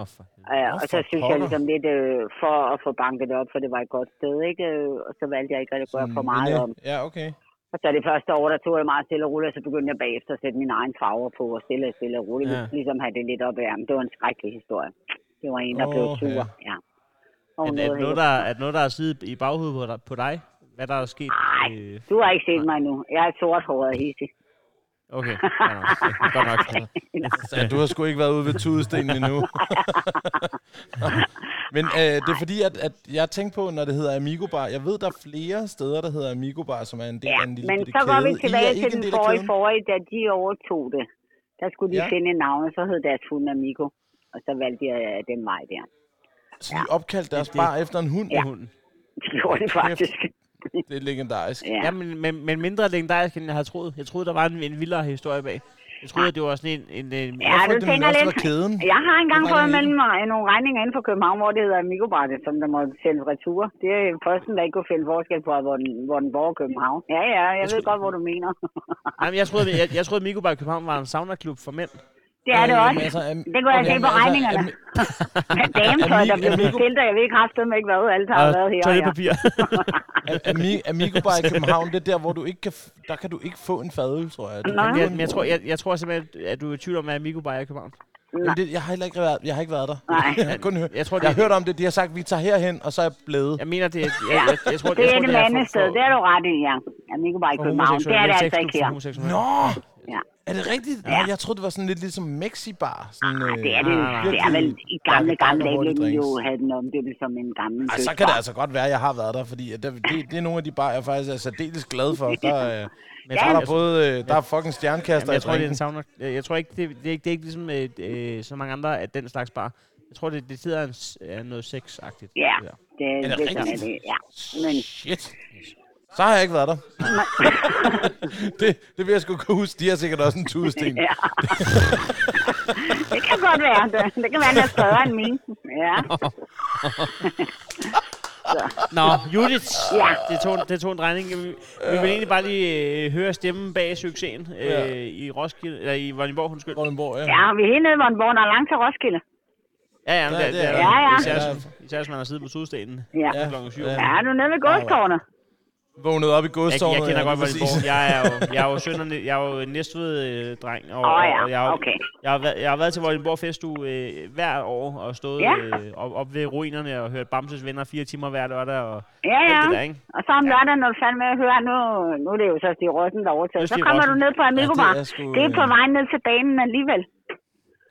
[SPEAKER 1] Oh, for
[SPEAKER 2] Nå,
[SPEAKER 7] og så synes jeg ligesom lidt, øh, for at få banket op, for det var et godt sted, ikke? Og så valgte jeg ikke at gøre for meget om.
[SPEAKER 2] Ja, okay.
[SPEAKER 7] Og så det første år, der tog jeg meget stille og roligt, og så begyndte jeg bagefter at sætte mine egne farver på, og stille og stille og roligt,
[SPEAKER 1] Ja.
[SPEAKER 7] ja. ligesom have det lidt op i ærmen. Det var en skrækkelig historie. Det var en, der
[SPEAKER 2] Åh,
[SPEAKER 7] blev
[SPEAKER 2] ja.
[SPEAKER 7] sur. Ja. Og
[SPEAKER 1] Er, er, det noget, der, er det noget, der er siddet i baghovedet på dig? Hvad der er sket?
[SPEAKER 7] Nej.
[SPEAKER 1] Øh,
[SPEAKER 7] Du har ikke set mig endnu. Jeg er sort håret og hissig.
[SPEAKER 1] Okay, ja, okay. godt nok.
[SPEAKER 2] Ja, du har sgu ikke været ude ved tudestenen endnu. Men øh, det er fordi, at, at jeg tænkte på, når det hedder Amigo Bar, jeg ved, der er flere steder, der hedder Amigo Bar, som er en del
[SPEAKER 7] Ja,
[SPEAKER 2] af en lille
[SPEAKER 7] men så går vi
[SPEAKER 2] kæde.
[SPEAKER 7] Tilbage til den forrige forrige, da de overtog det. Der skulle de
[SPEAKER 2] Ja.
[SPEAKER 7] ja. finde et navn, og så hed deres hund Amigo. Og så valgte jeg øh, den vej der.
[SPEAKER 2] Så de opkaldte deres bar efter en hund?
[SPEAKER 7] Ja. Det gjorde det faktisk.
[SPEAKER 2] Det er legendarisk.
[SPEAKER 7] Ja.
[SPEAKER 1] Ja, men, men, men mindre legendarisk, end jeg havde troet. Jeg troede, der var en, en vildere historie bag. Jeg troede, at det var sådan en... en, en
[SPEAKER 7] Ja, du
[SPEAKER 2] er
[SPEAKER 7] tænker lidt.
[SPEAKER 2] kæden?
[SPEAKER 7] Jeg har engang fået mellem mig nogle regninger inden for København, hvor det hedder Bar, som der må sælge retur. Det er posten, der ikke kunne finde forskel på, hvor den, hvor den bor i København. Ja, ja, jeg ved godt, hvor du mener.
[SPEAKER 1] Nej, men jeg troede, jeg, jeg troede, i København var en sauna-klub for mænd.
[SPEAKER 7] Det er det
[SPEAKER 2] Øh,
[SPEAKER 7] også.
[SPEAKER 2] jamen, altså, am-
[SPEAKER 7] Det kunne jeg
[SPEAKER 2] okay,
[SPEAKER 7] se på
[SPEAKER 2] altså,
[SPEAKER 7] regningerne. Men dametøj, der blev
[SPEAKER 2] Amigo-
[SPEAKER 7] bestilt, og jeg ved ikke haft ikke hvad. Alt har været her.
[SPEAKER 1] toiletpapir.
[SPEAKER 2] Am- Ami- Amigo Bar i København, det er der, hvor du ikke kan, der kan du ikke få en fadøl, tror jeg. Du
[SPEAKER 7] Nej.
[SPEAKER 2] kan
[SPEAKER 1] men, jeg, men jeg, tror, jeg, jeg tror simpelthen, at du er i tvivl om, at Migo Bar er i København.
[SPEAKER 2] Jamen, det, jeg har heller ikke været, jeg har ikke været der.
[SPEAKER 7] Nej.
[SPEAKER 2] Jeg har kun hørt,
[SPEAKER 1] Jeg tror,
[SPEAKER 2] jeg
[SPEAKER 1] det,
[SPEAKER 2] har hørt om det. De har sagt, vi tager herhen, og så er jeg blevet.
[SPEAKER 1] jeg mener, det er... Jeg, jeg, jeg, jeg tror,
[SPEAKER 7] Det
[SPEAKER 1] jeg
[SPEAKER 7] er
[SPEAKER 1] tror,
[SPEAKER 7] det
[SPEAKER 1] for-
[SPEAKER 7] mandede sted.
[SPEAKER 1] for-
[SPEAKER 7] Det er du ret i. Amigo København. Det er det
[SPEAKER 1] homoseksuelle,
[SPEAKER 7] altså ikke
[SPEAKER 1] sexklub
[SPEAKER 7] her.
[SPEAKER 1] for homoseksuelle.
[SPEAKER 2] Nå!
[SPEAKER 7] Ja.
[SPEAKER 2] Er det rigtigt? Ja. Jeg troede, det var sådan lidt ligesom Mexi-bar. Sådan,
[SPEAKER 7] Ah,
[SPEAKER 2] øh,
[SPEAKER 7] det er det,
[SPEAKER 1] nej, nej,
[SPEAKER 7] det er vel i gamle, gamle dage ville vi jo have den omdøbt som en gammel
[SPEAKER 2] Ej, så kan det altså godt være, at jeg har været der, fordi det, det, det er nogle af de bar, jeg faktisk er særdeles glad for. Der, øh,
[SPEAKER 1] Men jeg tror,
[SPEAKER 2] der er både øh, der er fucking stjernekaster
[SPEAKER 1] jamen, jeg tror, det er en savner. Jeg, jeg tror ikke, det, det, er ikke, det er ikke ligesom øh, øh, så mange andre af den slags bar. Jeg tror, det, det sidder en, er noget sexagtigt.
[SPEAKER 7] Ja,
[SPEAKER 1] der.
[SPEAKER 7] det,
[SPEAKER 2] Er det
[SPEAKER 7] det, det,
[SPEAKER 2] rigtigt?
[SPEAKER 7] det, ja. Men
[SPEAKER 2] Shit. Så har jeg ikke været der. det, det vil jeg sgu kunne huske. De har sikkert også en tudesten.
[SPEAKER 7] ja. det kan godt være. Det, det kan være, den er større end min. Ja.
[SPEAKER 1] Nå, Judith,
[SPEAKER 7] Ja.
[SPEAKER 1] det, tog, det tog en drejning. Vi, vi vil egentlig bare lige øh, høre stemmen bag succesen øh,
[SPEAKER 2] Ja.
[SPEAKER 1] i Roskilde, eller i Vordingborg, undskyld.
[SPEAKER 2] Vordingborg, ja.
[SPEAKER 7] ja, vi er helt nede, hvor den der er langt til Roskilde.
[SPEAKER 1] Ja, ja, men
[SPEAKER 2] Ja,
[SPEAKER 1] det,
[SPEAKER 2] det
[SPEAKER 1] det
[SPEAKER 2] er
[SPEAKER 1] er,
[SPEAKER 2] det.
[SPEAKER 7] Ja, ja.
[SPEAKER 1] Især,
[SPEAKER 2] Ja.
[SPEAKER 1] især hvis man har siddet på Sudstenen
[SPEAKER 7] Ja.
[SPEAKER 1] ja. klokken 7.
[SPEAKER 2] Ja.
[SPEAKER 7] Ja, du er nede ved godstårnet.
[SPEAKER 2] Vågnet op i
[SPEAKER 1] Jeg,
[SPEAKER 2] godstårnet.
[SPEAKER 1] jeg kender
[SPEAKER 2] ja,
[SPEAKER 1] godt. Vordingborg. Jeg er jo, jeg er jo søn og, næ- jeg er jo Næstved-dreng. Og,
[SPEAKER 7] Åh ja,
[SPEAKER 1] og jeg,
[SPEAKER 7] okay.
[SPEAKER 1] jeg, har været, jeg har været til Vordingborg Festuge øh, hver år og stået
[SPEAKER 7] Ja.
[SPEAKER 1] øh, op, op ved ruinerne og hørt Bamses venner fire timer hver lørdag. Og
[SPEAKER 7] Ja, ja.
[SPEAKER 1] det der, ikke?
[SPEAKER 7] Og så om lørdagen, når du fandme hører, nu, nu er det jo så Stig Rossen, der
[SPEAKER 1] Nu er
[SPEAKER 7] overtaget. Så kommer du
[SPEAKER 1] Rossen.
[SPEAKER 7] ned på Amigo
[SPEAKER 2] Ja,
[SPEAKER 7] Bar.
[SPEAKER 2] det er sgu,
[SPEAKER 7] Det er på
[SPEAKER 2] øh,
[SPEAKER 7] vej ned til banen alligevel.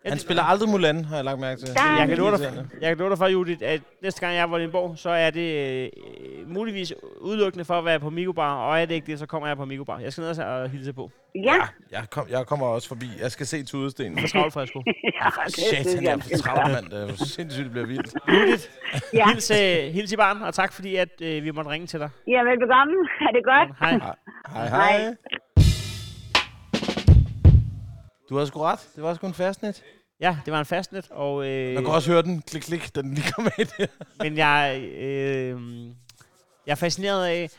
[SPEAKER 2] Han spiller aldrig Mulan, har jeg lagt mærke til.
[SPEAKER 1] Jeg kan love dig, jeg kan love dig for, Judith, at næste gang jeg er i Vordingborg, så er det øh, muligvis udelukkende for at være på Migobar, og er det ikke det, så kommer jeg på Migobar. Jeg skal ned og hilse på.
[SPEAKER 7] Ja,
[SPEAKER 2] Ja, jeg, kom, jeg kommer også forbi. Jeg skal se Tudestenen.
[SPEAKER 1] For travlt, Frisko.
[SPEAKER 7] ja det synes
[SPEAKER 2] Shit, jeg er for travlt, mand. Det er jo sindssygt, det bliver vildt.
[SPEAKER 1] Judith,
[SPEAKER 7] Ja,
[SPEAKER 1] hils, øh, hils i barn, og tak fordi, at øh, vi måtte ringe til dig.
[SPEAKER 7] ja velbekomme. Er det godt?
[SPEAKER 1] Hej.
[SPEAKER 2] Hej,
[SPEAKER 7] Hej.
[SPEAKER 2] hej. Du har sgu ret. Det var sgu en fastnet.
[SPEAKER 1] Ja, det var en fastnet, og... Øh,
[SPEAKER 2] Man kan også høre den. Klik, klik, den lige kom der.
[SPEAKER 1] Men jeg, øh, jeg er fascineret af,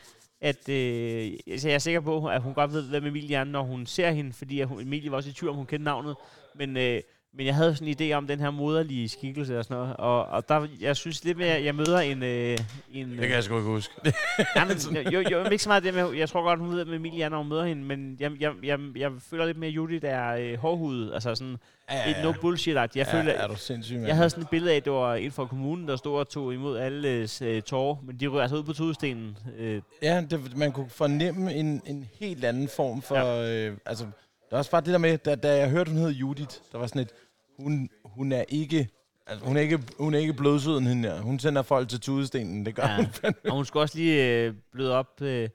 [SPEAKER 1] at øh, altså jeg er sikker på, at hun godt ved, hvem Emilie er, når hun ser hende, fordi at hun, Emilie var også i tvivl, om hun kendte navnet. Men, øh, men jeg havde sådan en idé om den her moderlige skikkelse og sådan noget. Og, og der, jeg synes lidt med, at jeg møder en... Øh, en
[SPEAKER 2] Det kan jeg sgu ikke huske.
[SPEAKER 1] Ja, men, jo, jo, ikke så meget det med, jeg tror godt, hun ved, hvem Emilie er, når hun møder hende, men jeg, jeg, jeg, jeg føler lidt mere, Judith er øh, hårdhudet, altså sådan
[SPEAKER 2] ja,
[SPEAKER 1] et no bullshit -agt. Jeg føler,
[SPEAKER 2] ja, er du sindssyg,
[SPEAKER 1] jeg havde sådan et billede af, at det var en fra kommunen, der stod og tog imod alle øh, tårer, men de rører altså ud på tudestenen. Øh,
[SPEAKER 2] Ja, det, man kunne fornemme en, en helt anden form for... Ja. Øh, altså, der er også bare det der med, da, da jeg hørte, hun hed Judith, der var sådan et... Hun, hun er ikke... Altså, hun er ikke, hun er ikke blødsøden, hende der. Hun sender folk til tudestenen. Det gør ja. Hun
[SPEAKER 1] og hun skulle også lige øh, bløde op. Øh,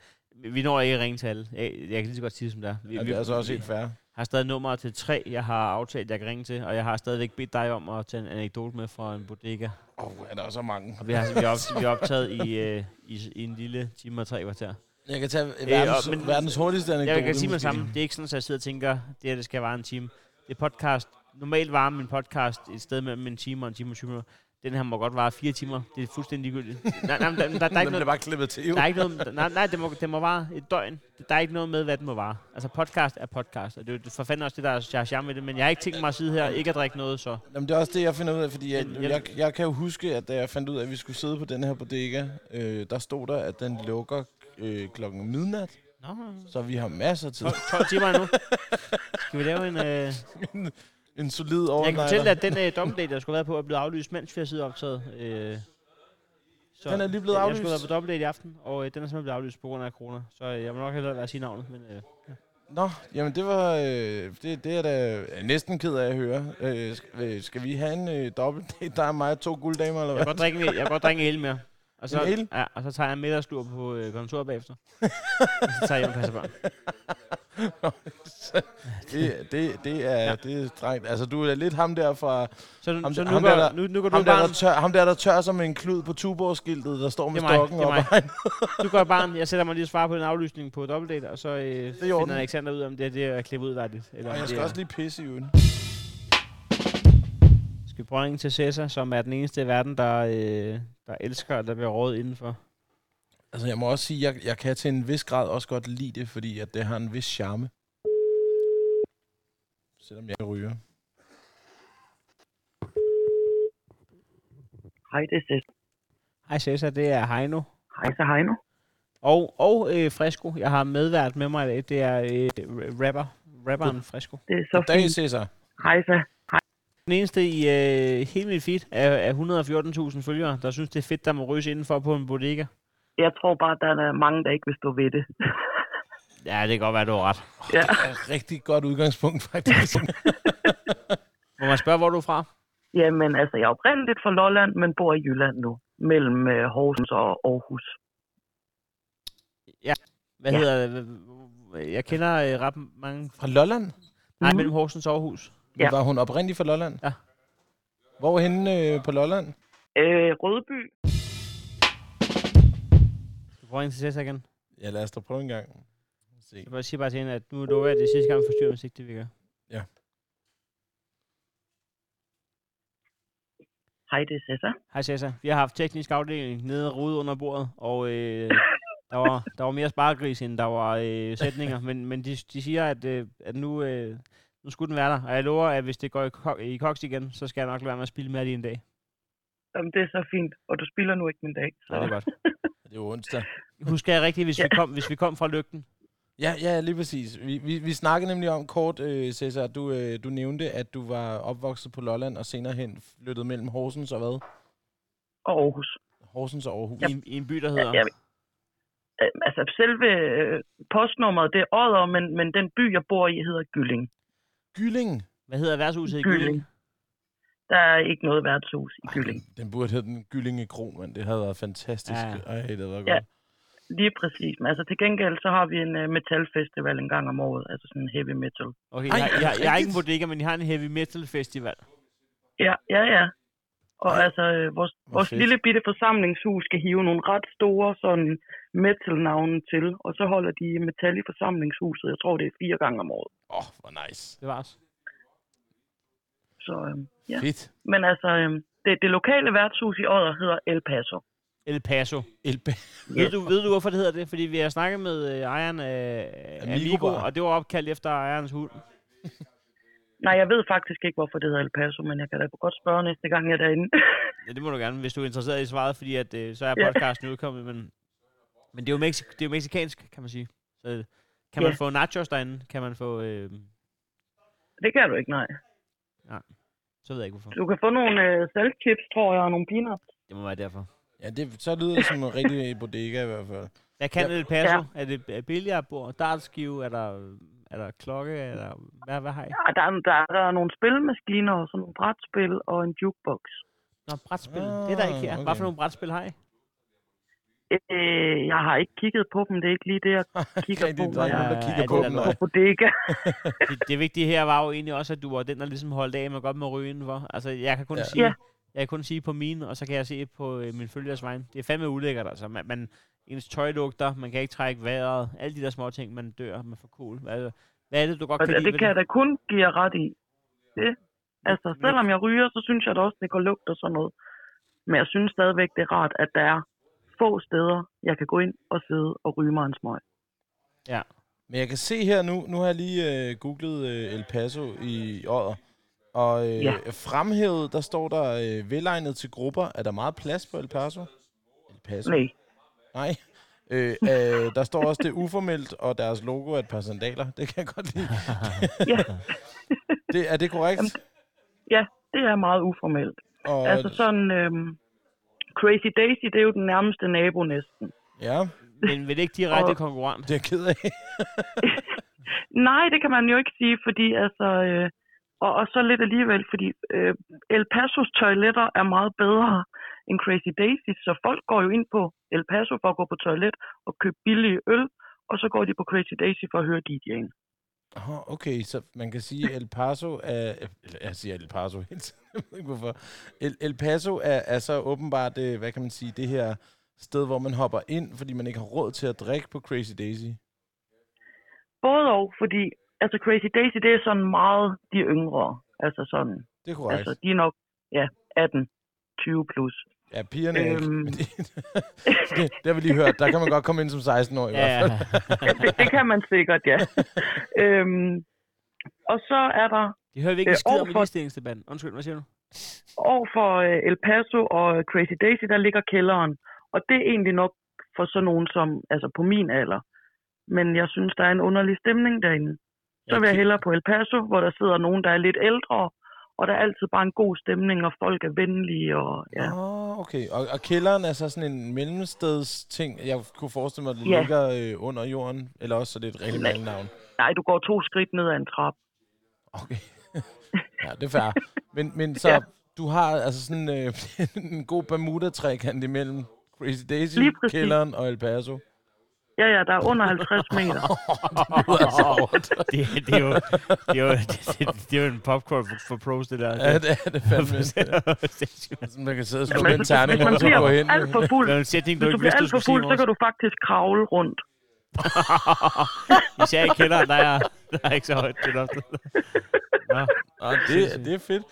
[SPEAKER 1] vi når ikke at ringe til alle. Jeg, jeg kan lige så godt sige det, som det er. Vi,
[SPEAKER 2] Ja, det
[SPEAKER 1] vi-
[SPEAKER 2] er altså også helt fair.
[SPEAKER 1] har stadig nummer til tre, jeg har aftalt, jeg kan ringe til, og jeg har stadigvæk bedt dig om at tage en anekdote med fra en bodega.
[SPEAKER 2] Åh, oh, er der så mange.
[SPEAKER 1] Og vi har, vi op, vi har optaget i, øh, i, i en lille time og tre kvarter.
[SPEAKER 2] Jeg kan tage verdens,
[SPEAKER 1] og- men-
[SPEAKER 2] verdens hurtigste anekdote.
[SPEAKER 1] Jeg kan sige med sammen, det er ikke sådan, at jeg sidder og tænker, det her det skal vare en time. Det er podcast. Normalt varer min podcast et sted mellem en time og en time og 20 minutter. Den her må godt vare fire timer. Det er fuldstændig ligegyldigt. Nej, nej, der, der, der, er ikke noget,
[SPEAKER 2] bare klippet til, jo.
[SPEAKER 1] der er ikke noget, nej, nej det, må, det må vare et døgn. Der er ikke noget med, hvad den må vare. Altså podcast er podcast, og det er jo for fanden også det, der er charme med det. Men jeg har ikke tænkt mig at sidde her, ikke at drikke noget, så.
[SPEAKER 2] Jamen, det er også det, jeg finder ud af, fordi jeg,
[SPEAKER 1] jeg-
[SPEAKER 2] jeg, jeg kan jo huske, at da jeg fandt ud af, at vi skulle sidde på den her bodega, øh, der stod der, at den lukker øh, klokken midnat,
[SPEAKER 1] Nå,
[SPEAKER 2] så vi har masser af tid.
[SPEAKER 1] 12, 12 timer endnu. Skal vi lave en... Øh...
[SPEAKER 2] en solid
[SPEAKER 1] Jeg kan
[SPEAKER 2] overnighter.
[SPEAKER 1] fortælle dig, at den øh, dobbeltdate, jeg skulle have været på, er blevet aflyst, mens vi har siddet optaget. Øh, så
[SPEAKER 2] Den er lige blevet
[SPEAKER 1] Jeg
[SPEAKER 2] aflyst?
[SPEAKER 1] skulle have været på dobbeltdate i aften, og øh, den er simpelthen blevet aflyst på grund af corona. Så øh, jeg må nok hellere være sige navnet. Men, øh,
[SPEAKER 2] Nå, jamen det var, øh, det, det er da næsten ked af at høre. Øh, skal, øh, skal vi have en øh, dobbeltdate, der er mig og to gulddamer, eller
[SPEAKER 1] jeg,
[SPEAKER 2] hvad?
[SPEAKER 1] kan godt drikke, en- jeg kan godt drikke en mere. Og så,
[SPEAKER 2] En el?
[SPEAKER 1] Ja, og så tager jeg en middagslur på øh, kontoret bagefter. og så tager jeg hjem og passer børn.
[SPEAKER 2] det, det, det, er, ja. det er strengt. Altså, du er lidt ham der fra...
[SPEAKER 1] Så,
[SPEAKER 2] Ham,
[SPEAKER 1] så nu,
[SPEAKER 2] ham,
[SPEAKER 1] går,
[SPEAKER 2] der,
[SPEAKER 1] nu, nu går du
[SPEAKER 2] ham, der, der tør, ham der, der tør som en klud på tuborgskiltet, der står med
[SPEAKER 1] Det mig,
[SPEAKER 2] stokken
[SPEAKER 1] det
[SPEAKER 2] op.
[SPEAKER 1] Du går i barn. Jeg sætter mig lige og svarer på en aflysning på dobbeltdate, og så øh, finder Alexander ud af, om det, er- det er klippet udværdigt. Eller
[SPEAKER 2] Og
[SPEAKER 1] om
[SPEAKER 2] jeg
[SPEAKER 1] det
[SPEAKER 2] skal
[SPEAKER 1] er-
[SPEAKER 2] også lige pisse i øjen.
[SPEAKER 1] Skal vi prøve til Cæsar, som er den eneste i verden, der, øh, der elsker, at der bliver rådet indenfor?
[SPEAKER 2] Altså, jeg må også sige, jeg, jeg kan til en vis grad også godt lide det, fordi at det har en vis charme. Selvom jeg ryger.
[SPEAKER 8] Hej, det er Cæsar.
[SPEAKER 1] Hej Cæsar, det er Heino.
[SPEAKER 8] Hej, så Heino.
[SPEAKER 1] Og, og øh, Fresco. Jeg har medvært med mig i dag. Det er øh, rapper. Rapperen Fresco.
[SPEAKER 8] Det er så fint.
[SPEAKER 2] Cæsar.
[SPEAKER 8] Hej, så.
[SPEAKER 1] Den eneste i øh, hele mit feed er, er 114.000 følgere, der synes, det er fedt, der må røse indenfor på en bodega.
[SPEAKER 8] Jeg tror bare, der er mange, der ikke vil stå ved det.
[SPEAKER 1] Ja, det kan godt være, du har ret.
[SPEAKER 8] Ja.
[SPEAKER 2] Det er et rigtig godt udgangspunkt, faktisk.
[SPEAKER 1] Må man spørge, hvor du er fra?
[SPEAKER 8] Jamen, altså, jeg er oprindeligt fra Lolland, men bor i Jylland nu. Mellem øh, Horsens og Aarhus.
[SPEAKER 1] Hvad
[SPEAKER 8] Ja.
[SPEAKER 1] hedder det? Jeg kender øh, ret mange...
[SPEAKER 2] Fra Lolland?
[SPEAKER 1] Nej,
[SPEAKER 8] Mhm.
[SPEAKER 1] mellem Horsens og Aarhus.
[SPEAKER 8] Ja.
[SPEAKER 2] Var hun oprindelig fra Lolland?
[SPEAKER 1] Ja.
[SPEAKER 2] Hvor henne øh, på Lolland?
[SPEAKER 8] Øh, Rødby.
[SPEAKER 1] Du prøver en til Cæsar igen.
[SPEAKER 2] Ja, lad os da prøve en gang. Se.
[SPEAKER 1] Jeg vil sige bare til hende, at nu lover jeg, at det er sidste gang, vi forstyrrer musik, det virker.
[SPEAKER 8] Hej, det er Cæsar.
[SPEAKER 1] Hej Cæsar. Vi har haft teknisk afdeling nede rude under bordet, og øh, der, var, der var mere sparegris, end der var øh, sætninger. Men, men de, de siger, at, øh, at nu, øh, nu skulle den være der. Og jeg lover, at hvis det går i, i koks igen, så skal jeg nok lade være med at spille med det i en dag.
[SPEAKER 8] Jamen, det er så fint. Og du spiller nu ikke min dag. Så.
[SPEAKER 1] Så det er godt.
[SPEAKER 2] Det er jo onsdag.
[SPEAKER 1] Husker jeg rigtigt, hvis, vi kom, hvis vi kom fra lygten?
[SPEAKER 2] Ja, ja, lige præcis. Vi, vi, vi snakkede nemlig om kort, øh, Cæsar, du, øh, du nævnte, at du var opvokset på Lolland og senere hen flyttet mellem Horsens og hvad?
[SPEAKER 8] Og Aarhus.
[SPEAKER 2] Horsens og Aarhus.
[SPEAKER 1] I, en- I en by, der
[SPEAKER 8] Ja,
[SPEAKER 1] hedder...
[SPEAKER 8] ja, Øh, altså, selve øh, postnummeret, det er Odder, men, men den by, jeg bor i, hedder Gylling.
[SPEAKER 2] Gylling.
[SPEAKER 1] Hvad hedder værtshuset i
[SPEAKER 8] Gylling.
[SPEAKER 1] Gylling?
[SPEAKER 8] Der er ikke noget værtshus i
[SPEAKER 2] Ej,
[SPEAKER 8] Gylling.
[SPEAKER 2] den, den burde hedde den Gyllinge Kro, men det havde været fantastisk.
[SPEAKER 1] Ja.
[SPEAKER 2] Ej, det havde været
[SPEAKER 8] Ja.
[SPEAKER 2] godt.
[SPEAKER 8] Lige præcis. Men altså til gengæld, så har vi en uh, metalfestival en gang om året. Altså sådan en heavy metal.
[SPEAKER 1] Okay,
[SPEAKER 2] Ej,
[SPEAKER 1] jeg,
[SPEAKER 2] er
[SPEAKER 1] jeg, jeg er ikke en bodega, men jeg har en heavy metal festival.
[SPEAKER 8] Ja, ja, ja. Og
[SPEAKER 2] Ej,
[SPEAKER 8] altså, øh, vores,
[SPEAKER 2] hvor
[SPEAKER 8] vores
[SPEAKER 2] fedt.
[SPEAKER 8] lille bitte forsamlingshus skal hive nogle ret store sådan metal-navne til, og så holder de metal i forsamlingshuset. Jeg tror, det er fire gange om året.
[SPEAKER 2] Åh, oh, hvor nice.
[SPEAKER 1] Det var også.
[SPEAKER 8] Så øh, ja.
[SPEAKER 2] Fedt.
[SPEAKER 8] Men altså, øh, det, det lokale værtshus i Odder hedder El Paso.
[SPEAKER 1] El Paso.
[SPEAKER 2] Elbe.
[SPEAKER 1] Ved, du, ved du, hvorfor det hedder det? Fordi vi har snakket med øh, ejeren af
[SPEAKER 2] Amigo
[SPEAKER 1] Amigo, og det var opkaldt efter ejerens hund.
[SPEAKER 8] Nej, jeg ved faktisk ikke, hvorfor det hedder El Paso, men jeg kan da godt spørge næste gang, jeg er derinde.
[SPEAKER 1] Ja, det må du gerne, hvis du er interesseret i svaret, fordi at, øh, så er podcasten udkommet. Men, men det er jo Mexi- det er jo mexikansk, kan man sige. Så kan man
[SPEAKER 8] Ja.
[SPEAKER 1] få nachos derinde? Kan man få... Øh,
[SPEAKER 8] det kan du ikke, nej.
[SPEAKER 1] så ved jeg ikke, hvorfor.
[SPEAKER 8] Du kan få nogle øh, saltchips, tror jeg, og nogle peanuts.
[SPEAKER 1] Det må være derfor.
[SPEAKER 2] Ja, det, så lyder det som en rigtig bodega i hvert fald.
[SPEAKER 1] Hvad kan
[SPEAKER 2] Ja.
[SPEAKER 1] El Paso?
[SPEAKER 8] Ja.
[SPEAKER 1] Er det er billiardbord, dartskive, er der, er der klokke, er der, hvad, hvad har I?
[SPEAKER 8] Ja, der, er, der, er, der er nogle spilmaskiner, og sådan nogle brætspil og en jukebox.
[SPEAKER 1] Nå, brætspil. det er der ikke her.
[SPEAKER 2] Ah,
[SPEAKER 1] Hvad
[SPEAKER 2] okay.
[SPEAKER 1] for nogle brætspil har I?
[SPEAKER 8] Øh, jeg har ikke kigget på dem. Det er ikke lige det, jeg kigger på,
[SPEAKER 2] der er nogen, der
[SPEAKER 1] Ja,
[SPEAKER 2] kigger
[SPEAKER 1] det
[SPEAKER 2] på
[SPEAKER 1] er
[SPEAKER 2] dem.
[SPEAKER 8] på bodega.
[SPEAKER 1] det, det vigtige her var jo egentlig også, at du var den, der ligesom holdt af med godt med ryge indenfor. Altså, jeg kan kun
[SPEAKER 2] Ja.
[SPEAKER 1] sige,
[SPEAKER 8] Ja.
[SPEAKER 1] jeg kan kun sige på mine, og så kan jeg se på øh, min følgers vejen. Det er fandme ulækkert, altså. Man, man, ens tøj lugter, man kan ikke trække vejret, alle de der små ting, man dør, man får cool. Hvad, hvad er det, du godt
[SPEAKER 8] Og
[SPEAKER 1] kan
[SPEAKER 8] det,
[SPEAKER 1] lide
[SPEAKER 8] det kan jeg da kun give jer ret i. Det. Altså, selvom jeg ryger, så synes jeg da også, det går lugt og sådan noget. Men jeg synes stadigvæk, det er rart, at der er få steder, jeg kan gå ind og sidde og ryge mig en smøg.
[SPEAKER 2] Men jeg kan se her nu, nu har jeg lige øh, googlet øh, El Paso i Odder. Og øh,
[SPEAKER 8] Ja.
[SPEAKER 2] fremhævet, der står der øh, velegnet til grupper. Er der meget plads på El Paso? El Paso?
[SPEAKER 8] Nej.
[SPEAKER 2] Nej. Øh, øh, der står også, det uformelt, og deres logo er et par sandaler. Det kan jeg godt lide.
[SPEAKER 8] Ja.
[SPEAKER 2] det, er det korrekt?
[SPEAKER 8] Jamen, Ja, det er meget uformelt.
[SPEAKER 2] Og,
[SPEAKER 8] Altså sådan, øhm, Crazy Daisy, det er jo den nærmeste nabo næsten.
[SPEAKER 2] Ja,
[SPEAKER 1] Men vil det ikke direkte
[SPEAKER 8] Og-
[SPEAKER 1] konkurrent?
[SPEAKER 2] det er ked af.
[SPEAKER 8] Nej, det kan man jo ikke sige, fordi altså... Øh, og, og så lidt alligevel, fordi øh, El Pasos toiletter er meget bedre end Crazy Daisy, så folk går jo ind på El Paso for at gå på toilet og købe billige øl, og så går de på Crazy Daisy for at høre DJ'en.
[SPEAKER 2] Oh, okay, så man kan sige, at El Paso er... Jeg siger El Paso hele tiden, jeg ved ikke hvorfor. El, El Paso er, er så åbenbart, øh, hvad kan man sige, det her sted, hvor man hopper ind, fordi man ikke har råd til at drikke på Crazy Daisy.
[SPEAKER 8] Både og, fordi altså Crazy Daisy, det er sådan meget de yngre. Altså sådan,
[SPEAKER 2] Det er korrekt.
[SPEAKER 8] altså de er nok, ja, 18, 20 plus.
[SPEAKER 2] Ja, pigerne er ikke.
[SPEAKER 8] Øhm.
[SPEAKER 2] men Det, det, det har vi lige hørt. Der kan man godt komme ind som 16 år i hvert
[SPEAKER 1] Ja,
[SPEAKER 2] fald.
[SPEAKER 8] det, det kan man sikkert, ja. øhm, og så er der
[SPEAKER 1] det hører vi ikke
[SPEAKER 8] Øh,
[SPEAKER 1] skid om i
[SPEAKER 8] overfor-
[SPEAKER 1] ligestillingsdebatten. Undskyld, hvad siger du?
[SPEAKER 8] over for øh, El Paso og Crazy Daisy, der ligger kælderen. Og det er egentlig nok for sådan nogen som, altså på min alder. Men jeg synes, der er en underlig stemning derinde. Så vil jeg hellere på El Paso, hvor der sidder nogen, der er lidt ældre, og der er altid bare en god stemning, og folk er venlige, og ja.
[SPEAKER 2] Åh, okay. Og, og kælderen er så sådan en mellemsteds ting. Jeg kunne forestille mig, at det
[SPEAKER 8] Ja.
[SPEAKER 2] ligger øh, under jorden. Eller også så det er et rigtig
[SPEAKER 8] Nej.
[SPEAKER 2] malnavn.
[SPEAKER 8] Nej, du går to skridt ned ad en trap.
[SPEAKER 2] Okay. ja, det er fair. Men, men så,
[SPEAKER 8] Ja.
[SPEAKER 2] du har altså sådan øh, en god Bermuda-trekant imellem Crazy Daisy, kælderen og El Paso.
[SPEAKER 8] Ja, ja, der er under 50 meter.
[SPEAKER 1] det, det, er jo, det, er jo, det, det, det er jo en popcorn for, for pros, det der.
[SPEAKER 2] Ja, det er det fandme. Så man kan sidde og slå med
[SPEAKER 8] Jamen,
[SPEAKER 2] en terning,
[SPEAKER 8] hvis man
[SPEAKER 2] og så gå hen.
[SPEAKER 8] bliver alt for fuld,
[SPEAKER 1] det en sætning, du
[SPEAKER 8] hvis du bliver alt for fuld, så kan du faktisk kravle rundt.
[SPEAKER 1] Især i kælderen, der er, der er ikke så højt til loftet. Nå,
[SPEAKER 2] Ja, det, det er fedt.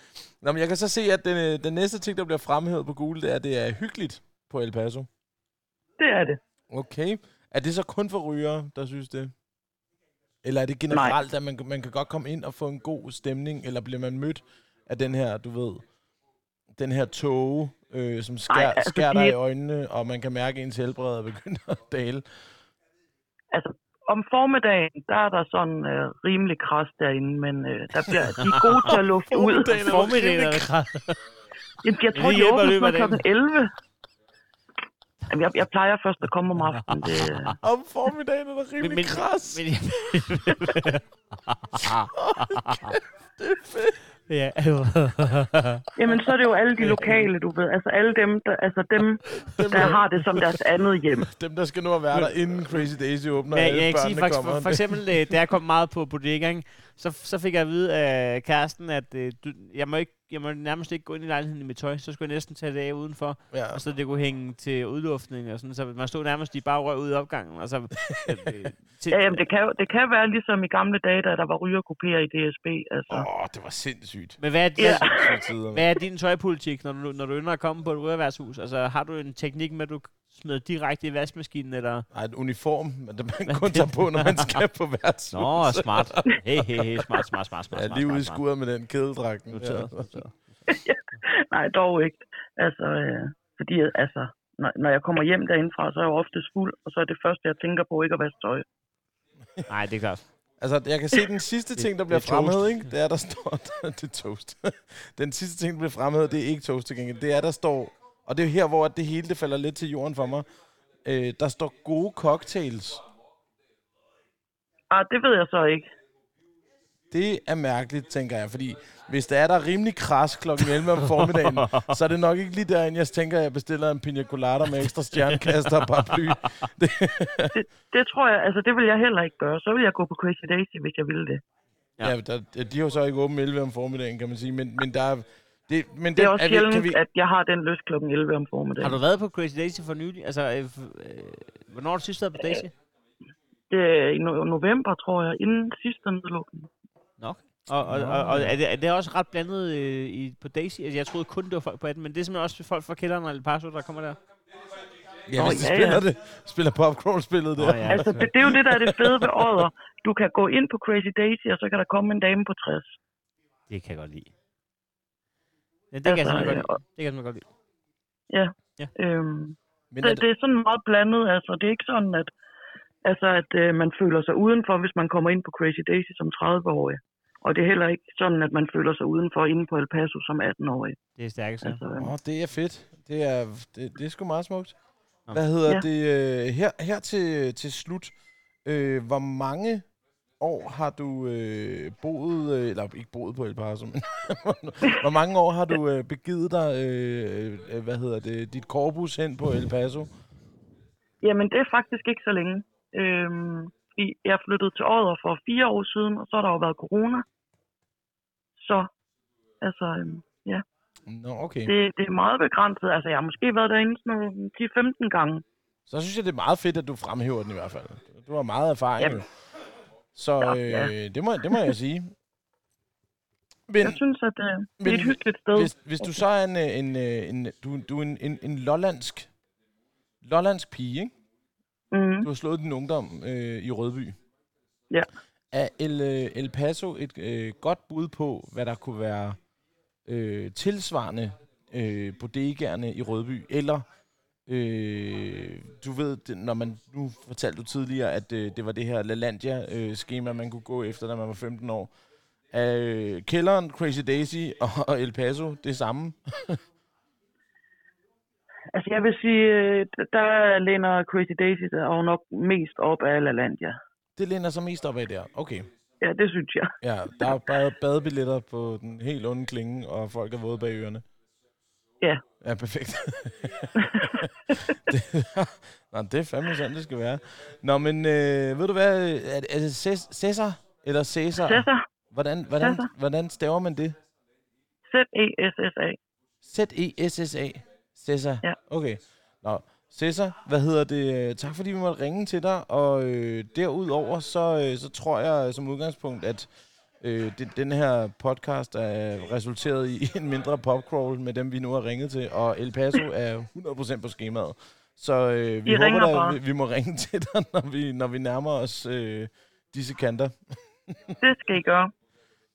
[SPEAKER 2] Nå, men jeg kan så se, at den, øh, den næste ting, der bliver fremhævet på Google, det er, at det er hyggeligt på El Paso.
[SPEAKER 8] Det er det.
[SPEAKER 2] Okay. Er det så kun for rygere, der synes det? Eller er det generelt, at man, man kan godt komme ind og få en god stemning, eller bliver man mødt af den her, du ved, den her tåge, øh, som skær,
[SPEAKER 8] Nej,
[SPEAKER 2] Nej,
[SPEAKER 8] altså,
[SPEAKER 2] skærer dig i øjnene, og man kan mærke, at ens helbred er begyndt at dale?
[SPEAKER 8] Altså, om formiddagen, der er der sådan øh, rimelig kras derinde, men øh, der bliver, de er gode til at lufte ud.
[SPEAKER 2] Formiddagen er
[SPEAKER 1] formiddagen er.
[SPEAKER 8] Jamen, jeg tror,
[SPEAKER 1] Det
[SPEAKER 8] de åbner klokken 11. Jamen, jeg, jeg plejer først at komme om aftenen. Det,
[SPEAKER 2] Om formiddagen er der rimelig
[SPEAKER 1] Men, men,
[SPEAKER 2] kras.
[SPEAKER 1] men,
[SPEAKER 2] det er fedt.
[SPEAKER 1] ja,
[SPEAKER 8] jamen, så er det jo alle de lokale, du ved. Altså alle dem, der, altså dem, der har det som deres andet hjem.
[SPEAKER 2] Dem, der skal nu at være der, inden Crazy Daisy åbner,
[SPEAKER 1] Men
[SPEAKER 2] og
[SPEAKER 1] jeg,
[SPEAKER 2] alle
[SPEAKER 1] jeg kan sige, for, for, for eksempel, øh, da jeg kom meget på bodegaen, så, så fik jeg at vide af kæresten, at øh, du, jeg, må ikke, jeg må nærmest ikke gå ind i lejligheden i mit tøj, så skulle jeg næsten tage det af udenfor,
[SPEAKER 2] Ja.
[SPEAKER 1] og så det kunne hænge til udluftning og sådan, så man stod nærmest i bare røg ud i opgangen, og så... Øh, øh, til,
[SPEAKER 8] Ja, jamen, det kan, det kan være ligesom i gamle dage, da der var rygerkopéer i DSB. Altså.
[SPEAKER 2] Åh, oh, det var sindssygt.
[SPEAKER 1] Men hvad er, din,
[SPEAKER 8] Ja.
[SPEAKER 1] Hvad er din tøjpolitik, når du, når du ynder at komme på et rørværtshus? Altså, har du en teknik med, at du smider direkte i vaskemaskinen, eller...
[SPEAKER 2] Nej, et uniform, men det man kun tager på, når man skal på værtshus.
[SPEAKER 1] Nå, smart. Hey, hey, hey, smart, smart, smart, smart,
[SPEAKER 2] Ja, lige ude i skuret med den kædedragten.
[SPEAKER 1] Noteret,
[SPEAKER 2] Ja.
[SPEAKER 8] Nej, dog ikke. Altså, øh, fordi altså, når, når jeg kommer hjem derindefra, så er jeg jo oftest fuld, og så er det første, jeg tænker på, ikke at vaske tøj.
[SPEAKER 1] Nej, det er klart.
[SPEAKER 2] Altså, jeg kan se den sidste ting, der bliver
[SPEAKER 1] er
[SPEAKER 2] fremhævet, ikke? Det er, der står... det er toast. den sidste ting, der bliver fremhævet, det er ikke toast til gengæld. Det er, der står... Og det er her, hvor det hele det falder lidt til jorden for mig. Øh, der står gode cocktails.
[SPEAKER 8] Ah, det ved jeg så ikke.
[SPEAKER 2] Det er mærkeligt, tænker jeg, fordi hvis der er der rimelig kras klokken 11 om formiddagen, så er det nok ikke lige derinde, jeg tænker, at jeg bestiller en pina colada med ekstra stjernekaster og paraply. Det,
[SPEAKER 8] Det, det tror jeg, altså det vil jeg heller ikke gøre. Så vil jeg gå på Crazy Daisy, hvis jeg ville det.
[SPEAKER 1] Ja.
[SPEAKER 2] ja, der, de har jo så ikke åbent 11 om formiddagen, kan man sige, men, men der er... Det, men
[SPEAKER 8] Det er også
[SPEAKER 2] vi-
[SPEAKER 8] sjældent,
[SPEAKER 2] kan vi,
[SPEAKER 8] at jeg har den lyst klokken 11 om formiddagen.
[SPEAKER 1] Har du været på Crazy Daisy for nylig? Altså, øh, øh, hvornår har du sidst været på Daisy?
[SPEAKER 8] Det er i no- november, tror jeg, inden sidste nedlukning.
[SPEAKER 1] Nok. Og, og, og, og er, det, er det også ret blandet øh, i, på Daisy? Altså, jeg troede kun, det var folk på 18, men det er simpelthen også folk fra kælderen og El Paso, der kommer der.
[SPEAKER 2] ja, hvis de
[SPEAKER 8] ja,
[SPEAKER 2] spiller
[SPEAKER 8] ja.
[SPEAKER 2] det, spiller popcorn-spillet der.
[SPEAKER 1] Nå, ja.
[SPEAKER 8] Altså, det, det er jo det, der er det fede ved året. Du kan gå ind på Crazy Daisy, og så kan der komme en dame på 60.
[SPEAKER 1] Det kan jeg godt lide. Ja, det kan jeg
[SPEAKER 8] Altså,
[SPEAKER 1] simpelthen godt
[SPEAKER 8] øh,
[SPEAKER 1] lide. Det kan jeg simpelthen godt lide.
[SPEAKER 8] Øhm,
[SPEAKER 2] Men er
[SPEAKER 8] det,
[SPEAKER 2] det,
[SPEAKER 8] er sådan meget blandet. Altså, det er ikke sådan, at, altså, at øh, man føler sig udenfor, hvis man kommer ind på Crazy Daisy som 30-årig. Og det er heller ikke sådan, at man føler sig udenfor inde på El Paso som 18-årig.
[SPEAKER 1] Det er stærkt, så.
[SPEAKER 8] Altså, øh,
[SPEAKER 2] Åh, det er fedt. Det er, det, det er sgu meget smukt. Hvad hedder
[SPEAKER 8] Ja.
[SPEAKER 2] det? Øh, her, her til, til slut. Øh, hvor mange år har du øh, boet, øh, eller ikke boet på El Paso, men hvor mange år har du øh, begivet dig, øh, øh, hvad hedder det, dit korpus hen på El Paso?
[SPEAKER 8] Jamen, det er faktisk ikke så længe. Øhm, jeg flyttede til Odder for fire år siden, og så har der jo været corona. Så, altså, øhm, ja,
[SPEAKER 2] Nå, okay.
[SPEAKER 8] det, det er meget begrænset. Altså, jeg har måske været derinde sådan nogle 10-15 gange.
[SPEAKER 2] Så synes jeg, det er meget fedt, at du fremhæver den i hvert fald. Du har meget erfaring.
[SPEAKER 8] Jamen.
[SPEAKER 2] Så
[SPEAKER 8] Ja,
[SPEAKER 2] øh,
[SPEAKER 8] ja.
[SPEAKER 2] det, må, det må jeg sige. Men,
[SPEAKER 8] Jeg synes, at øh, det
[SPEAKER 2] men
[SPEAKER 8] er et hyggeligt sted.
[SPEAKER 2] Hvis, hvis du så er en, øh, en, øh, en, du, du er en, en, en lollandsk, lollandsk pige, ikke?
[SPEAKER 8] Mm,
[SPEAKER 2] Du har slået din ungdom øh, i Rødby.
[SPEAKER 8] Ja.
[SPEAKER 2] Er El, øh, El Paso et øh, godt bud på, hvad der kunne være øh, tilsvarende øh, bodegaerne i Rødby? Eller, øh, du ved, når man, nu fortalte du tidligere, at øh, det var det her LaLandia-schema, man kunne gå efter, da man var 15 år. Øh, kælderen, Crazy Daisy og, og El Paso det samme?
[SPEAKER 8] Altså, jeg vil sige, øh, der læner Crazy Daisy sig jo nok mest op af LaLandia.
[SPEAKER 2] Det læner sig mest op af der. Okay.
[SPEAKER 8] Ja, det synes jeg.
[SPEAKER 2] Ja, der er bare badebilletter på den helt onde klinge, og folk er våde bag ørerne.
[SPEAKER 8] Ja.
[SPEAKER 2] Ja, perfekt. det, Nå, det er fandme sådan, det skal være. Nå, men øh, ved du hvad? Er, er det Cæs- Cæsar? Eller Cæsar?
[SPEAKER 8] Cæsar.
[SPEAKER 2] Hvordan, hvordan,
[SPEAKER 8] Cæsar.
[SPEAKER 2] hvordan staver man det?
[SPEAKER 8] Z-E-S-S-A.
[SPEAKER 2] Z-E-S-S-A. Cæsar.
[SPEAKER 8] Ja.
[SPEAKER 2] Okay. Nå, Cæsar, hvad hedder det? Tak fordi vi måtte ringe til dig. Og øh, derudover, så, øh, så tror jeg som udgangspunkt, at øh, det, den her podcast er resulteret i en mindre popcrawl med dem, vi nu har ringet til. Og El Paso er 100% på skemaet. Så øh, vi
[SPEAKER 8] I
[SPEAKER 2] håber, da,
[SPEAKER 8] bare.
[SPEAKER 2] vi, vi må ringe til dig, når vi, når vi nærmer os øh, disse kanter.
[SPEAKER 8] Det skal I gøre.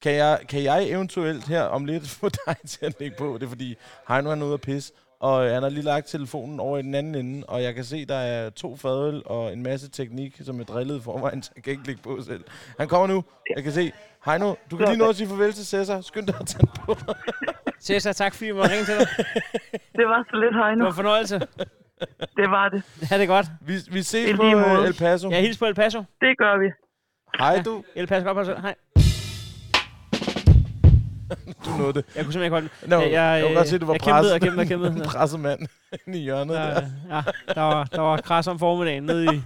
[SPEAKER 2] Kan jeg, kan jeg eventuelt her om lidt få dig til at lægge på? Det er fordi, Heino han er ude at pisse, og han har lige lagt telefonen over i den anden ende, og jeg kan se, der er to fadøl og en masse teknik, som er drillet forvejen, så jeg kan ikke lægge på selv. Han kommer nu. Jeg kan se. Heino, du kan lige nå at sige farvel til Cæsar. Skynd dig at tage den på.
[SPEAKER 1] Cæsar, tak fordi vi måtte ringe til dig.
[SPEAKER 8] Det var så lidt
[SPEAKER 1] Det
[SPEAKER 8] Heino.
[SPEAKER 1] var en fornøjelse.
[SPEAKER 8] Det var det.
[SPEAKER 1] Ha' det godt.
[SPEAKER 2] Vi, vi ses på
[SPEAKER 8] måde.
[SPEAKER 2] El Paso.
[SPEAKER 1] Jeg hilser på El Paso.
[SPEAKER 8] Det gør vi.
[SPEAKER 2] Hej du.
[SPEAKER 1] El Paso, godt på dig selv. Hej.
[SPEAKER 2] Du nåede det.
[SPEAKER 1] Jeg kunne simpelthen ikke holde den.
[SPEAKER 2] Nå,
[SPEAKER 1] jeg,
[SPEAKER 2] jeg, jeg kunne godt se, du var
[SPEAKER 1] jeg kæmpede og
[SPEAKER 2] presset.
[SPEAKER 1] kæmpede og kæmpede.
[SPEAKER 2] En presset mand i hjørnet
[SPEAKER 1] Der,
[SPEAKER 2] der.
[SPEAKER 1] ja, der var, der var kras om formiddagen nede i...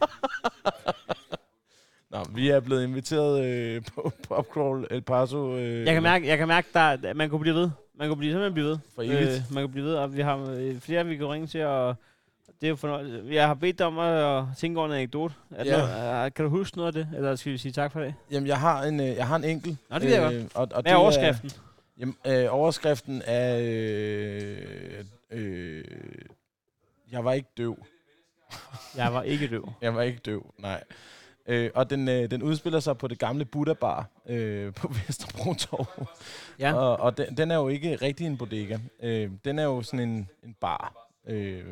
[SPEAKER 2] Nå, vi er blevet inviteret øh, på Popcrawl El Paso. Øh,
[SPEAKER 1] Jeg kan mærke, jeg kan mærke der, at man kunne blive ved. Man kunne blive, simpelthen blive ved.
[SPEAKER 2] For evigt.
[SPEAKER 1] man kunne blive ved, og vi har øh, flere, vi kan ringe til, og det er jo fornøjelse. Jeg har bedt dig om at tænke over en anekdote. Er
[SPEAKER 2] Ja.
[SPEAKER 1] noget, øh, kan du huske noget af det, eller skal vi sige tak for det?
[SPEAKER 2] Jamen, jeg har en, øh, jeg har en enkelt.
[SPEAKER 1] Nå, det ved jeg
[SPEAKER 2] godt. Og, og
[SPEAKER 1] Hvad er overskriften?
[SPEAKER 2] Jamen, øh, overskriften er... Øh, øh, jeg var ikke døv.
[SPEAKER 1] Jeg var ikke døv.
[SPEAKER 2] Jeg var ikke døv, nej. Øh, og den, øh, den udspiller sig på det gamle Buddha Bar øh, på Vesterbro Torv.
[SPEAKER 1] Ja.
[SPEAKER 2] Og, og den, den er jo ikke rigtig en bodega. Øh, den er jo sådan en, en bar. Øh,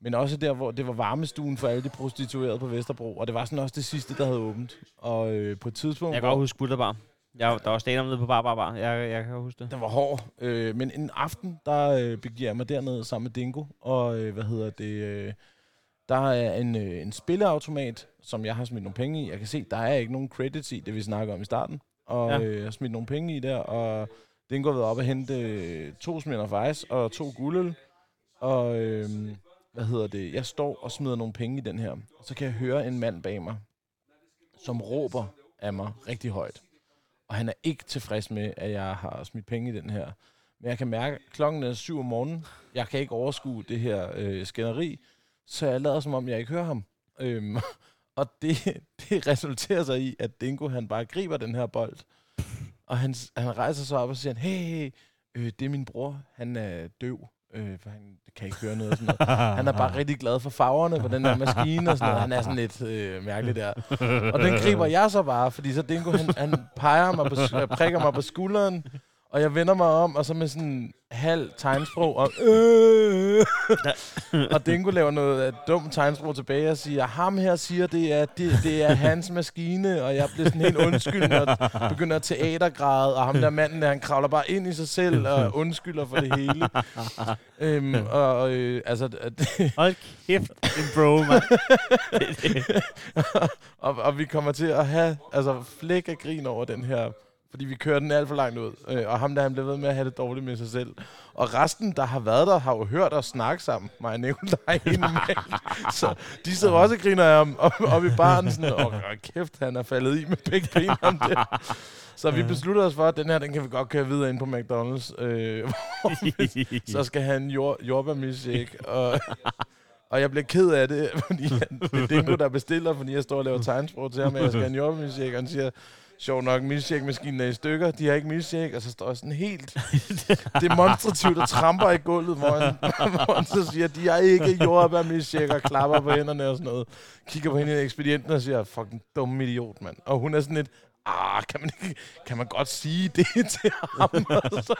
[SPEAKER 2] men også der, hvor det var varmestuen for alle de prostituerede på Vesterbro. Og det var sådan også det sidste, der havde åbent. Og øh, på et tidspunkt...
[SPEAKER 1] Jeg kan godt huske Bullerbar. Jeg, der var stand nede på Bar Bar Bar. Jeg, jeg kan huske det.
[SPEAKER 2] Den var hård. Øh, men en aften, der øh, begiver jeg mig derned sammen med Dingo. Og øh, hvad hedder det? Øh, der er en, øh, en spilleautomat, som jeg har smidt nogle penge i. Jeg kan se, der er ikke nogen credits i, det vi snakker om i starten. Og
[SPEAKER 1] Ja.
[SPEAKER 2] øh, jeg har smidt nogle penge i der, og Dingo har været op og hente øh, to Smirnoff Ice og to guldøl. Og øh, hvad hedder det? Jeg står og smider nogle penge i den her. Og så kan jeg høre en mand bag mig, som råber af mig rigtig højt. Og han er ikke tilfreds med, at jeg har smidt penge i den her. Men jeg kan mærke, at klokken er syv om morgenen. Jeg kan ikke overskue det her øh, skænderi. Så jeg lader som om, jeg ikke hører ham. Øhm, og det, det resulterer sig i, at Dingo han bare griber den her bold. Og han, han rejser sig op og siger, hey, øh, det er min bror. Han er døv. Øh, for han kan ikke høre noget. og Sådan noget. Han er bare rigtig glad for farverne på den her maskine og sådan noget. Han er sådan lidt øh, mærkelig der. Og den griber jeg så bare, fordi så Dingo, han, han peger mig på, prikker mig på skulderen, og jeg vender mig om, og så med sådan halv tegnsprog, og, øh, og Dingo laver noget øh, dumt tegnsprog tilbage og siger, ham her siger, det er, det, det er hans maskine, og jeg bliver sådan helt undskyldende og begynder at teatergræde, og ham der manden der, han kravler bare ind i sig selv og undskylder for det hele. øhm, og øh, altså,
[SPEAKER 1] Hold kæft, en bro, mand.
[SPEAKER 2] og, og vi kommer til at have altså, flæk af grin over den her, fordi vi kører den alt for langt ud. Øh, og ham der, han bliver ved med at have det dårligt med sig selv. Og resten, der har været der, har jo hørt os snakke sammen. Mig og Nikolaj. Så de sidder også og griner af ham op, i baren. Sådan, åh, kæft, han er faldet i med begge ben om det. Så vi beslutter os for, at den her, den kan vi godt køre videre ind på McDonald's. Øh, så skal have en jord, jordbærmilkshake. Og, og jeg bliver ked af det, fordi han, det er Dingo, der bestiller, fordi jeg står og laver tegnsprog til ham, jeg skal have en jordbærmilkshake, og han siger, sjov nok, milkshake-maskinen er i stykker, de har ikke milkshake, og så står jeg sådan helt demonstrativt og tramper i gulvet, hvor han, hvor han så siger, de har ikke jordbærmilkshake, og klapper på hænderne og sådan noget. Kigger på hende i ekspedienten og siger, fucking dumme idiot, mand. Og hun er sådan lidt, ah, kan man, ikke, kan man godt sige det til ham? Og så-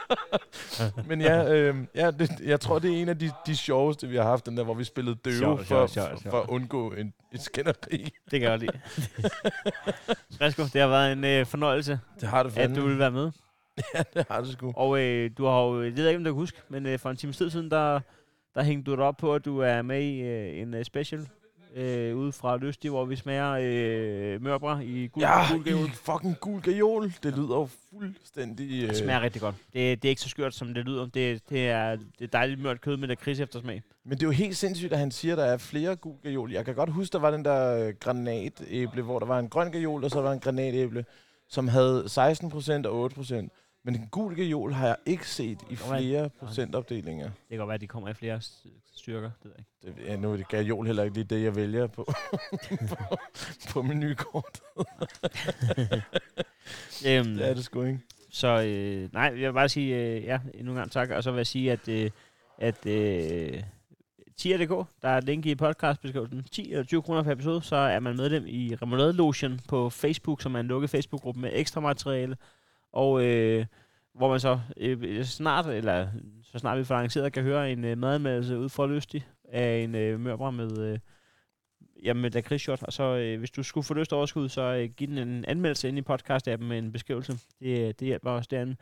[SPEAKER 2] Men ja, øh, ja det, jeg tror, det er en af de, de sjoveste, vi har haft, den der, hvor vi spillede døve
[SPEAKER 1] Sjovt,
[SPEAKER 2] for,
[SPEAKER 1] sjovt,
[SPEAKER 2] for,
[SPEAKER 1] sjovt,
[SPEAKER 2] for at undgå en, et skænderi.
[SPEAKER 1] Det kan jeg lide. Værsgo, det har været en øh, fornøjelse,
[SPEAKER 2] Det har det
[SPEAKER 1] at
[SPEAKER 2] fandme.
[SPEAKER 1] du vil være med.
[SPEAKER 2] Ja, det har det sgu.
[SPEAKER 1] Og øh, du har jo, jeg ved ikke, om du kan huske, men øh, for en time tid siden, der, der hængte du dig op på, at du er med i øh, en uh, special øh, ude fra Lystig, hvor vi smager øh, mørbra i gul,
[SPEAKER 2] Ja,
[SPEAKER 1] gul
[SPEAKER 2] i fucking gul gajol. Det lyder jo fuldstændig...
[SPEAKER 1] Det smager rigtig godt. Det, det er ikke så skørt, som det lyder. Det, det, er, det dejligt mørt kød med lakrids eftersmag.
[SPEAKER 2] Men det er jo helt sindssygt, at han siger, at der er flere gul gajol. Jeg kan godt huske, der var den der øh, granatæble, hvor der var en grøn gajol, og så var der en granatæble, som havde 16% og 8%. Men en gul gajol har jeg ikke set i flere procentopdelinger.
[SPEAKER 1] Det kan godt være, at de kommer i flere styrker. Det ved jeg ikke.
[SPEAKER 2] Det, ja, nu er det gajol heller ikke lige det, jeg vælger på, på, på menukort.
[SPEAKER 1] Øhm,
[SPEAKER 2] Det er det sgu ikke.
[SPEAKER 1] Så øh, nej, jeg vil bare sige øh, ja, endnu en gang tak. Og så vil jeg sige, at, øh, at øh, tier.dk, der er et link i podcastbeskrivelsen, 10 eller 20 kroner per episode, så er man medlem i Remoulade Lotion på Facebook, som er en lukket Facebook-gruppe med ekstra materiale. Og øh, hvor man så øh, snart, eller så snart vi får arrangeret, kan høre en øh, madanmeldelse ud fra Lystig af en øh, mørbra med, øh, jamen, med lakridsshot. Og så øh, hvis du skulle få lyst til overskud, så øh, giv den en anmeldelse ind i podcast-appen med en beskrivelse. Det, det hjælper os derinde.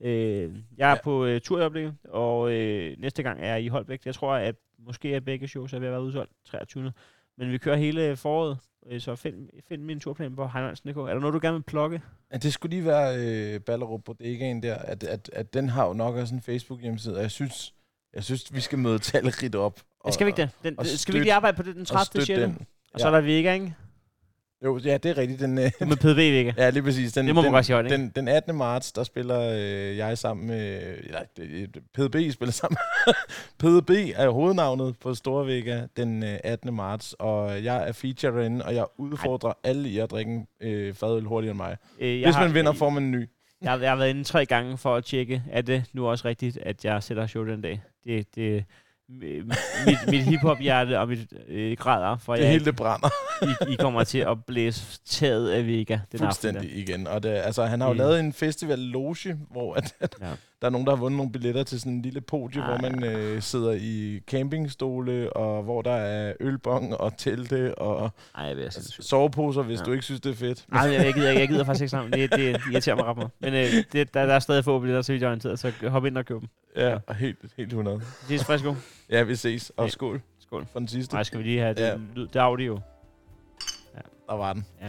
[SPEAKER 1] Øh, jeg er
[SPEAKER 2] Ja.
[SPEAKER 1] ja. på øh, tur i øjeblikket, og øh, næste gang er jeg i Holbæk. Jeg tror, at måske er begge shows er ved at være udsolgt 23. Men vi kører hele foråret, øh, så find, find min turplan på heinolfsen.dk. Er der noget, du gerne vil plukke?
[SPEAKER 2] Ja, det skulle lige være øh, Ballerup Bodegaen der, at, at, at den har jo nok også en Facebook-hjemmeside, og jeg synes, jeg synes, vi skal møde talrigt op.
[SPEAKER 1] Og, skal vi ikke det? Den,
[SPEAKER 2] og
[SPEAKER 1] skal vi
[SPEAKER 2] støt-
[SPEAKER 1] ikke lige arbejde på det den
[SPEAKER 2] og
[SPEAKER 1] 30.
[SPEAKER 2] støtte
[SPEAKER 1] 6.
[SPEAKER 2] den.
[SPEAKER 1] Og så er der Vega, ikke?
[SPEAKER 2] Jo, ja, det er rigtigt. Den, øh,
[SPEAKER 1] Med PDB Vega.
[SPEAKER 2] ja, lige præcis. Den,
[SPEAKER 1] Det må man
[SPEAKER 2] den,
[SPEAKER 1] godt sige ikke?
[SPEAKER 2] den, den 18. marts, der spiller øh, jeg sammen med... Det- PDB spiller sammen. PDB er hovednavnet på Store Vega den øh, 18. marts, og jeg er feature derinde, og jeg udfordrer alle i at drikke en øh, fadøl hurtigere end mig.
[SPEAKER 1] Øh,
[SPEAKER 2] Hvis
[SPEAKER 1] har-
[SPEAKER 2] man vinder, får man en ny.
[SPEAKER 1] Jeg, har- jeg har været inde tre gange for at tjekke, er det nu også rigtigt, at jeg sætter show den dag. Det, det, mit, mit hiphop-hjerte og mit øh, græder, for
[SPEAKER 2] Det
[SPEAKER 1] jeg,
[SPEAKER 2] hele det brænder
[SPEAKER 1] I, I kommer til at blæse taget af Vega den
[SPEAKER 2] fuldstændig
[SPEAKER 1] aften.
[SPEAKER 2] igen. Og det, altså, han har jo
[SPEAKER 1] Mm.
[SPEAKER 2] lavet en festival Loge, hvor at, at
[SPEAKER 1] Ja.
[SPEAKER 2] Der er nogen, der har vundet nogle billetter til sådan en lille podie,
[SPEAKER 1] Ah,
[SPEAKER 2] hvor man øh, sidder i campingstole, og hvor der er ølbong og telte og.
[SPEAKER 1] Ej, jeg
[SPEAKER 2] soveposer, hvis
[SPEAKER 1] Ja.
[SPEAKER 2] du ikke synes, det er fedt.
[SPEAKER 1] Nej, jeg, jeg, gider, ikke- jeg gider faktisk ikke sammen. Det, det irriterer mig ret meget. Men øh, det, der, der er stadig få billetter, så vidt jeg orienteret, så hop ind og køb dem.
[SPEAKER 2] Ja, helt, helt 100.
[SPEAKER 1] Det er frisk god.
[SPEAKER 2] Ja, vi ses. Og
[SPEAKER 1] Ja.
[SPEAKER 2] skål
[SPEAKER 1] Skål.
[SPEAKER 2] for den sidste.
[SPEAKER 1] Nej, skal vi lige have det,
[SPEAKER 2] Ja.
[SPEAKER 1] lyd- det audio.
[SPEAKER 2] Der var den.
[SPEAKER 1] Ja.